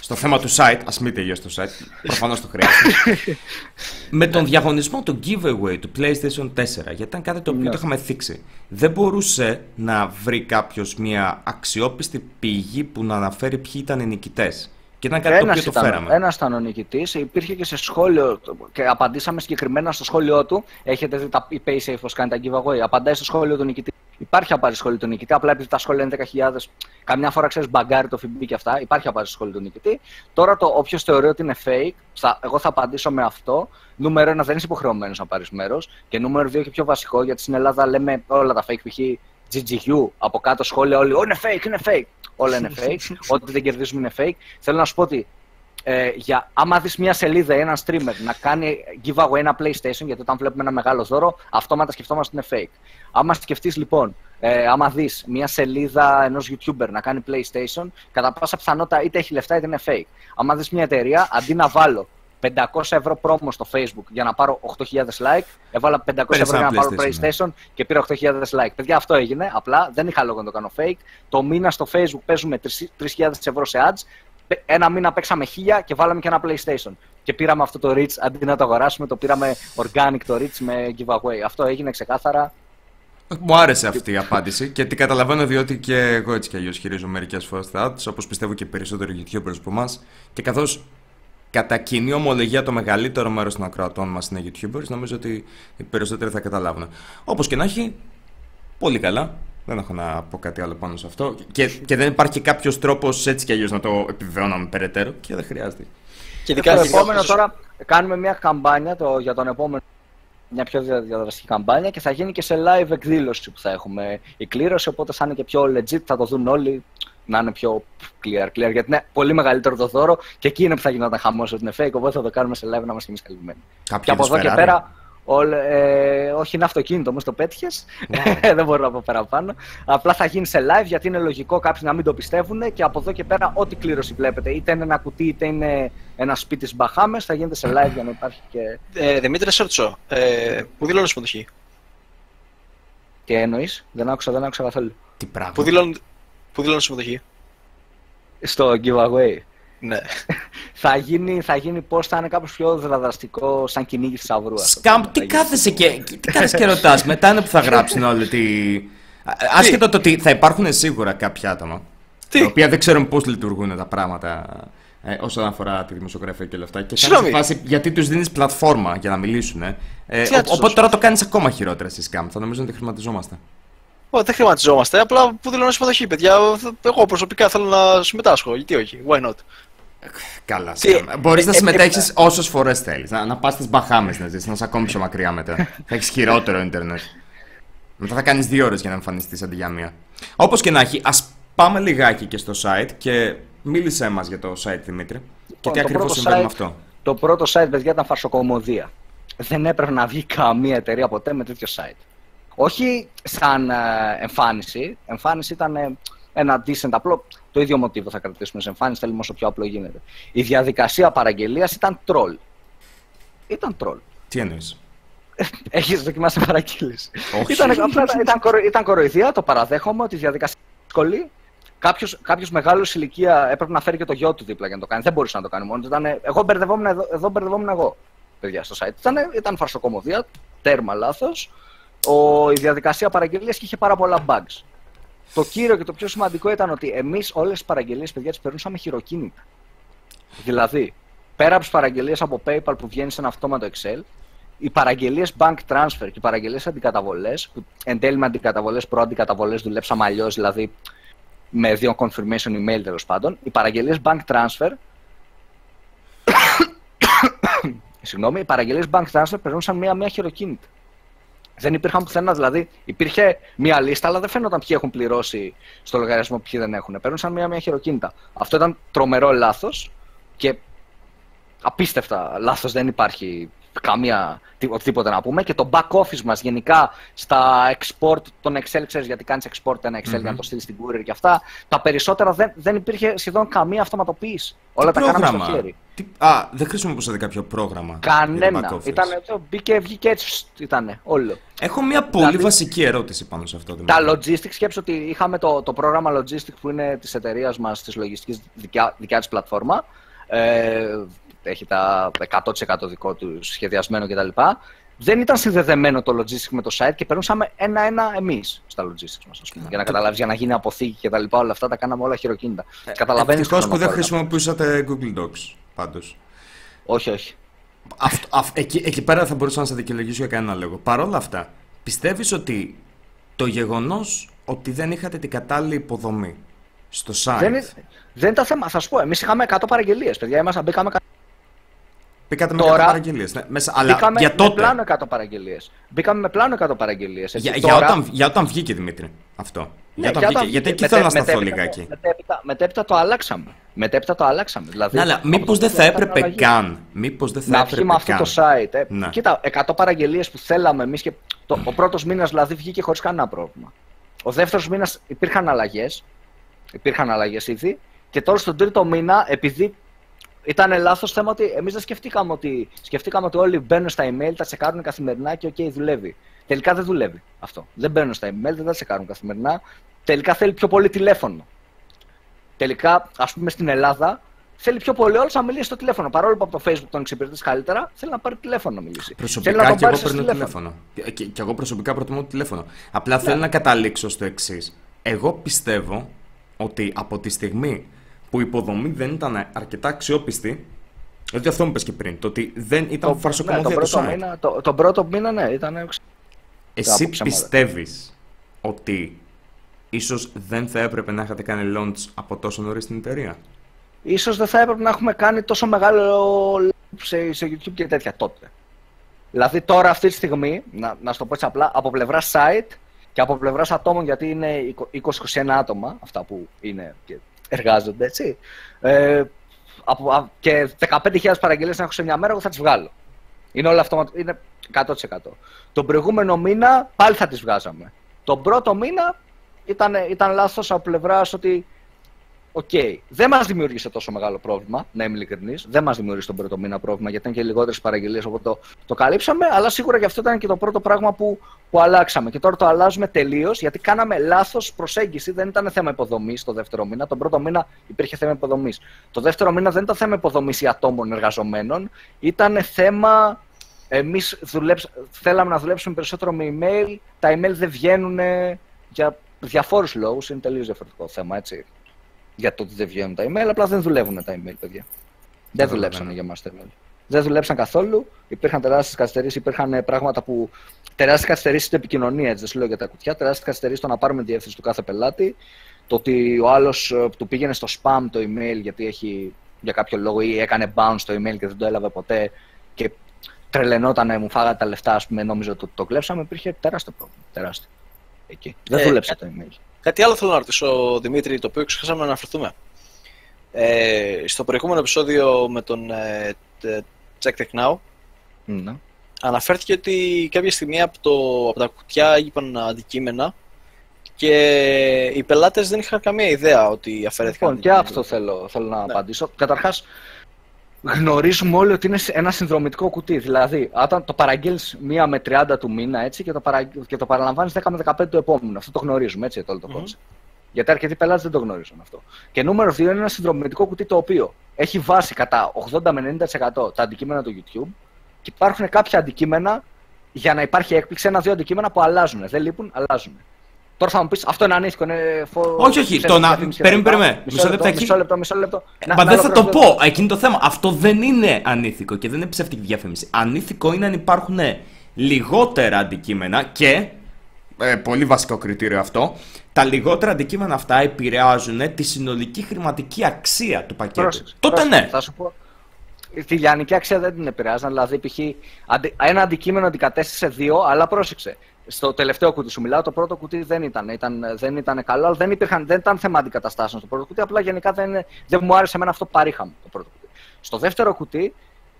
στο θέμα του site, ας μην τελειώσει το site. Προφανώς το χρειάζεται. <laughs> Με τον διαγωνισμό του giveaway του PlayStation 4, γιατί ήταν κάτι το οποίο Ναι. το είχαμε θίξει, δεν μπορούσε να βρει κάποιος μια αξιόπιστη πηγή που να αναφέρει ποιοι ήταν οι νικητές. Και ήταν κάτι το Ένας οποίο το ήταν, φέραμε. ένας ήταν ο νικητής. Υπήρχε και σε σχόλιο και απαντήσαμε συγκεκριμένα στο σχόλιο του. Έχετε δει τα, η PaySafe πώς κάνει τα giveaway. Απαντάει στο σχόλιο του νικητή. Υπάρχει απάντηση στο σχόλιο του νικητή. Απλά επειδή τα σχόλια είναι 10.000, καμιά φορά ξέρεις μπαγκάρει το FB και αυτά. Υπάρχει απάντηση στο σχόλιο του νικητή. Τώρα το όποιος θεωρεί ότι είναι fake, θα, εγώ θα απαντήσω με αυτό. Νούμερο ένα, δεν είσαι υποχρεωμένος να πάρεις μέρος. Και νούμερο δύο, και πιο βασικό, γιατί στην Ελλάδα λέμε όλα τα fake π.χ. GGU, από κάτω σχόλια όλοι, «Ω, είναι fake, είναι fake. Όλα είναι <laughs> fake. Ό,τι δεν κερδίζουμε είναι fake. Θέλω να σου πω ότι ε, για, άμα δεις μια σελίδα ή έναν streamer να κάνει giveaway ένα PlayStation, γιατί όταν βλέπουμε ένα μεγάλο δώρο, αυτόματα σκεφτόμαστε ότι είναι fake. Άμα σκεφτείς λοιπόν, ε, άμα δεις μια σελίδα ενός YouTuber να κάνει PlayStation, κατά πάσα πιθανότητα είτε έχει λεφτά είτε είναι fake. Άμα δεις μια εταιρεία, αντί να βάλω 500 ευρώ πρόμο στο Facebook για να πάρω 8.000 like, έβαλα 500 Πήρες ευρώ για ένα να πάρω PlayStation, ναι. PlayStation και πήρα 8.000 like. Παιδιά, αυτό έγινε. Απλά δεν είχα λόγο να το κάνω fake. Το μήνα στο Facebook παίζουμε 3.000 ευρώ σε ads. Πε- Ένα μήνα παίξαμε 1.000 και βάλαμε και ένα PlayStation. Και πήραμε αυτό το reach αντί να το αγοράσουμε, το πήραμε organic το reach με giveaway. Αυτό έγινε ξεκάθαρα. Μου άρεσε αυτή η απάντηση και την καταλαβαίνω διότι και εγώ έτσι κι αλλιώς χειρίζομαι μερικές φορές τα ads, όπως πιστεύω και οι περισσότεροι YouTubers από εμάς. Και καθώς κατά κοινή ομολογία το μεγαλύτερο μέρος των ακροατών μας είναι YouTubers, νομίζω ότι οι περισσότεροι θα καταλάβουν. Όπως και να έχει, πολύ καλά. Δεν έχω να πω κάτι άλλο πάνω σε αυτό. Και, και δεν υπάρχει κάποιος τρόπος έτσι κι αλλιώς να το επιβεβαιώναμε περαιτέρω και δεν χρειάζεται. Και Και ειδικά το ειδικά επόμενο αυτός- τώρα κάνουμε μια καμπάνια το, για τον επόμενο. Μια πιο δια- διαδραστική καμπάνια και θα γίνει και σε live εκδήλωση που θα έχουμε η κλήρωση. Οπότε θα είναι και πιο legit, θα το δουν όλοι να είναι πιο clear, clear. Γιατί είναι πολύ μεγαλύτερο το δώρο και εκεί είναι που θα γινόταν χαμός ότι είναι fake. Οπότε θα το κάνουμε σε live να είμαστε εμείς καλυμμένοι. Και Κάποιο από εδώ και πέρα, όλ- ε, όχι είναι αυτοκίνητο, όμως το πέτυχες. <laughs> δεν μπορώ να πω παραπάνω. Απλά θα γίνει σε live γιατί είναι λογικό κάποιοι να μην το πιστεύουν και από εδώ και πέρα, ό,τι κλήρωση βλέπετε, είτε είναι ένα κουτί είτε είναι ένα σπίτι στις Μπαχάμες, θα γίνεται σε live για να υπάρχει και. Ε, Δημήτρης, σε ρωτήσω. Ε, πού δηλώνεις συμμετοχή. Τι εννοείς, δεν άκουσα, δεν άκουσα καθόλου. Τι πράγμα. Πού δηλώνει, πού δηλώνει συμμετοχή; Στο giveaway. Ναι. <laughs> Θα γίνει, θα γίνει πώ θα είναι κάπως πιο δραδραστικό, σαν κυνήγι θησαυρού. αυτό. Σκάμπ, Θα τι γίνει. κάθεσαι και, τι κάθεσαι και ρωτάς, <laughs> μετά είναι που θα γράψουν όλοι τι... Άσχετο το ότι θα υπάρχουν σίγουρα κάποια άτομα, Τι; τα οποία δεν ξέρουν πώς λειτουργούν τα πράγματα ε, όσον αφορά τη δημοσιογραφία και όλα αυτά. Και θα είναι σε Συγγνώμη. φάση γιατί τους δίνεις πλατφόρμα για να μιλήσουν. Ε. Ε, Τι να ο- τους οπότε δώσω. τώρα το κάνεις ακόμα χειρότερα στη Σκάμπ, θα νομίζουν ότι χρηματιζόμαστε. Ω, δεν χρηματιζόμαστε, απλά πού δηλώνει συμμετοχή, παιδιά. Εγώ προσωπικά θέλω να συμμετάσχω. Γιατί όχι, why not. Καλά, Τι- Σκάμπ. Μπορείς να ε, ε, συμμετέχεις όσες φορές θέλεις. Να, να πας στις Μπαχάμες να ζεις, να είσαι ακόμη πιο μακριά μετά. θα έχεις χειρότερο ίντερνετ. Μετά θα κάνεις δύο ώρες για να εμφανιστείς αντί για μία. Όπως και να έχει, ας πάμε λιγάκι και στο site και μίλησέ μας για το site Δημήτρη. Και Λοιπόν, τι το ακριβώς πρώτο συμβαίνει με site- αυτό. Το πρώτο site, παιδιά, ήταν φαρσοκομωδία. Δεν έπρεπε να βγει καμία εταιρεία ποτέ με τέτοιο site. Όχι σαν ε, εμφάνιση. Εμφάνιση ήταν ε, ένα decent απλό. Το ίδιο μοτίβο θα κρατήσουμε σε εμφάνιση, θέλουμε όσο πιο απλό γίνεται. Η διαδικασία παραγγελίας ήταν troll. Ήταν troll. Τι εννοείς; Έχεις δοκιμάσει να παραγγείλει. Όχι. Ήταν, απλά, ήταν, κορο- ήταν κοροϊδία, το παραδέχομαι ότι η διαδικασία είναι δύσκολη. κάποιος, κάποιος μεγάλος ηλικία έπρεπε να φέρει και το γιο του δίπλα για να το κάνει. Δεν μπορούσε να το κάνει μόνος. Ήταν, εγώ μπερδευόμουν εδώ, εδώ μπερδευόμουν εγώ, παιδιά, στο site. Ήταν, ήταν φαρσοκομωδία, τέρμα λάθος. Ο, η διαδικασία παραγγελίας και είχε πάρα πολλά bugs. Το κύριο και το πιο σημαντικό ήταν ότι εμείς όλες τις παραγγελίες, παιδιά, τις περνούσαμε χειροκίνητα. Δηλαδή, πέρα από τις παραγγελίες από PayPal που βγαίνει σε ένα αυτόματο Excel, οι παραγγελίες bank transfer και οι παραγγελίες αντικαταβολές, που εν τέλει με αντικαταβολές προ-αντικαταβολές δουλέψαμε αλλιώς, δηλαδή με δύο confirmation email τέλος πάντων, οι παραγγελίες bank transfer. <coughs> Συγγνώμη, οι παραγγελίες bank transfer περνούσαν μία-μία χειροκίνητα. Δεν υπήρχαν πουθενά. Δηλαδή, υπήρχε μία λίστα, αλλά δεν φαίνονταν ποιοι έχουν πληρώσει στο λογαριασμό, ποιοι δεν έχουν. Περνούσαν μία-μία χειροκίνητα. Αυτό ήταν τρομερό λάθος και απίστευτα λάθος. Δεν υπάρχει καμία οτιδήποτε να πούμε. Και το back office μας γενικά στα export των Excel, ξέρεις γιατί κάνεις export ένα Excel για να το στείλεις στην courier και αυτά. Τα περισσότερα δεν, δεν υπήρχε σχεδόν καμία αυτοματοποίηση. Όλα τα κάναμε στο χέρι. Τι... Α, δεν χρησιμοποιούσατε κάποιο πρόγραμμα. Κανένα. Ήταν, μπήκε, βγήκε έτσι. Ήταν όλο. Έχω μια πολύ δηλαδή, βασική ερώτηση πάνω σε αυτό. Τα logistics, σκέψω ότι είχαμε το, το πρόγραμμα logistics που είναι της εταιρείας μας, της λογιστικής δικιά, δικιά της πλατφόρμα. Ε, έχει τα 100% δικό του σχεδιασμένο κτλ. Δεν ήταν συνδεδεμένο το logistics με το site και περνούσαμε ένα-ένα εμείς στα logistics μας. Για να καταλάβεις, για να γίνει αποθήκη κτλ. Όλα αυτά τα κάναμε όλα χειροκίνητα. Ε, Ευτυχώς που δεν χρησιμοποιούσατε Google Docs πάντως. Όχι, όχι. Αυτό, αυ, εκεί, εκεί πέρα θα μπορούσα να σε δικαιολογήσω για κανένα λόγο. Παρ' όλα αυτά, πιστεύεις ότι το γεγονός ότι δεν είχατε την κατάλληλη υποδομή στο site. Δεν, είναι, δεν ήταν θέμα. Θα σου πω, εμείς είχαμε 100 παραγγελίες. Παιδιά, ήμασταν, μπήκαμε Μπήκατε με 100 παραγγελίε. Ναι, μέσα, αλλά μπήκαμε για τότε. με πλάνο 100 παραγγελίε. Μπήκαμε με πλάνο 100 παραγγελίε. Για, για, όταν, για όταν βγήκε Δημήτρη αυτό. Ναι, για όταν βγήκε, γιατί εκεί θέλω να σταθώ λιγάκι. Μετέπειτα, μετέπειτα το αλλάξαμε. Μετέπειτα το αλλάξαμε. Δηλαδή, ναι, αλλά μήπως δεν θα έπρεπε καν. Μήπως δεν θα να έπρεπε με αυτό το site. Ε. Ναι. Κοίτα, 100 παραγγελίες που θέλαμε εμείς και το, ο πρώτος μήνας δηλαδή βγήκε χωρίς κανένα πρόβλημα. Ο δεύτερος μήνας υπήρχαν αλλαγές. Υπήρχαν αλλαγές ήδη. Και τώρα στον τρίτο μήνα, επειδή ήταν λάθος θέμα ότι εμείς δεν σκεφτήκαμε ότι, σκεφτήκαμε ότι όλοι μπαίνουν στα email, τα τσεκάρουν καθημερινά και OK, δουλεύει. Τελικά δεν δουλεύει αυτό. Δεν μπαίνουν στα email, δεν τα τσεκάρουν καθημερινά. Τελικά θέλει πιο πολύ τηλέφωνο. Τελικά, ας πούμε στην Ελλάδα, θέλει πιο πολύ όλο να μιλήσει στο τηλέφωνο. Παρόλο που από το Facebook τον εξυπηρετείς καλύτερα, θέλει να πάρει τηλέφωνο να μιλήσει. Προσωπικά να και εγώ παίρνω τηλέφωνο. Και, και, εγώ προσωπικά προτιμώ το τηλέφωνο. Απλά ναι. θέλω να καταλήξω στο εξής. Εγώ πιστεύω ότι από τη στιγμή που η υποδομή δεν ήταν αρκετά αξιόπιστη. Δηλαδή αυτό μου είπε και πριν, το ότι δεν ήταν το, φαρσοκομωδία ναι, το, πρώτο μήνα, το, το πρώτο μήνα, ναι, ήταν... Εσύ πιστεύεις ότι ίσως δεν θα έπρεπε να είχατε κάνει launch από τόσο νωρίς στην εταιρεία; Ίσως δεν θα έπρεπε να έχουμε κάνει τόσο μεγάλο σε, σε YouTube και τέτοια τότε. Δηλαδή τώρα αυτή τη στιγμή, να, να σου το πω έτσι απλά, από πλευρά site και από πλευράς ατόμων, γιατί είναι 20-21 άτομα αυτά που είναι και εργάζονται, έτσι. Ε, από, και 15.000 παραγγελίες να έχω σε μια μέρα, εγώ θα τις βγάλω. Είναι όλα αυτό, είναι 100%. Τον προηγούμενο μήνα πάλι θα τις βγάζαμε. Τον πρώτο μήνα ήταν, ήταν λάθος από πλευράς ότι OK. Okay. Δεν μας δημιούργησε τόσο μεγάλο πρόβλημα, να είμαι ειλικρινής. Δεν μας δημιούργησε τον πρώτο μήνα πρόβλημα, γιατί ήταν και λιγότερες παραγγελίες, οπότε το, το καλύψαμε. Αλλά σίγουρα και αυτό ήταν και το πρώτο πράγμα που, που αλλάξαμε. Και τώρα το αλλάζουμε τελείως, γιατί κάναμε λάθος προσέγγιση. Δεν ήταν θέμα υποδομής το δεύτερο μήνα. Τον πρώτο μήνα υπήρχε θέμα υποδομής. Το δεύτερο μήνα δεν ήταν θέμα υποδομής ή ατόμων εργαζομένων. Ήταν θέμα. Εμείς θέλαμε να δουλέψουμε περισσότερο με email. Τα email δεν βγαίνουν για διαφόρους λόγους. Είναι τελείως διαφορετικό θέμα, έτσι για το ότι δεν βγαίνουν τα email, απλά δεν δουλεύουν τα email, παιδιά. Δεν δουλέψαν για μας τα email. Δεν δουλέψαν καθόλου. Υπήρχαν τεράστιες καθυστερήσεις, υπήρχαν πράγματα που. τεράστιες καθυστερήσεις στην επικοινωνία, έτσι δεν σου λέω για τα κουτιά. Τεράστιες καθυστερήσεις στο να πάρουμε διεύθυνση του κάθε πελάτη. Το ότι ο άλλος ε, του πήγαινε στο spam το email γιατί έχει για κάποιο λόγο ή έκανε bounce το email και δεν το έλαβε ποτέ και τρελαινόταν, μου φάγατε τα λεφτά, ας πούμε, νόμιζα ότι το, το κλέψαμε. Υπήρχε τεράστιο πρόβλημα. Τεράστιο. Εκεί. Δεν ε, δούλεψε το email. Κάτι άλλο θέλω να ρωτήσω, Δημήτρη, το οποίο ξεχάσαμε να αναφερθούμε. Ε, στο προηγούμενο επεισόδιο με τον ε, Check Tech Now, ναι. αναφέρθηκε ότι κάποια στιγμή από, το, από τα κουτιά είπαν αντικείμενα και οι πελάτες δεν είχαν καμία ιδέα ότι αφαιρέθηκαν. Λοιπόν, και αυτό θέλω, θέλω να ναι. απαντήσω. Καταρχάς, γνωρίζουμε όλοι ότι είναι ένα συνδρομητικό κουτί. Δηλαδή, όταν το παραγγέλνεις μία με 30 του μήνα έτσι, και το, παρα... και το παραλαμβάνεις 10 με 15 του επόμενου. Αυτό το γνωρίζουμε έτσι, το όλο το mm-hmm. Γιατί αρκετοί πελάτες δεν το γνωρίζουν αυτό. Και νούμερο 2 είναι ένα συνδρομητικό κουτί το οποίο έχει βάσει κατά 80 με 90% τα αντικείμενα του YouTube και υπάρχουν κάποια αντικείμενα για να υπάρχει έκπληξη, ένα-δύο αντικείμενα που αλλάζουν. Δεν λείπουν, αλλάζουν. Τώρα θα μου πεις αυτό είναι ανήθικο. Είναι φο... Όχι, όχι. Το να. Περίμενε, περίμενε. Μισό λεπτό, μισό λεπτό. Μισό λεπτό. Μα δεν θα το πω. Εκείνο το θέμα. Αυτό δεν είναι ανήθικο και δεν είναι ψεύτικη διαφήμιση. Ανήθικο είναι αν υπάρχουν λιγότερα αντικείμενα και. Ε, πολύ βασικό κριτήριο αυτό. Τα λιγότερα αντικείμενα αυτά επηρεάζουν τη συνολική χρηματική αξία του πακέτου. Πρόσεξε, Τότε πρόσεξε. ναι. Θα σου πω. Τη λιανική αξία δεν την επηρεάζαν. Δηλαδή, π.χ. αντι- ένα αντικείμενο αντικατέστησε δύο, αλλά πρόσεξε. Στο τελευταίο κουτί σου μιλάω, το πρώτο κουτί δεν ήταν, ήταν, δεν ήταν καλό, αλλά δεν, υπήρχαν, δεν ήταν θέμα αντικαταστάσεων στο πρώτο κουτί. Απλά γενικά δεν, δεν μου άρεσε εμένα αυτό που παρήχαμε το πρώτο κουτί. Στο δεύτερο κουτί,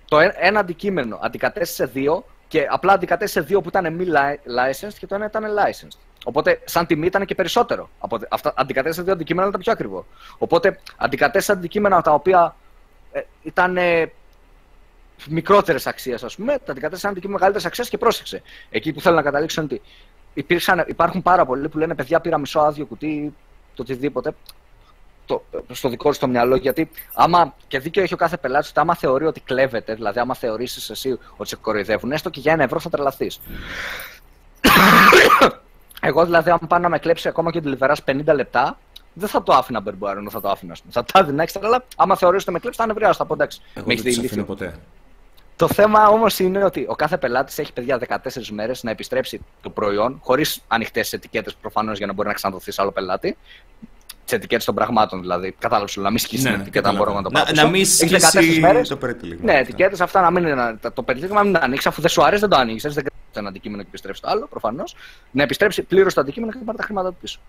το ε- ένα αντικείμενο αντικατέστησε δύο και απλά αντικατέστησε δύο που ήταν μη li- licensed και το ένα ήταν licensed. Οπότε, σαν τιμή ήταν και περισσότερο. Από, αυτά, αντικατέστησε δύο αντικείμενα, αλλά ήταν πιο ακριβό. Οπότε, αντικατέστησε αντικείμενα τα οποία ε, ήταν μικρότερες αξίες, ας πούμε, τα αντικατέστησαν αντικείμενα μεγαλύτερη αξία και πρόσεξε. Εκεί που θέλω να καταλήξω είναι ότι υπήρξαν, υπάρχουν πάρα πολλοί που λένε παιδιά πήρα μισό άδειο κουτί, το οτιδήποτε. Το, στο δικό σου το μυαλό, γιατί άμα και δίκαιο έχει ο κάθε πελάτης ότι άμα θεωρεί ότι κλέβεται, δηλαδή άμα θεωρήσεις εσύ ότι σε κοροϊδεύουν, έστω και για ένα ευρώ θα τρελαθείς. <coughs> Εγώ δηλαδή, αν πάνε να με κλέψει ακόμα και τηλεβερά 50 λεπτά, δεν θα το άφηνα μπερμπουάρ, θα το άφηνα. ας πούμε. Θα τα έδινα έξτρα, αλλά άμα θεωρήσει ότι με κλέψει, θα νευριάσω. Θα πω εντάξει. Εγώ με δεν έχει τους δει αφήνω ηλίθιο. ποτέ. Το θέμα όμως είναι ότι ο κάθε πελάτης έχει παιδιά 14 μέρες να επιστρέψει το προϊόν, χωρίς ανοιχτές ετικέτες προφανώς για να μπορεί να ξαναδοθεί σε άλλο πελάτη. Τι ετικέτες των πραγμάτων δηλαδή. Κατάλαβες να μην σκίσει την ετικέτα, αν μπορώ να το πω. Ναι, να, να μην Έχεις 14 σκίσει μέρες. το περίτυλιγμα. Ναι, ετικέτες αυτά να μην είναι. Το περιτύλιγμα να μην ανοίξει, αφού δεν σου αρέσει, δεν το ανοίξει. Δεν κρατήσει ένα αντικείμενο και επιστρέψεις το άλλο, προφανώς. Να επιστρέψει πλήρως το αντικείμενο και να πάρει τα χρήματα του πίσω.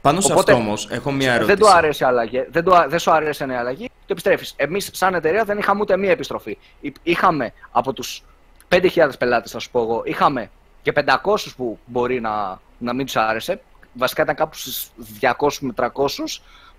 Πάνω σε Οπότε, αυτό όμως έχω μια ερώτηση. Δεν, του αρέσει η αλλαγή, δεν, του, α- δεν σου αρέσει η αλλαγή, το επιστρέφεις. Εμείς, σαν εταιρεία, δεν είχαμε ούτε μία επιστροφή. Υ- Είχαμε από τους 5.000 πελάτες, θα σου πω εγώ, είχαμε και 500 που μπορεί να, να μην τους άρεσε. Βασικά ήταν κάπου στου 200 με 300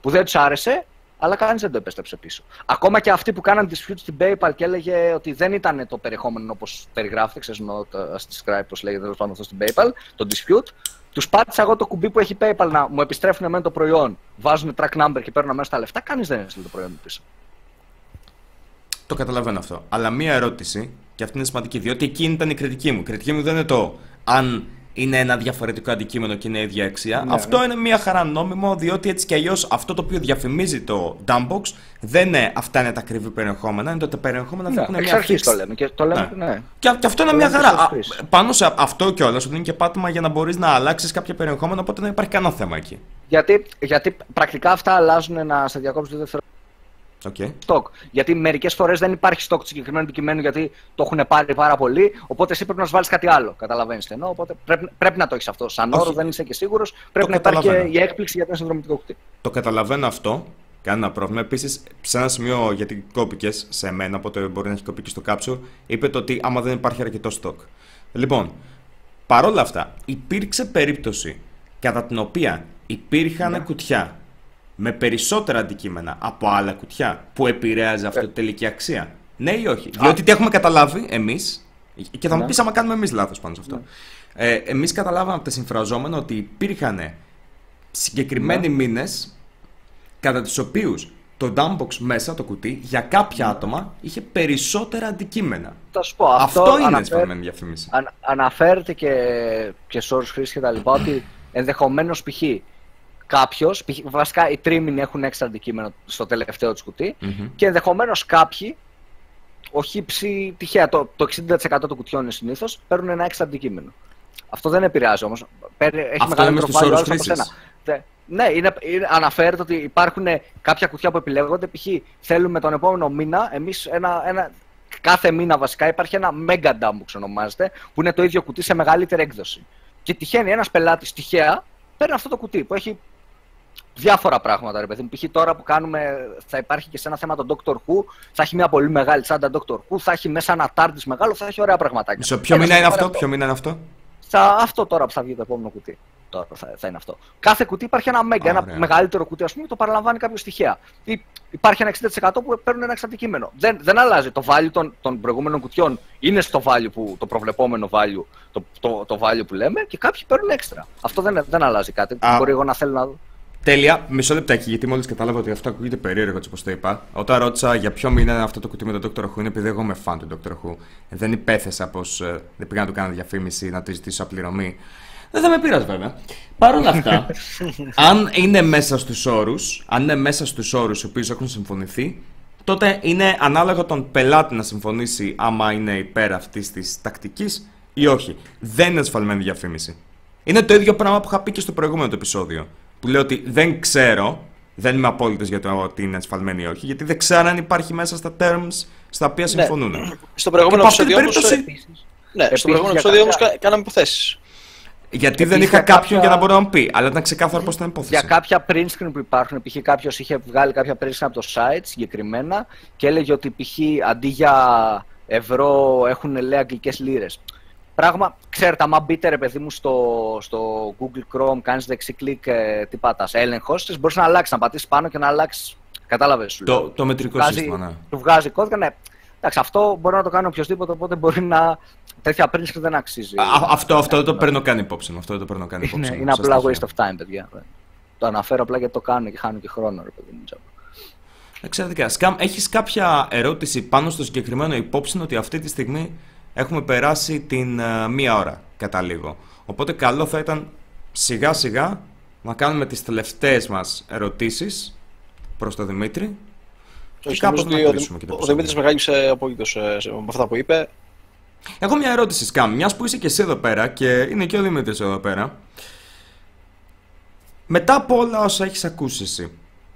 που δεν τους άρεσε, αλλά κανείς δεν το επέστρεψε πίσω. Ακόμα και αυτοί που κάναν dispute στην PayPal και έλεγε ότι δεν ήταν το περιεχόμενο όπως περιγράφεται, ξέρεις not uh, describe, πώς λέγεται τέλος πάντων αυτό στην PayPal, το dispute. Τους πάτησα εγώ το κουμπί που έχει PayPal να μου επιστρέφουν εμένα το προϊόν, βάζουν track number και παίρνουν αμέσω τα λεφτά. Κανείς δεν έστειλε το προϊόν μου πίσω. Το καταλαβαίνω αυτό. Αλλά μία ερώτηση, και αυτή είναι σημαντική, διότι εκείνη ήταν η κριτική μου. Η κριτική μου δεν είναι το αν είναι ένα διαφορετικό αντικείμενο και είναι ίδια αξία. Ναι, αυτό είναι μία χαρά νόμιμο, διότι έτσι κι αλλιώς αυτό το οποίο διαφημίζει το Dumpbox δεν είναι αυτά είναι τα ακριβή περιεχόμενα, είναι ότι τα περιεχόμενα θα Ναι, έχουν εξ μία αρχής fixed. το λέμε. Και το λέμε Ναι. ναι. Και, και αυτό είναι Το μια λέμε χαρά. στις Α, χρήσεις. πάνω σε αυτό κιόλας, ότι είναι και πάτημα για να μπορείς να αλλάξεις κάποια περιεχόμενα, οπότε δεν υπάρχει κανένα θέμα εκεί. Γιατί, γιατί πρακτικά αυτά αλλάζουν να σε διακόψω το δεύτερο Okay. stock. Γιατί μερικές φορές δεν υπάρχει stock του συγκεκριμένου αντικειμένου γιατί το έχουν πάρει πάρα πολύ. Οπότε εσύ πρέπει να σου βάλεις κάτι άλλο. Καταλαβαίνεις τι εννοώ. Οπότε πρέπει, πρέπει να το έχεις αυτό. Σαν Όχι. όρο δεν είσαι και σίγουρος. Πρέπει Το να υπάρχει και καταλαβαίνω. η έκπληξη για το συνδρομητικό κουτί. Το καταλαβαίνω αυτό. Κανένα πρόβλημα. Επίσης, σε ένα σημείο, γιατί κόπηκες σε μένα, οπότε μπορεί να έχει κοπεί και στο κάψου, είπε το ότι άμα δεν υπάρχει αρκετό stock. Λοιπόν, παρόλα αυτά, υπήρξε περίπτωση κατά την οποία υπήρχαν Ναι. κουτιά με περισσότερα αντικείμενα από άλλα κουτιά που επηρέαζε αυτό Ε. τη τελική αξία. Ναι ή όχι; Διότι τι έχουμε καταλάβει εμείς, και θα μου Ναι. πεις άμα κάνουμε εμείς λάθος πάνω σε αυτό. Ε, εμείς καταλάβαμε από τα συμφραζόμενα ότι υπήρχαν συγκεκριμένοι Ναι. μήνες κατά τους οποίους το dumpbox μέσα, το κουτί, για κάποια Ναι. άτομα είχε περισσότερα αντικείμενα. Θα σου πω. Αυτό, Αυτό, είναι αναφέρει- εσφαλμένη διαφήμιση. αν- αναφέρεται και, και σε όρους χρήσης και τα λοιπά ότι ενδεχομένως π.χ. κάποιος, βασικά οι τρίμηνοι έχουν έξτρα αντικείμενο στο τελευταίο τους κουτί Μμμ. και ενδεχομένως κάποιοι, όχι ψη, τυχαία, το, το 60% των κουτιών είναι συνήθως, παίρνουν ένα έξτρα αντικείμενο. Αυτό δεν επηρεάζει όμως. Έχει λέμε μεγαλύτερο στους value όρους άλλος από χρήσης. σένα. Τε- Ναι, είναι, είναι, αναφέρεται ότι υπάρχουν κάποια κουτιά που επιλέγονται. Π.χ. θέλουμε τον επόμενο μήνα, εμείς ένα, ένα, κάθε μήνα βασικά υπάρχει ένα mega dump που ονομάζεται, που είναι το ίδιο κουτί σε μεγαλύτερη έκδοση. Και τυχαίνει ένας πελάτης τυχαία παίρνει αυτό το κουτί που έχει διάφορα πράγματα, ρε παιδί μου. Π.χ. τώρα που κάνουμε, θα υπάρχει και σε ένα θέμα το Doctor Who, θα έχει μια πολύ μεγάλη τσάντα Doctor Who, θα έχει μέσα ένα TARDIS μεγάλο, θα έχει ωραία πραγματάκια. Μισό, ποιο Ένας μήνα είναι θα πάρει αυτό, ποιο μήνα είναι αυτό; θα, αυτό τώρα που θα βγει το επόμενο κουτί. Τώρα θα, θα είναι αυτό. Κάθε κουτί υπάρχει ένα μέγκα, ένα Ωραία. μεγαλύτερο κουτί, ας πούμε, το παραλαμβάνει κάποιο στοιχεία. Ή υπάρχει ένα 60% που παίρνουν ένα εξαντικείμενο. Δεν, δεν αλλάζει. Το value των, των προηγούμενων κουτιών είναι στο value που, το προβλεπόμενο value, το, το, το value που λέμε και κάποιοι παίρνουν έξτρα. Αυτό δεν, δεν αλλάζει κάτι. Α. Μπορεί εγώ να θέλω να δω. Τέλεια, μισό λεπτάκι, γιατί μόλις κατάλαβα ότι αυτό ακούγεται περίεργο έτσι όπως το είπα. Όταν ρώτησα για ποιο μήνα είναι αυτό το κουτί με τον Dr. Who, είναι επειδή εγώ είμαι φαν του Dr. Who. Δεν υπέθεσα πως ε, δεν πήγα να του κάνω διαφήμιση, να τη ζητήσω απληρωμή. Δεν θα με πειράζει βέβαια. Παρ' όλα αυτά, <laughs> αν είναι μέσα στους όρους, αν είναι μέσα στους όρους οι οποίοι έχουν συμφωνηθεί, τότε είναι ανάλογο τον πελάτη να συμφωνήσει άμα είναι υπέρ αυτής της τακτικής ή όχι. Δεν είναι ασφαλμένη διαφήμιση. Είναι το ίδιο πράγμα που είχα πει και στο προηγούμενο επεισόδιο. Που λέω ότι δεν ξέρω, δεν είμαι απόλυτος για το ότι είναι ασφαλμένη ή όχι, γιατί δεν ξέρω αν υπάρχει μέσα στα terms στα οποία ναι. συμφωνούν. Στο προηγούμενο επεισόδιο όμως. Ναι, στο προηγούμενο επεισόδιο όμως κάναμε υποθέσεις. Γιατί δεν είχα κάποιον κάποια... για να μπορώ να μου πει, αλλά ήταν ξεκάθαρο πώ ήταν υπόθεση. Για κάποια print screen που υπάρχουν, π.χ. κάποιος είχε βγάλει κάποια print screen από το site συγκεκριμένα και έλεγε ότι π.χ. αντί για ευρώ έχουν λέει αγγλικές λίρες. Πράγμα, ξέρετε, άμα μπείτε ρε παιδί μου στο, στο Google Chrome, κάνεις δεξί κλικ, ε, τι πατάς, έλεγχος της, μπορείς να αλλάξεις, να πατήσεις πάνω και να αλλάξεις. Κατάλαβες. Το, το μετρικό σύστημα, ναι. Του βγάζει κώδικα, ναι. Εντάξει, αυτό μπορεί να το κάνει οποιοδήποτε, οπότε μπορεί να τέτοια print δεν αξίζει. Α, αυτό, αυτό δεν το παίρνω καν υπόψη. Αυτό δεν το παίρνω καν υπόψη. είναι, είναι απλά waste of time, παιδιά. Το αναφέρω απλά γιατί το κάνω και χάνω και χρόνο, ρε παιδί μου. Εξαιρετικά. Σκάμ, έχεις κάποια ερώτηση πάνω στο συγκεκριμένο υπόψη ότι αυτή τη στιγμή έχουμε περάσει την uh, μία ώρα κατά λίγο. Οπότε καλό θα ήταν σιγά σιγά να κάνουμε τις τελευταίες μας ερωτήσεις προς τον Δημήτρη και κάπως να κλείσουμε και το Ο Δημήτρης μεγάλησε απόλυτος ε, με αυτά που είπε. Έχω μια ερώτηση, Σκάμ. Μιας που είσαι και εσύ εδώ πέρα και είναι και ο Δημήτρης εδώ πέρα. Μετά από όλα όσα έχεις ακούσει εσύ.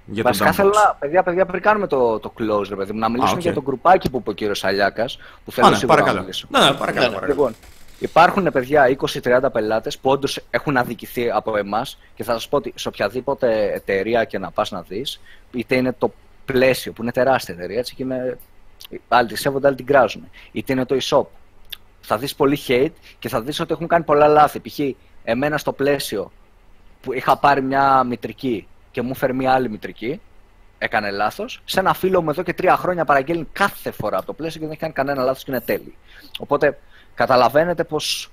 Για Βασικά θέλω να. Παιδιά, παιδιά, πριν κάνουμε το, το close, ρε παιδί μου, να μιλήσουμε για το γκρουπάκι που είπε ο κύριος Αλιάκας. Που θέλω ναι, παρακαλώ. να μιλήσω. Ναι, ναι, παρακαλώ. Ναι, ναι. Λοιπόν, υπάρχουν παιδιά 20-30 πελάτες που όντως έχουν αδικηθεί από εμάς και θα σας πω ότι σε οποιαδήποτε εταιρεία και να πας να δεις, είτε είναι το πλαίσιο που είναι τεράστια εταιρεία, έτσι και είναι. Άλλοι τη σέβονται, άλλοι την κράζουν. Είτε είναι το e-shop, θα δεις πολύ hate και θα δεις ότι έχουν κάνει πολλά λάθη. Π.χ. εμένα στο πλαίσιο που είχα πάρει μια μητρική και μου φέρει μια άλλη μητρική, έκανε λάθος. Σε ένα φίλο μου εδώ και τρία χρόνια παραγγέλνει κάθε φορά από το πλαίσιο και δεν έχει κάνει κανένα λάθος και είναι τέλειο. Οπότε καταλαβαίνετε πως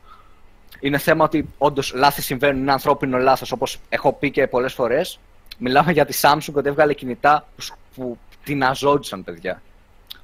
είναι θέμα ότι όντως λάθη συμβαίνουν, είναι ανθρώπινο λάθος. Όπως έχω πει και πολλές φορές, μιλάμε για τη Samsung ότι έβγαλε κινητά που, που την αζόντουσαν, παιδιά.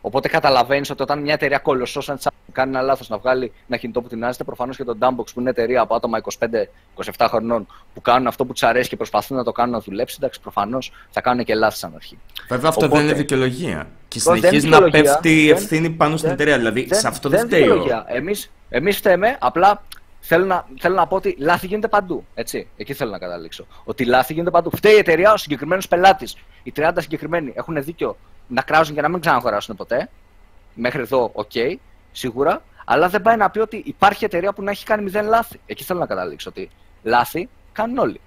Οπότε καταλαβαίνεις ότι όταν μια εταιρεία κολοσσός σαν κάνει ένα λάθος να βγάλει ένα κινητό που τεινάζεται, προφανώς και το Dumbbox που είναι εταιρεία από άτομα 25-27 χρονών που κάνουν αυτό που τους αρέσει και προσπαθούν να το κάνουν να δουλέψει, εντάξει, προφανώς θα κάνουν και λάθη σαν αρχή. Βέβαια αυτό Οπότε... δεν είναι δικαιολογία. Και συνεχίζει να πέφτει η ευθύνη πάνω στην εταιρεία. Δηλαδή δεν, σε αυτό δεν, δεν φταίει. Εμεί εμείς φταίμε, απλά θέλω να, θέλω να πω ότι λάθη γίνεται παντού. Έτσι. Εκεί θέλω να καταλήξω. Ότι λάθη γίνεται παντού. Φταίει η εταιρεία, ο συγκεκριμένος πελάτης. Οι 30 συγκεκριμένοι έχουν δίκιο να κράζουν και να μην ξαναγοράσουν ποτέ. Μέχρι εδώ, OK, okay, σίγουρα. Αλλά δεν πάει να πει ότι υπάρχει εταιρεία που να έχει κάνει μηδέν λάθη. Εκεί θέλω να καταλήξω. Ότι λάθη κάνουν όλοι.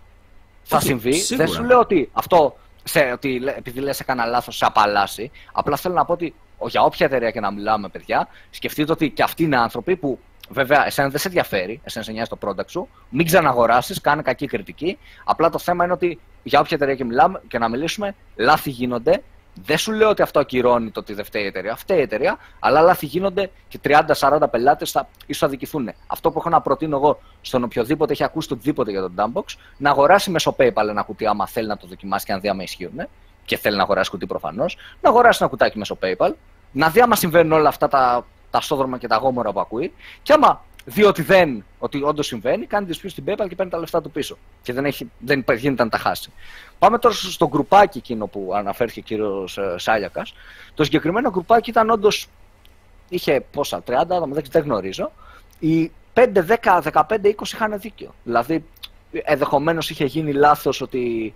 Θα συμβεί. Σίγουρα. Δεν σου λέω ότι αυτό, σε, ότι επειδή λες, έκανα λάθος, σε απαλλάσσει. Απλά θέλω να πω ότι για όποια εταιρεία και να μιλάμε, παιδιά, σκεφτείτε ότι και αυτοί είναι άνθρωποι που Βέβαια, εσένα δεν σε ενδιαφέρει, εσένα σε νοιάζει το product σου. Μην ξαναγοράσεις, κάνε κακή κριτική. Απλά το θέμα είναι ότι για όποια εταιρεία και, μιλάμε, και να μιλήσουμε, λάθη γίνονται δεν σου λέω ότι αυτό ακυρώνει το ότι δεν φταίει η εταιρεία. Φταίει η εταιρεία, αλλά λάθη γίνονται και 30-40 πελάτες θα ίσως αδικηθούν. Αυτό που έχω να προτείνω εγώ στον οποιοδήποτε έχει ακούσει το οτιδήποτε για τον Dumpbox, να αγοράσει μέσω PayPal ένα κουτί, άμα θέλει να το δοκιμάσει και αν δει άμα ισχύουν. Και θέλει να αγοράσει κουτί προφανώς. Να αγοράσει ένα κουτάκι μέσω PayPal. Να δει άμα συμβαίνουν όλα αυτά τα, τα σόδρομα και τα γόμορα που ακούει. Και άμα δει ότι, δεν, ότι όντως συμβαίνει, κάνει dispute στην PayPal και παίρνει τα λεφτά του πίσω. Και δεν, έχει, δεν γίνεται να τα χάσει. Πάμε τώρα στο γκρουπάκι εκείνο που αναφέρθηκε ο κύριος ε, Σάλιακας. Το συγκεκριμένο γκρουπάκι ήταν όντως. είχε πόσα, 30 άτομα, δεν γνωρίζω. Οι 5, 10, 15, 20 είχαν δίκιο. Δηλαδή, ενδεχομένως είχε γίνει λάθος ότι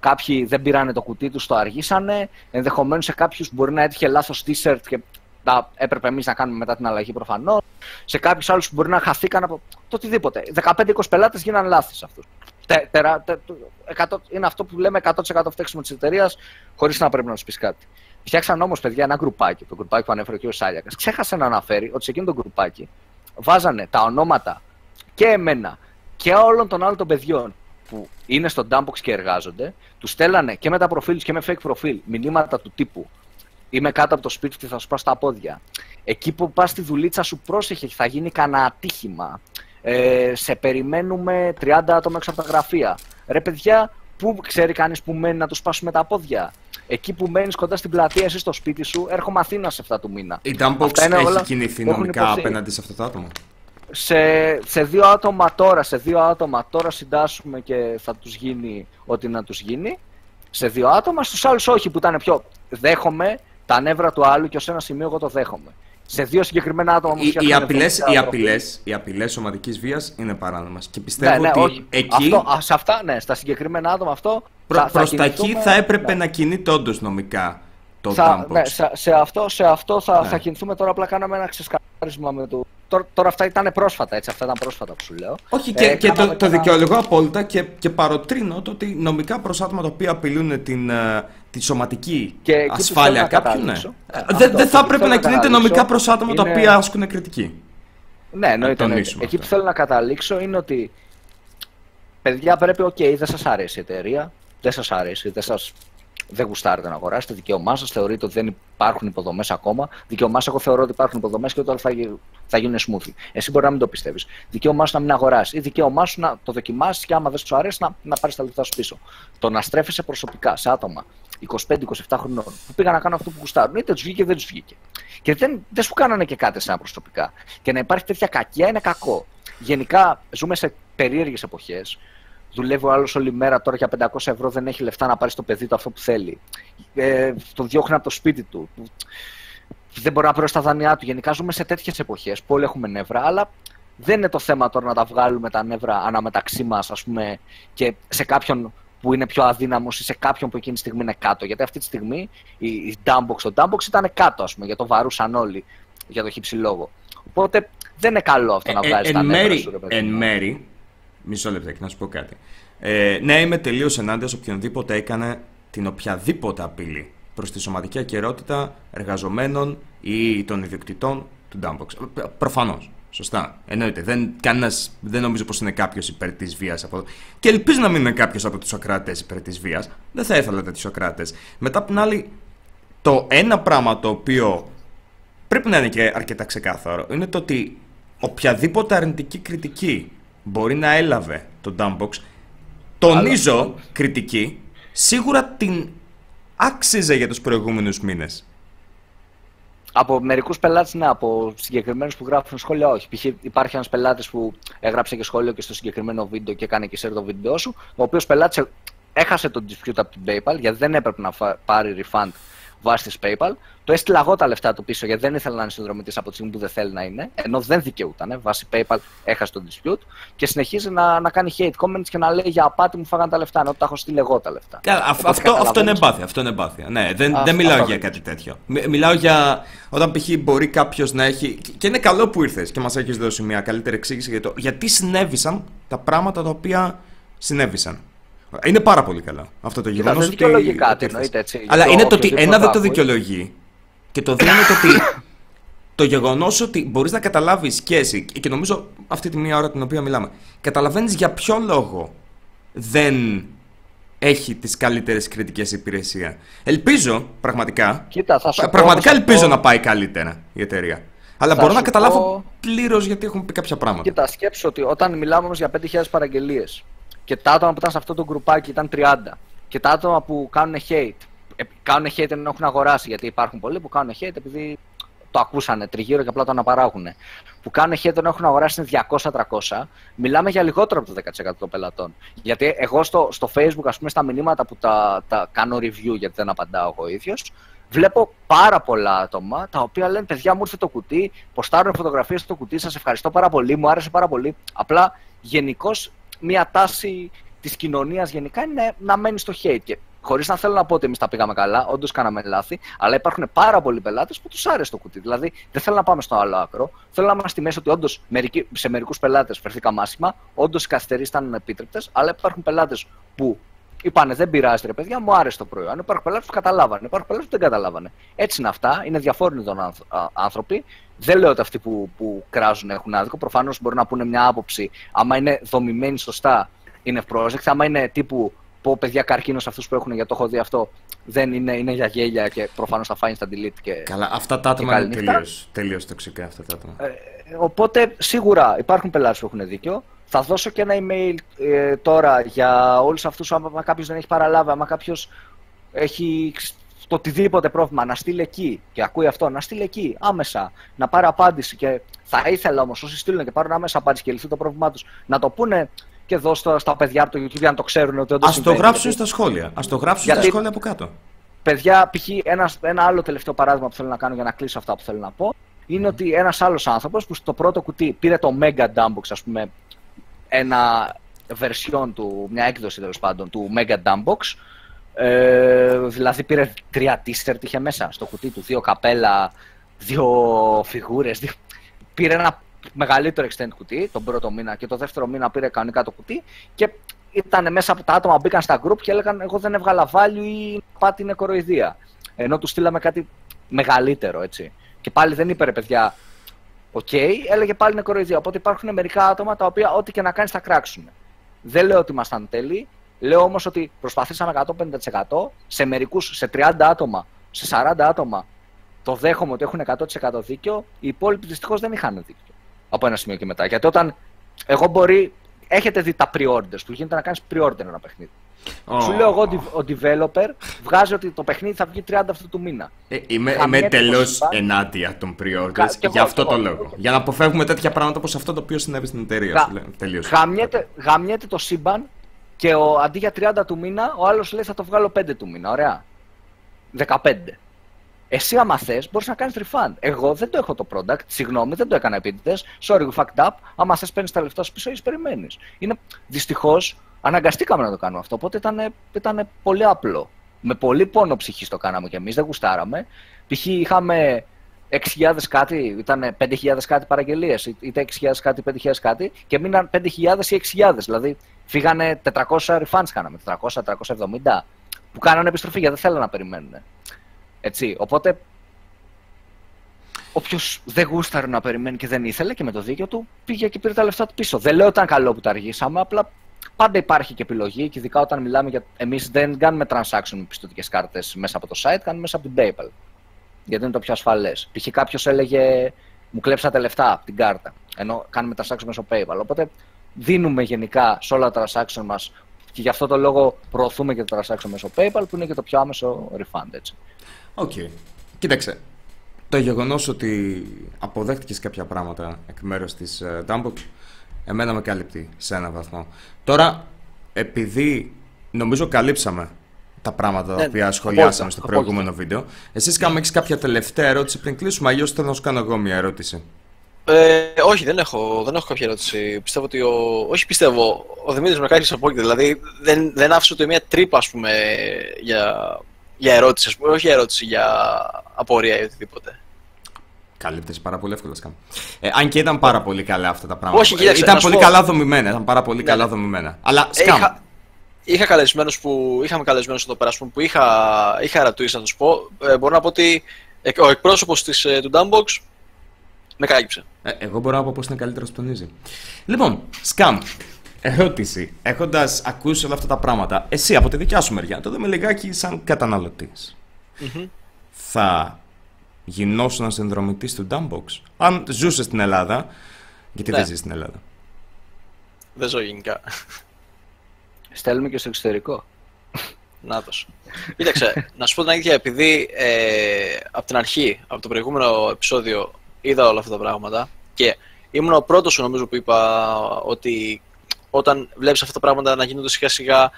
κάποιοι δεν πήρανε το κουτί τους, το αργήσανε. Ενδεχομένως σε κάποιους μπορεί να έτυχε λάθος t-shirt και να έπρεπε εμείς να κάνουμε μετά την αλλαγή προφανώς. Σε κάποιους άλλους που μπορεί να χαθήκαν από το οτιδήποτε. 15-20 πελάτες γίνανε λάθη σε αυτούς. είναι αυτό που λέμε 100% φταίξιμο της εταιρείας, χωρίς να πρέπει να τους πεις κάτι. Φτιάξαν όμως, παιδιά, ένα γκρουπάκι, το γκρουπάκι που ανέφερε ο κ. Σάλιακας. Ξέχασε να αναφέρει ότι σε εκείνο το γκρουπάκι βάζανε τα ονόματα και εμένα και όλων των άλλων των παιδιών που είναι στο Dumpbox και εργάζονται, τους στέλνανε και με τα προφίλ και με fake προφίλ μηνύματα του τύπου Είμαι κάτω από το σπίτι και θα σου πάω στα πόδια. Εκεί που πας στη δουλίτσα σου πρόσεχε, θα γίνει κανένα ατύχημα. Ε, σε περιμένουμε 30 άτομα έξω από τα γραφεία. Ρε παιδιά, Πού ξέρει κανείς που μένει να τους σπάσουμε τα πόδια; Εκεί που μένεις κοντά στην πλατεία, εσύ στο σπίτι σου, έρχομαι Αθήνας σε αυτά του μήνα. Η Dumpbox Αυτά είναι έχει όλα κινηθεί που έχουν νομικά υποθεί. απέναντι σε αυτό το άτομο; σε, σε δύο άτομα τώρα, σε δύο άτομα τώρα συντάσσουμε και θα τους γίνει ό,τι να τους γίνει. Σε δύο άτομα, στους άλλους όχι που ήταν πιο δέχομαι τα νεύρα του άλλου και ως ένα σημείο εγώ το δέχομαι. Σε δύο συγκεκριμένα άτομα όμως Οι, για οι την απειλές, ευθύνη οι άνθρωποι- απειλές, οι απειλές σωματικής βίας είναι παράνομες. Και πιστεύω Ναι, ναι, ότι όχι. εκεί, Αυτό, α, σε αυτά, ναι, στα συγκεκριμένα άτομα αυτό. προ, θα, θα προς τα εκεί κινηθούμε- θα έπρεπε ναι. να κινείται όντως νομικά το Θα, Dumpbox. ναι, σε, σε αυτό, σε αυτό θα, Ναι. θα κινηθούμε τώρα. Απλά κάναμε ένα ξεσκάρισμα με το. Τώρα, τώρα αυτά ήταν πρόσφατα, έτσι. Αυτά ήταν πρόσφατα που σου λέω. Όχι, και, Ε, και κάναμε το, το ένα- δικαιολογώ απόλυτα και, και παροτρύνω το ότι νομικά προς άτομα τα οποία απειλούν την, ε, τη σωματική Και εκεί που ασφάλεια θέλω να κάποιου, ναι. καταλήξω, Ε, ε, Δεν αυτό, δεν θα εκεί έπρεπε θέλω να να κινείται καταλήξω νομικά προς άτομα τα είναι- οποία ασκούν κριτική. Ναι, εννοείται. εννοείται. τονίσουμε Εκεί αυτό. που θέλω να καταλήξω είναι ότι παιδιά πρέπει, οκ, δεν σας αρέσει η εταιρεία, δεν σας αρέσει, δεν σας... Δεν γουστάρετε να αγοράσετε, δικαίωμά σας. Θεωρείτε ότι δεν υπάρχουν υποδομές ακόμα. Δικαίωμά σας, εγώ θεωρώ ότι υπάρχουν υποδομές και ότι όλα θα, γι- θα γίνουν smooth. Εσύ μπορεί να μην το πιστεύεις. Δικαίωμά σου να μην αγοράσει ή δικαίωμά σου να το δοκιμάσεις και άμα δεν σου αρέσει να, να πάρεις τα λεφτά σου πίσω. Το να στρέφεσαι προσωπικά σε άτομα 25-27 χρονών που πήγαν να κάνουν αυτό που γουστάρουν, είτε τους βγήκε είτε δεν τους βγήκε. Και δεν, δεν σου κάνανε και κάτι σαν προσωπικά. Και να υπάρχει τέτοια κακία είναι κακό. Γενικά ζούμε σε περίεργες εποχές. Δουλεύει ο άλλος όλη μέρα τώρα για 500 ευρώ, δεν έχει λεφτά να πάρει στο παιδί του αυτό που θέλει. Ε, τον διώχνει από το σπίτι του. Δεν μπορεί να πληρώσει τα δάνειά του. Γενικά ζούμε σε τέτοιες εποχές που όλοι έχουμε νεύρα, αλλά δεν είναι το θέμα τώρα να τα βγάλουμε τα νεύρα αναμεταξύ μας, ας πούμε, και σε κάποιον που είναι πιο αδύναμος ή σε κάποιον που εκείνη τη στιγμή είναι κάτω. Γιατί αυτή τη στιγμή η, η Dumpbox, το Dumpbox ήταν κάτω, ας πούμε, για το βαρούσαν όλοι για το χύψη λόγο. Οπότε δεν είναι καλό αυτό να Ε, βγάλεις τα εν, νεύρα μέρη, σου, ρε παιδί εν μου. μέρη, μισό λεπτάκι να σου πω κάτι. Ε, ναι, είμαι τελείως ενάντια σε οποιονδήποτε έκανε την οποιαδήποτε απειλή προς τη σωματική ακαιρεότητα εργαζομένων ή των ιδιοκτητών του Dumpbox. Προφανώς. Σωστά. Εννοείται. Δεν, κανένας, δεν νομίζω πως είναι κάποιος υπέρ της βίας από εδώ. Και ελπίζω να μην είναι κάποιος από τους Σοκράτες υπέρ της βίας. Δεν θα ήθελα τέτοιους Σοκράτες. Μετά απ' την άλλη, το ένα πράγμα το οποίο πρέπει να είναι και αρκετά ξεκάθαρο είναι το ότι οποιαδήποτε αρνητική κριτική μπορεί να έλαβε το Dumpbox, τονίζω κριτική, σίγουρα την άξιζε για τους προηγούμενους μήνες. Από μερικούς πελάτες, ναι, από συγκεκριμένους που γράφουν σχόλια, όχι. Π.χ. υπάρχει ένας πελάτης που έγραψε και σχόλιο και στο συγκεκριμένο βίντεο και έκανε και share το βίντεο σου, ο οποίος πελάτης έχασε το dispute από την PayPal γιατί δεν έπρεπε να φα- πάρει refund βάσει της PayPal. Το έστειλα εγώ τα λεφτά του πίσω γιατί δεν ήθελα να είναι συνδρομητής από τη στιγμή που δεν θέλει να είναι, ενώ δεν δικαιούταν. Βάσει PayPal έχασε το dispute και συνεχίζει να, να κάνει hate comments και να λέει για απάτη μου φάγαν τα λεφτά, ενώ τα έχω στείλει εγώ τα λεφτά. Καλά, αυ- Οπότε αυτό, αυτό είναι καταλαβαίνεις. εμπάθεια. Αυτό είναι εμπάθεια. Ναι, δεν, Αυτό- δεν μιλάω αυτό για είναι. κάτι τέτοιο. Μι- Μιλάω για όταν π.χ. μπορεί κάποιος να έχει. Και είναι καλό που ήρθες και μας έχεις δώσει μια καλύτερη εξήγηση για το γιατί συνέβησαν τα πράγματα τα οποία συνέβησαν. Είναι πάρα πολύ καλό αυτό το γεγονός. δεν δικαιολογεί κάτι, εννοείται, έτσι. Αλλά Το είναι το ότι οποιοδήποτε ένα δεν το ακούει. δικαιολογεί και το δύο είναι το ότι το γεγονός ότι μπορείς να καταλάβεις και εσύ, και νομίζω αυτή τη μία ώρα την οποία μιλάμε, καταλαβαίνεις για ποιο λόγο δεν έχει τις καλύτερες κριτικές υπηρεσία. Ελπίζω πραγματικά. Κοίτα, θα σου πω- πραγματικά θα σου ελπίζω πω- να πάει καλύτερα η εταιρεία. Αλλά Θα μπορώ να σου καταλάβω πω- πλήρως γιατί έχουν πει κάποια πράγματα. Κοίτα, σκέψου ότι όταν μιλάμε όμως για 5.000 παραγγελίες και τα άτομα που ήταν σε αυτό το γκρουπάκι ήταν 30 και τα άτομα που κάνουν hate, ε, κάνουν hate ενώ έχουν αγοράσει, γιατί υπάρχουν πολλοί που κάνουν hate επειδή το ακούσανε τριγύρω και απλά το αναπαράγουν. Που κάνουν hate ενώ έχουν αγοράσει είναι 200-300, μιλάμε για λιγότερο από το 10% των πελατών. Γιατί εγώ στο, στο Facebook, ας πούμε, στα μηνύματα που τα, τα κάνω review, γιατί δεν απαντάω εγώ ίδιος, βλέπω πάρα πολλά άτομα τα οποία λένε: Παιδιά, μου ήρθε το κουτί, ποστάρουν φωτογραφίες στο κουτί, σας ευχαριστώ πάρα πολύ, μου άρεσε πάρα πολύ. Απλά γενικώς μια τάση της κοινωνίας γενικά είναι να μένει στο hate. Και χωρίς να θέλω να πω ότι εμείς τα πήγαμε καλά, όντως κάναμε λάθη, αλλά υπάρχουν πάρα πολλοί πελάτες που τους άρεσε το κουτί. Δηλαδή δεν θέλω να πάμε στο άλλο άκρο. Θέλω να είμαστε στη μέση ότι όντως σε μερικούς πελάτες φερθήκαμε άσχημα, όντως οι καθυστερήσεις ήταν επίτρεπτε, αλλά υπάρχουν πελάτες που είπανε δεν πειράζει ρε παιδιά, μου άρεσε το προϊόν. Υπάρχουν πελάτες που καταλάβανε, υπάρχουν πελάτες που δεν καταλάβανε. Έτσι είναι αυτά, είναι διαφόροι ειδών άνθρω- α- άνθρωποι. Δεν λέω ότι αυτοί που, που κράζουν έχουν άδικο. Προφανώς μπορεί να πούνε μια άποψη, άμα είναι δομημένη σωστά, είναι ευπρόσδεκτη. Άμα είναι τύπου πω παιδιά καρκίνο αυτούς που έχουν, γιατί το έχω δει αυτό, δεν είναι, είναι για γέλια και προφανώς θα φάει στα delete. Και... Καλά, αυτά τα άτομα Και είναι καληνύχτα. τελείως τελείως τοξικά. Αυτά τα άτομα. Ε, οπότε σίγουρα υπάρχουν πελάτες που έχουν δίκιο. Θα δώσω και ένα email ε, τώρα για όλους αυτούς, άμα κάποιος δεν έχει παραλάβει, άμα κάποιος έχει το οτιδήποτε πρόβλημα, να στείλει εκεί και ακούει αυτό, να στείλει εκεί άμεσα, να πάρει απάντηση. Και θα ήθελα όμως όσοι στείλουν και πάρουν άμεσα απάντηση και λυθεί το πρόβλημά τους, να το πούνε και εδώ στα, στα παιδιά από το YouTube για να το ξέρουν ότι όντως. Α το γράψουν στα σχόλια. Α το γράψουν στα σχόλια από κάτω. Παιδιά, π.χ. Ένα, ένα άλλο τελευταίο παράδειγμα που θέλω να κάνω για να κλείσω αυτά που θέλω να πω είναι ότι ένας άλλος άνθρωπος που στο πρώτο κουτί πήρε το Mega Dumbbox, ας πούμε, ένα version του, μια έκδοση τέλος πάντων του Mega Dumbbox. Ε, δηλαδή πήρε τρία t-shirt είχε μέσα στο κουτί του, δύο καπέλα, δύο φιγούρες. Δύο... Πήρε ένα μεγαλύτερο extend κουτί τον πρώτο μήνα και το δεύτερο μήνα πήρε κανονικά το κουτί και ήταν μέσα από τα άτομα μπήκαν στα group και έλεγαν εγώ δεν έβγαλα value απάτη είναι κοροϊδία. Ενώ τους στείλαμε κάτι μεγαλύτερο έτσι. Και πάλι δεν είπε ρε παιδιά, OK, okay, έλεγε πάλι είναι κοροϊδία. Οπότε υπάρχουν μερικά άτομα τα οποία ό,τι και να κάνεις θα κράξουν. Δεν λέω ότι ήμασταν τέλειοι, λέω όμως ότι προσπαθήσαμε 150%. Σε μερικούς, σε 30 άτομα, σε 40 άτομα, το δέχομαι ότι έχουν 100% δίκιο. Οι υπόλοιποι δυστυχώς δεν είχαν δίκιο. Από ένα σημείο και μετά. Γιατί όταν εγώ μπορεί. Έχετε δει τα pre-orders που γίνεται να κάνεις pre-order ένα παιχνίδι. Oh. Σου λέω εγώ ο developer βγάζει ότι το παιχνίδι θα βγει 30 αυτού του μήνα. Ε, είμαι είμαι τελώ ενάντια των pre-orders για αυτό το λόγο. Για να αποφεύγουμε τέτοια πράγματα όπως αυτό το οποίο συνέβη στην εταιρεία. Γα... Γαμιέται, γαμιέται το σύμπαν και ο, αντί για 30 του μήνα, ο άλλος λέει θα το βγάλω 5 του μήνα. Ωραία. 15. Εσύ, άμα θες, μπορείς να κάνεις refund. Εγώ δεν το έχω το product. Συγγνώμη, δεν το έκανα επίτηδες. Sorry, we fucked up. Άμα θες, παίρνεις τα λεφτά σου πίσω ή περιμένεις. Είναι δυστυχώς αναγκαστήκαμε να το κάνουμε αυτό. Οπότε ήταν, ήταν πολύ απλό. Με πολύ πόνο ψυχή το κάναμε κι εμείς, δεν γουστάραμε. Π.χ. είχαμε 6.000 κάτι, ήταν 5.000 κάτι παραγγελίες, είτε 6.000 κάτι, 5.000 κάτι, και μείναν 5.000 ή 6.000. Δηλαδή φύγανε 400 refunds κάναμε, 400, 470, που κάνανε επιστροφή γιατί δεν θέλανε να περιμένουν. Έτσι, οπότε Όποιος δεν γούσταρε να περιμένει και δεν ήθελε και με το δίκιο του, πήγε και πήρε τα λεφτά του πίσω. Δεν λέω ότι ήταν καλό που τα αργήσαμε, απλά πάντα υπάρχει και επιλογή και ειδικά όταν μιλάμε για. Εμείς δεν κάνουμε transaction με πιστοτικές κάρτες μέσα από το site, κάνουμε μέσα από την PayPal. Γιατί είναι το πιο ασφαλές. Π.χ. κάποιος έλεγε Μου κλέψατε λεφτά από την κάρτα. Ενώ κάνουμε transaction μέσω PayPal. Οπότε δίνουμε γενικά σε όλα τα transaction μας και γι' αυτό το λόγο προωθούμε και το transaction μέσω PayPal που είναι και το πιο άμεσο refund. Έτσι. Οκ. Okay. Κοίταξε. Το γεγονός ότι αποδέχτηκες κάποια πράγματα εκ μέρους της uh, Dumbox εμένα με καλύπτει σε έναν βαθμό. Τώρα, επειδή νομίζω καλύψαμε τα πράγματα τα ναι, οποία σχολιάσαμε στο προηγούμενο βίντεο, εσύ Κάμ, έχεις κάποια τελευταία ερώτηση πριν κλείσουμε, αλλιώς θέλω να σου κάνω εγώ μια ερώτηση. Ε, όχι, δεν έχω, δεν έχω κάποια ερώτηση. Πιστεύω ότι ο... Όχι πιστεύω, ο Δημήτρης με κάνει απόλυτα. Δηλαδή δεν, δεν άφησε ούτε μια τρύπα, ας πούμε, για, για ερώτηση. Ας πούμε. Όχι για ερώτηση, για απορία ή οτιδήποτε. Καλύπτεσαι πάρα πολύ εύκολα σκάμ. Ε, αν και ήταν πάρα πολύ καλά αυτά τα πράγματα. Όχι, κοίταξε, ήταν πολύ πω... καλά δομημένα. Ήταν πάρα πολύ ναι. καλά δομημένα. Αλλά σκάμ. Ε, είχα, είχα καλεσμένους που. Είχαμε καλεσμένους εδώ πέρα που είχα, είχα ρωτήσει να τους πω. Ε, μπορώ να πω ότι ο εκπρόσωπος ε, του Dumbbox με κάλυψε. Ε, εγώ μπορώ να πω πώ είναι καλύτερος που τονίζει. Λοιπόν, σκάμ. Ερώτηση. Έχοντας ακούσει όλα αυτά τα πράγματα, εσύ από τη δικιά σου μεριά, το δούμε λιγάκι σαν καταναλωτής. Mm-hmm. Θα γινόσουν συνδρομητής του Dumbbox. Αν ζούσες στην Ελλάδα, γιατί ναι. δεν ζεις στην Ελλάδα; Δεν ζω γενικά. Στέλνουμε και στο εξωτερικό. <laughs> Νάτος. Κοίταξε, να σου πω την αλήθεια, επειδή ε, από την αρχή, από το προηγούμενο επεισόδιο, είδα όλα αυτά τα πράγματα και ήμουν ο πρώτος νομίζω που είπα ότι όταν βλέπεις αυτά τα πράγματα να γίνονται σιγά σιγά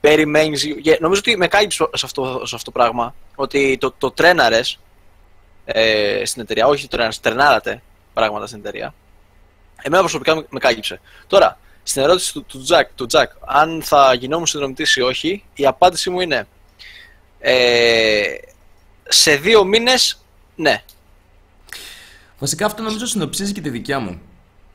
περιμένεις, νομίζω ότι με κάλυψε σε αυτό, σε αυτό το πράγμα, ότι το, το τρέναρες ε, στην εταιρεία, όχι το τρέναρες, τρενάρατε πράγματα στην εταιρεία. Εμένα προσωπικά με κάλυψε. Τώρα, στην ερώτηση του, του, Jack, του Jack, αν θα γινόμουν συνδρομητής ή όχι, η απάντησή μου είναι ε, σε δύο μήνες, ναι. Βασικά αυτό νομίζω συνοψίζει και τη δικιά μου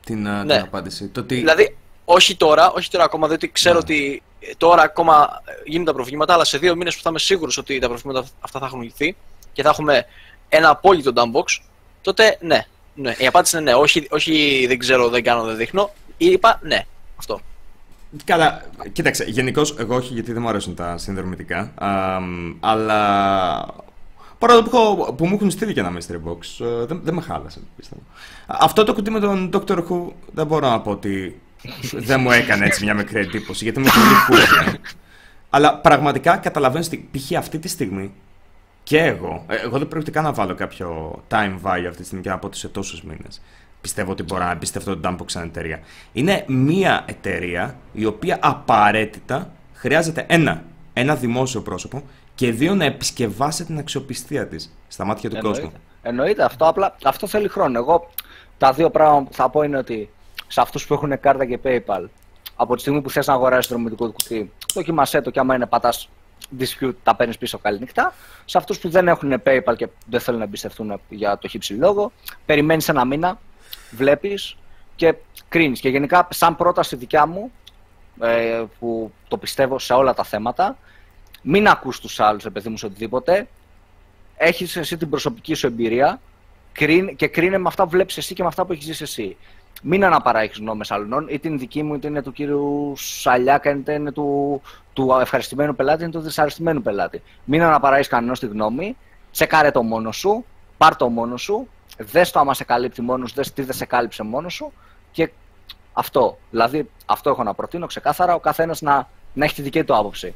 την, ναι. την απάντηση. Το ότι... Δηλαδή, όχι τώρα, όχι τώρα ακόμα, διότι ξέρω ναι. ότι τώρα ακόμα γίνουν τα προβλήματα, αλλά σε δύο μήνες που θα είμαι σίγουρος ότι τα προβλήματα αυτά θα έχουν λυθεί και θα έχουμε ένα απόλυτο downbox, τότε ναι. ναι. Η απάντηση είναι ναι. Όχι, όχι δεν ξέρω, δεν κάνω, δεν δείχνω. Είπα ναι. Αυτό. Καλά, κοίταξε, γενικώς εγώ όχι γιατί δεν μου αρέσουν τα συνδρομητικά. αλλά παρόλο που, που μου έχουν στείλει και ένα mystery box, ε, δεν, δεν με χάλασε, πιστεύω. Αυτό το κουτί με τον Doctor Who δεν μπορώ να πω ότι δεν μου έκανε έτσι μια μικρή εντύπωση, γιατί είμαι πολύ cool. Αλλά πραγματικά καταλαβαίνω ότι π.χ. αυτή τη στιγμή και εγώ, ε, εγώ δεν πρόκειται καν να βάλω κάποιο time value αυτή τη στιγμή και να πω ότι σε τόσους μήνες. Πιστεύω ότι μπορώ να εμπιστευτώ την Dumpbox σαν εταιρεία. Είναι μια εταιρεία η οποία απαραίτητα χρειάζεται ένα, ένα δημόσιο πρόσωπο και δύο να επισκευάσει την αξιοπιστία της στα μάτια του Εννοείται. κόσμου. Εννοείται αυτό, απλά αυτό θέλει χρόνο. Εγώ τα δύο πράγματα που θα πω είναι ότι σε αυτούς που έχουν κάρτα και PayPal, από τη στιγμή που θες να αγοράσεις το δρομητικό του κουτί, δοκιμασέ το και άμα είναι πατάς dispute, τα παίρνεις πίσω καληνυχτά. Σε αυτούς που δεν έχουν PayPal και δεν θέλουν να εμπιστευτούν για το χύψη λόγο, περιμένεις ένα μήνα, βλέπεις και κρίνεις. Και γενικά, σαν πρόταση δικιά μου, ε, που το πιστεύω σε όλα τα θέματα, μην ακούς τους άλλους, παιδί μου, σε οτιδήποτε. Έχεις εσύ την προσωπική σου εμπειρία κρίνε- και κρίνε με αυτά που βλέπεις εσύ και με αυτά που έχεις ζήσει εσύ. Μην αναπαράγεις νόμες άλλων, είτε είναι δική μου, είτε είναι του κύριου Σαλιάκα, είτε είναι του, του ευχαριστημένου πελάτη, είτε του δυσαρεστημένου πελάτη. Μην αναπαράγεις κανένα τη γνώμη, τσεκάρε το μόνο σου, πάρ το μόνο σου, δες το άμα σε καλύπτει μόνος σου, δες τι δεν σε κάλυψε μόνος σου και αυτό. Δηλαδή, αυτό έχω να προτείνω ξεκάθαρα, ο καθένας να, να έχει τη δική του άποψη.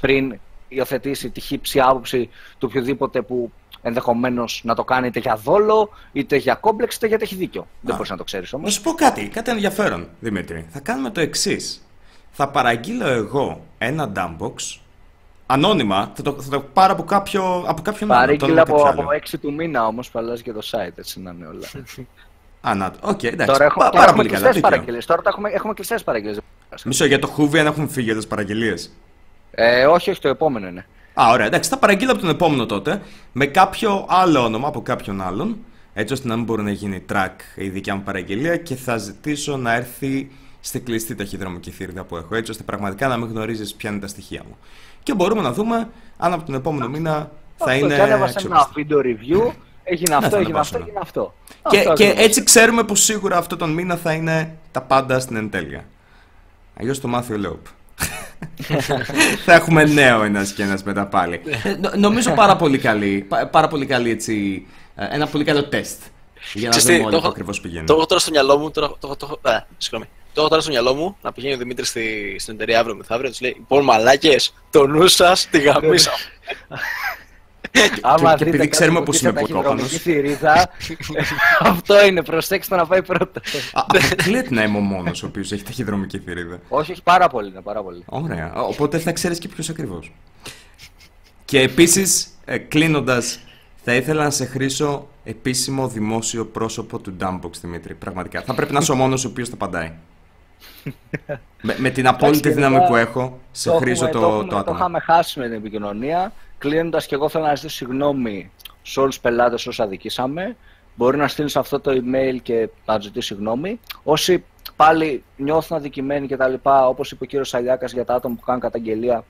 Πριν υιοθετήσει τη χύψη άποψη του οποιοδήποτε που ενδεχομένως να το κάνει είτε για δόλο, είτε για κόμπλεξ, είτε γιατί έχει δίκιο. Δεν μπορείς να το ξέρεις όμως. Να σου πω κάτι, κάτι ενδιαφέρον, Δημήτρη. Θα κάνουμε το εξής. Θα παραγγείλω εγώ ένα dumpbox ανώνυμα. Θα το, θα το πάρω από, κάποιο, από κάποιον άλλο. το Παρήγγειλα όνομα από, κάποιου από άλλου. 6 του μήνα όμως που αλλάζει και το site, έτσι να είναι όλα. <laughs> Α, να το. Οκ, εντάξει. τώρα έχουμε, Πα- τώρα πάρα έχουμε πολύ καλά. κλειστές δίκιο. παραγγελίες. Τώρα τα έχουμε, έχουμε κλειστές παραγγελίες. Μισό για το Χούβι αν έχουν φύγει τις παραγγελίες. Ε, όχι, όχι, το επόμενο είναι. Α, ωραία, εντάξει. Θα παραγγείλω από τον επόμενο τότε με κάποιο άλλο όνομα από κάποιον άλλον. Έτσι ώστε να μην μπορεί να γίνει track η δικιά μου παραγγελία και θα ζητήσω να έρθει στη κλειστή ταχυδρομική θηρίδα που έχω. Έτσι ώστε πραγματικά να μην γνωρίζεις ποια είναι τα στοιχεία μου. Και μπορούμε να δούμε αν από τον επόμενο μήνα θα αυτό, είναι. Και ανέβασε ένα αξιόπιστη. βίντεο review, έγινε αυτό, θα έγινε ανεβάσω αυτό, ένα. έγινε αυτό. Και, Αυτό και ακριβώς. έτσι ξέρουμε πως σίγουρα αυτό τον μήνα θα είναι τα πάντα στην εν τέλεια. Αλλιώς το μάθει ο Λόπ. <laughs> θα έχουμε νέο ένας και ένας μετά πάλι. Ε, νο- νομίζω πάρα πολύ καλή. πα- Πάρα πολύ καλή έτσι. ε, Ένα πολύ καλό τεστ. Για να Ξέρεις τι, δούμε το όλοι που έχω- ακριβώς πηγαίνει. Το έχω τώρα στο μυαλό μου. Τώρα, το, το, το, ε, συγγνώμη. Το έχω τώρα στο μυαλό μου να πηγαίνει ο Δημήτρης στη, στην εταιρεία αύριο μεθαύριο. Του λέει: Λοιπόν, μαλάκες, το νου σας τη γαμίσα. <laughs> Άμα και δείτε επειδή κάτι ξέρουμε που πως είσαι είμαι ταχυδρομική ποτόπανος. θηρίδα, <laughs> αυτό είναι, προσέξτε να πάει πρώτο. Α, Αποκλείεται να είμαι ο μόνος ο οποίος έχει ταχυδρομική θηρίδα; όχι, όχι, πάρα πολύ, είναι πάρα πολύ. Ωραία. Οπότε θα ξέρεις και ποιος ακριβώς. Και επίσης, κλείνοντας, θα ήθελα να σε χρήσω επίσημο δημόσιο πρόσωπο του Dumpbox Δημήτρη. Πραγματικά. Θα πρέπει να είσαι ο μόνος ο οποίος τα παντάει. Με, με την απόλυτη Εντάξει, δύναμη γενικά, που έχω, σε το χρήσω έχουμε- το, το, έχουμε- το το άτομο. είχαμε χάσει με την επικοινωνία. Κλείνοντας και εγώ θέλω να ζητήσω συγγνώμη σε όλους τους πελάτες όσου αδικήσαμε. Μπορεί να στείλεις αυτό το email και να του ζητήσει συγγνώμη. Όσοι πάλι νιώθουν αδικημένοι κτλ., όπως είπε ο κύριος Σαλιάκας για τα άτομα που κάνουν καταγγελία,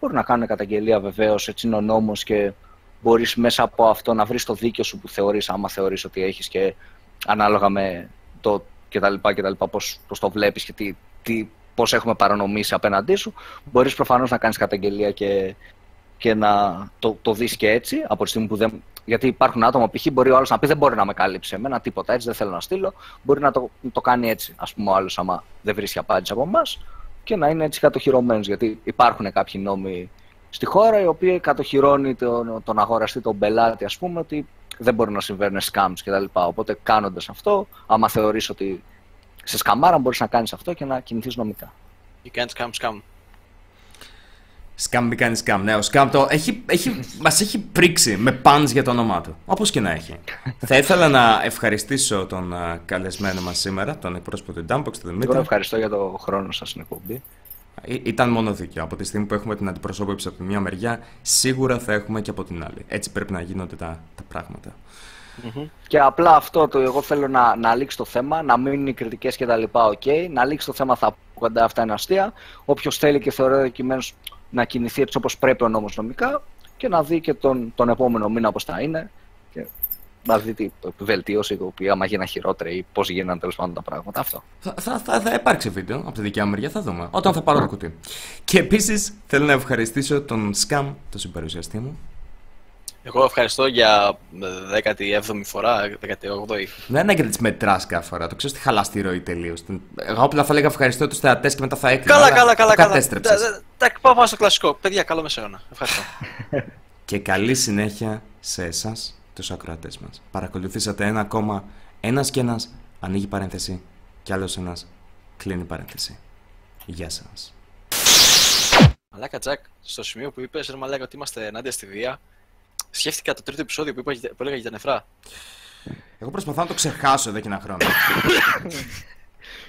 μπορούν να κάνουν καταγγελία βεβαίως, έτσι είναι ο νόμος και μπορείς μέσα από αυτό να βρεις το δίκιο σου που θεωρείς, άμα θεωρείς ότι έχεις και ανάλογα με το κτλ. κτλ πώς, πώς το βλέπεις και τι, τι, πώς έχουμε παρανομήσει απέναντί σου, μπορείς προφανώς να κάνεις καταγγελία και, και να το, το δεις και έτσι, από τη στιγμή που δεν... Γιατί υπάρχουν άτομα, π.χ. μπορεί ο άλλος να πει δεν μπορεί να με κάλυψει εμένα, τίποτα έτσι, δεν θέλω να στείλω. Μπορεί να το, το κάνει έτσι, ας πούμε, ο άλλος άμα δεν βρίσκει απάντηση από εμάς και να είναι έτσι κατοχυρωμένος, γιατί υπάρχουν κάποιοι νόμοι στη χώρα οι οποίοι κατοχυρώνει τον, τον αγοραστή, τον πελάτη, ας πούμε, ότι δεν μπορεί να συμβαίνουν scams κτλ. Οπότε κάνοντας αυτό, άμα θεωρείς ότι σε σκαμάρα μπορείς να κάνεις αυτό και να κινηθείς νομικά. You can't scam, scam. Σκάμ μη κάνεις σκάμ. Ναι, ο σκάμ το έχει, έχει, μας έχει πρίξει με παντς για το όνομά του. Όπως και να έχει. <laughs> Θα ήθελα να ευχαριστήσω τον α, καλεσμένο μας σήμερα, τον εκπρόσωπο του Dumpbox, τον Εγώ Δημήτρη. ευχαριστώ για το χρόνο σας στην εκπομπή. Ή- Ήταν μόνο δίκαιο. Από τη στιγμή που έχουμε την αντιπροσώπευση από τη μια μεριά, σίγουρα θα έχουμε και από την άλλη. Έτσι πρέπει να γίνονται τα, τα πράγματα. Και απλά αυτό το εγώ θέλω να, να λήξει το θέμα, να μην είναι οι κριτικές και τα λοιπά, οκ. Να λήξει το θέμα, θα πω κι όλα αυτά είναι αστεία. Όποιος θέλει και θεωρεί αδικημένο να κινηθεί έτσι όπως πρέπει ο νόμος νομικά και να δει και τον, τον επόμενο μήνα πώς θα είναι. Και να δει την βελτίωση, η οποία άμα γίνανε χειρότερη ή πώς γίνανε τέλος πάντων τα πράγματα. Αυτό. Θα, θα, θα, θα υπάρξει βίντεο από τη δικιά μου μεριά, θα δούμε. Όταν θα πάρω το κουτί. Και επίσης θέλω να ευχαριστήσω τον Σκάμ, τον συμπαρουσιαστή μου. Εγώ ευχαριστώ για 17η φορά, 18η. Δεν είναι και τις μετράς κάθε φορά. Το ξέρω ότι χαλά τη ροή τελείω. Εγώ απλά θα έλεγα ευχαριστώ τους θεατές και μετά θα έκλεινα. Καλά, αλλά καλά, το καλά. καλά. κατέστρεψες. Τα- τα- τα- Πάμε στο κλασικό. Παιδιά, καλό μεσαίωνα. Ευχαριστώ. <laughs> Και καλή συνέχεια σε εσάς, τους ακροατές μας. Παρακολουθήσατε ένα ακόμα. Ένας και ένας ανοίγει παρένθεση, και άλλος ένας κλείνει παρένθεση. Γεια σας. Μαλάκα Τζακ, στο σημείο που είπες, ρε Μαλάκα, ότι είμαστε ενάντια στη βία, σκέφτηκα το τρίτο επεισόδιο που, είπα, που έλεγα για τα νεφρά. Εγώ προσπαθώ να το ξεχάσω εδώ και ένα χρόνο. <laughs>